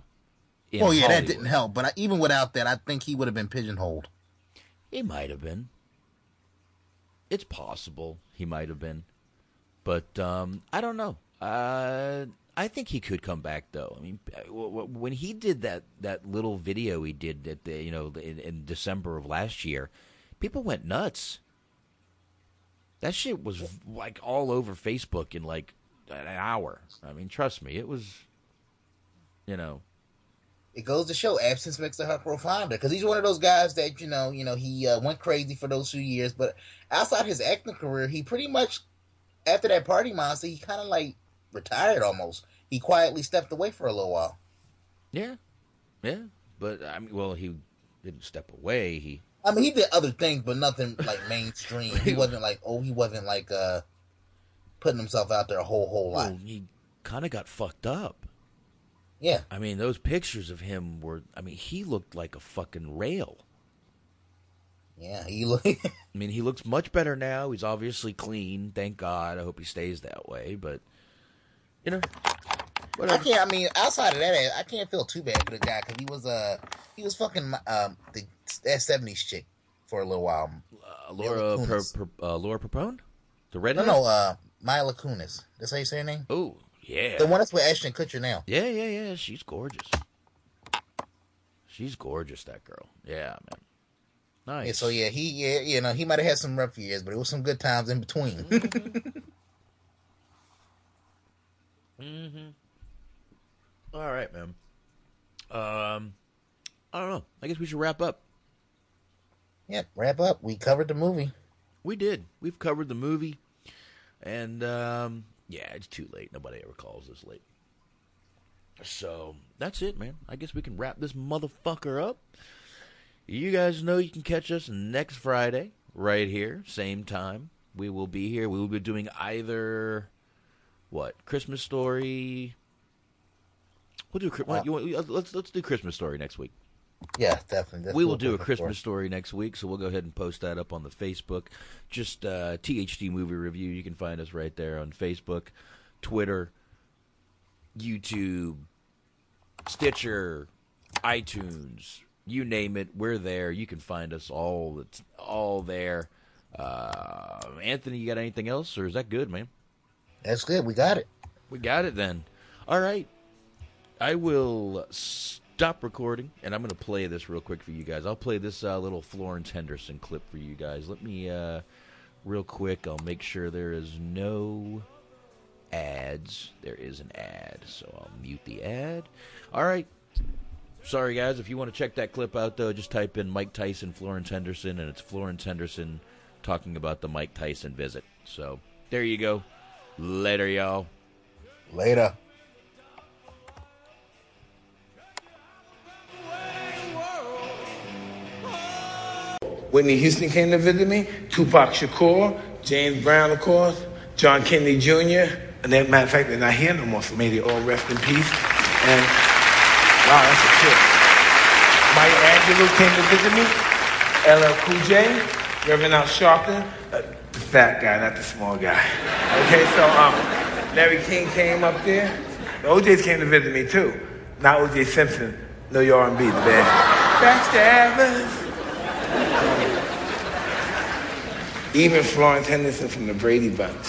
well, yeah, that didn't help. But I, even without that, I think he would have been pigeonholed. He might have been. It's possible he might have been, but um, I don't know. Uh, I think he could come back though. I mean, uh, when he did that that little video he did at the you know in, in December of last year, people went nuts. That shit was like all over Facebook in like an hour. I mean, trust me, it was. You know, It goes to show absence makes the heart grow fonder. Because he's one of those guys that you know, you know, he uh, went crazy for those few years, but outside his acting career, he pretty much after that party monster, he kind of like retired almost. He quietly stepped away for a little while. yeah, yeah. But I mean, well, he didn't step away. He I mean, he did other things, but nothing like mainstream. he wasn't like, oh, he wasn't like uh putting himself out there a whole whole lot. Well, he kind of got fucked up. Yeah, I mean, those pictures of him were. I mean, he looked like a fucking rail. Yeah, he look. I mean, he looks much better now. He's obviously clean. Thank God. I hope he stays that way. But you know, I can't. I mean, outside of that, I can't feel too bad for the guy because he was uh he was fucking um the that seventies chick for a little while. Uh, Laura per, per, uh, Laura Propone, the red. No, no, uh, Mila Kunis. That's how you say her name. Oh yeah, the one that's with Ashton Kutcher now. Yeah, yeah, yeah. She's gorgeous. She's gorgeous. That girl. Yeah, man. Nice. Yeah, so yeah, he yeah, you know, he might have had some rough years, but it was some good times in between. mm-hmm. All right, man. Um, I don't know. I guess we should wrap up. Yeah, wrap up. We covered the movie. We did. We've covered the movie, and um, yeah, it's too late. Nobody ever calls this late. So that's it, man. I guess we can wrap this motherfucker up. You guys know you can catch us next Friday right here, same time. We will be here. We will be doing either what Christmas story. We'll do. Uh, you, let's let's do Christmas story next week. Yeah, definitely. we will do a Christmas story. story next week, so we'll go ahead and post that up on the Facebook. Just uh, THD movie review. You can find us right there on Facebook, Twitter, YouTube, Stitcher, iTunes, you name it, we're there. You can find us all. It's all there. Uh, Anthony, you got anything else, or is that good, man? That's good. We got it. We got it then. All right. I will stop recording, and I'm going to play this real quick for you guys. I'll play this uh, little Florence Henderson clip for you guys. Let me, uh, real quick, I'll make sure there is no ads. There is an ad, so I'll mute the ad. All right. Sorry, guys. If you want to check that clip out, though, just type in Mike Tyson, Florence Henderson, and it's Florence Henderson talking about the Mike Tyson visit. So there you go. Later, y'all. Later. Whitney Houston came to visit me, Tupac Shakur, James Brown, of course, John Kennedy Jr. And that matter of fact, they're not here no more, so may they all rest in peace. And wow, that's a trip. Maya Angelou came to visit me, LL Cool J, Reverend Al Sharpton, uh, the fat guy, not the small guy. Okay, so um, Larry King came up there. The O'Jays came to visit me too. Not OJ Simpson, no your R&B, the band. Backstabbers. Even Florence Henderson from the Brady Bunch.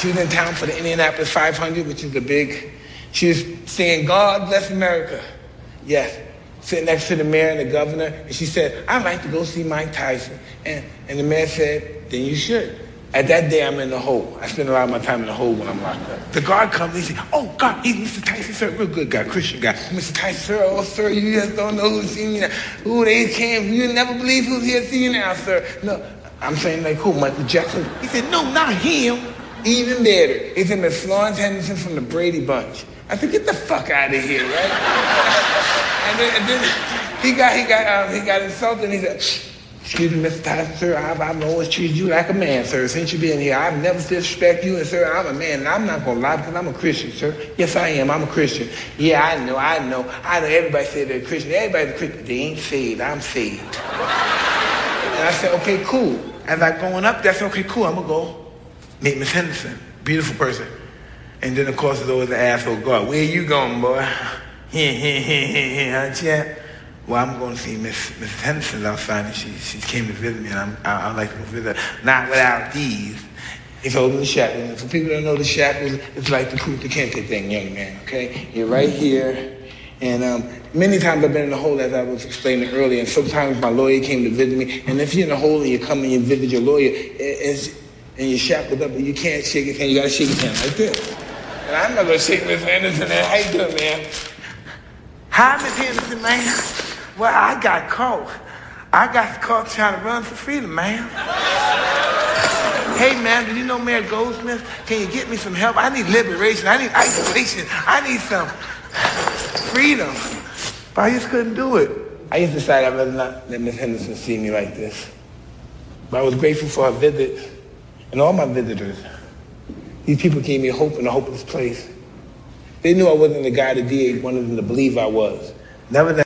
She was in town for the Indianapolis 500, which is the big. She was saying, God bless America. Yes. Sitting next to the mayor and the governor. And she said, I'd like to go see Mike Tyson. And, and the mayor said, then you should. At that day, I'm in the hole. I spend a lot of my time in the hole when I'm locked up. The guard comes and he says, oh, God, he's Mr. Tyson, sir. Real good guy, Christian guy. Mr. Tyson, sir, oh, sir, you just don't know who's seen you now. Ooh, they came. You never believe who's here seeing you now, sir. No, I'm saying like who, Michael Jackson? He said, no, not him. Even better, it's him as Florence Henderson from the Brady Bunch. I said, get the fuck out of here, right? and, then, and, then, he got he got um, he got insulted. and He said, "Excuse me, Mr. Tyson, sir. I've, I've always treated you like a man, sir. Since you've been here, I've never disrespected you, and sir, I'm a man, and I'm not gonna lie because I'm a Christian, sir. Yes, I am. I'm a Christian. Yeah, I know, I know, I know. Everybody say they're Christian. Everybody's a Christian. They ain't saved. I'm saved. and I said, okay, cool. As I'm going up, that's okay, cool. I'm gonna go meet Miss Henderson, beautiful person. And then, of course, there's always the asshole guard. Where you going, boy? huh, champ? Well, I'm going to see Miss Miss Henderson outside, and she she came to visit me, and I'm, I, I'd like to visit her. Not without these. It's holding the shackles. For people that know the shackles, it's like the Kunta Kinte thing, young man, okay? You're right here. And um, many times I've been in the hole, as I was explaining earlier, and sometimes my lawyer came to visit me. And if you're in the hole and you come and you visit your lawyer, and you're shackled up, but you can't shake his hand. You got to shake his hand like this. And I'm not going to shake Miss Anderson. How you doing, man? Hi, Miss Henderson, man. Well, I got caught. I got caught trying to run for freedom, man. Hey, man, do you know Mayor Goldsmith? Can you get me some help? I need liberation. I need isolation. I need some freedom. But I just couldn't do it. I just decided I'd rather not let Miss Henderson see me like this. But I was grateful for her visit and all my visitors. These people gave me hope in a hopeless place. They knew I wasn't the guy the DA wanted them to believe I was. Never that.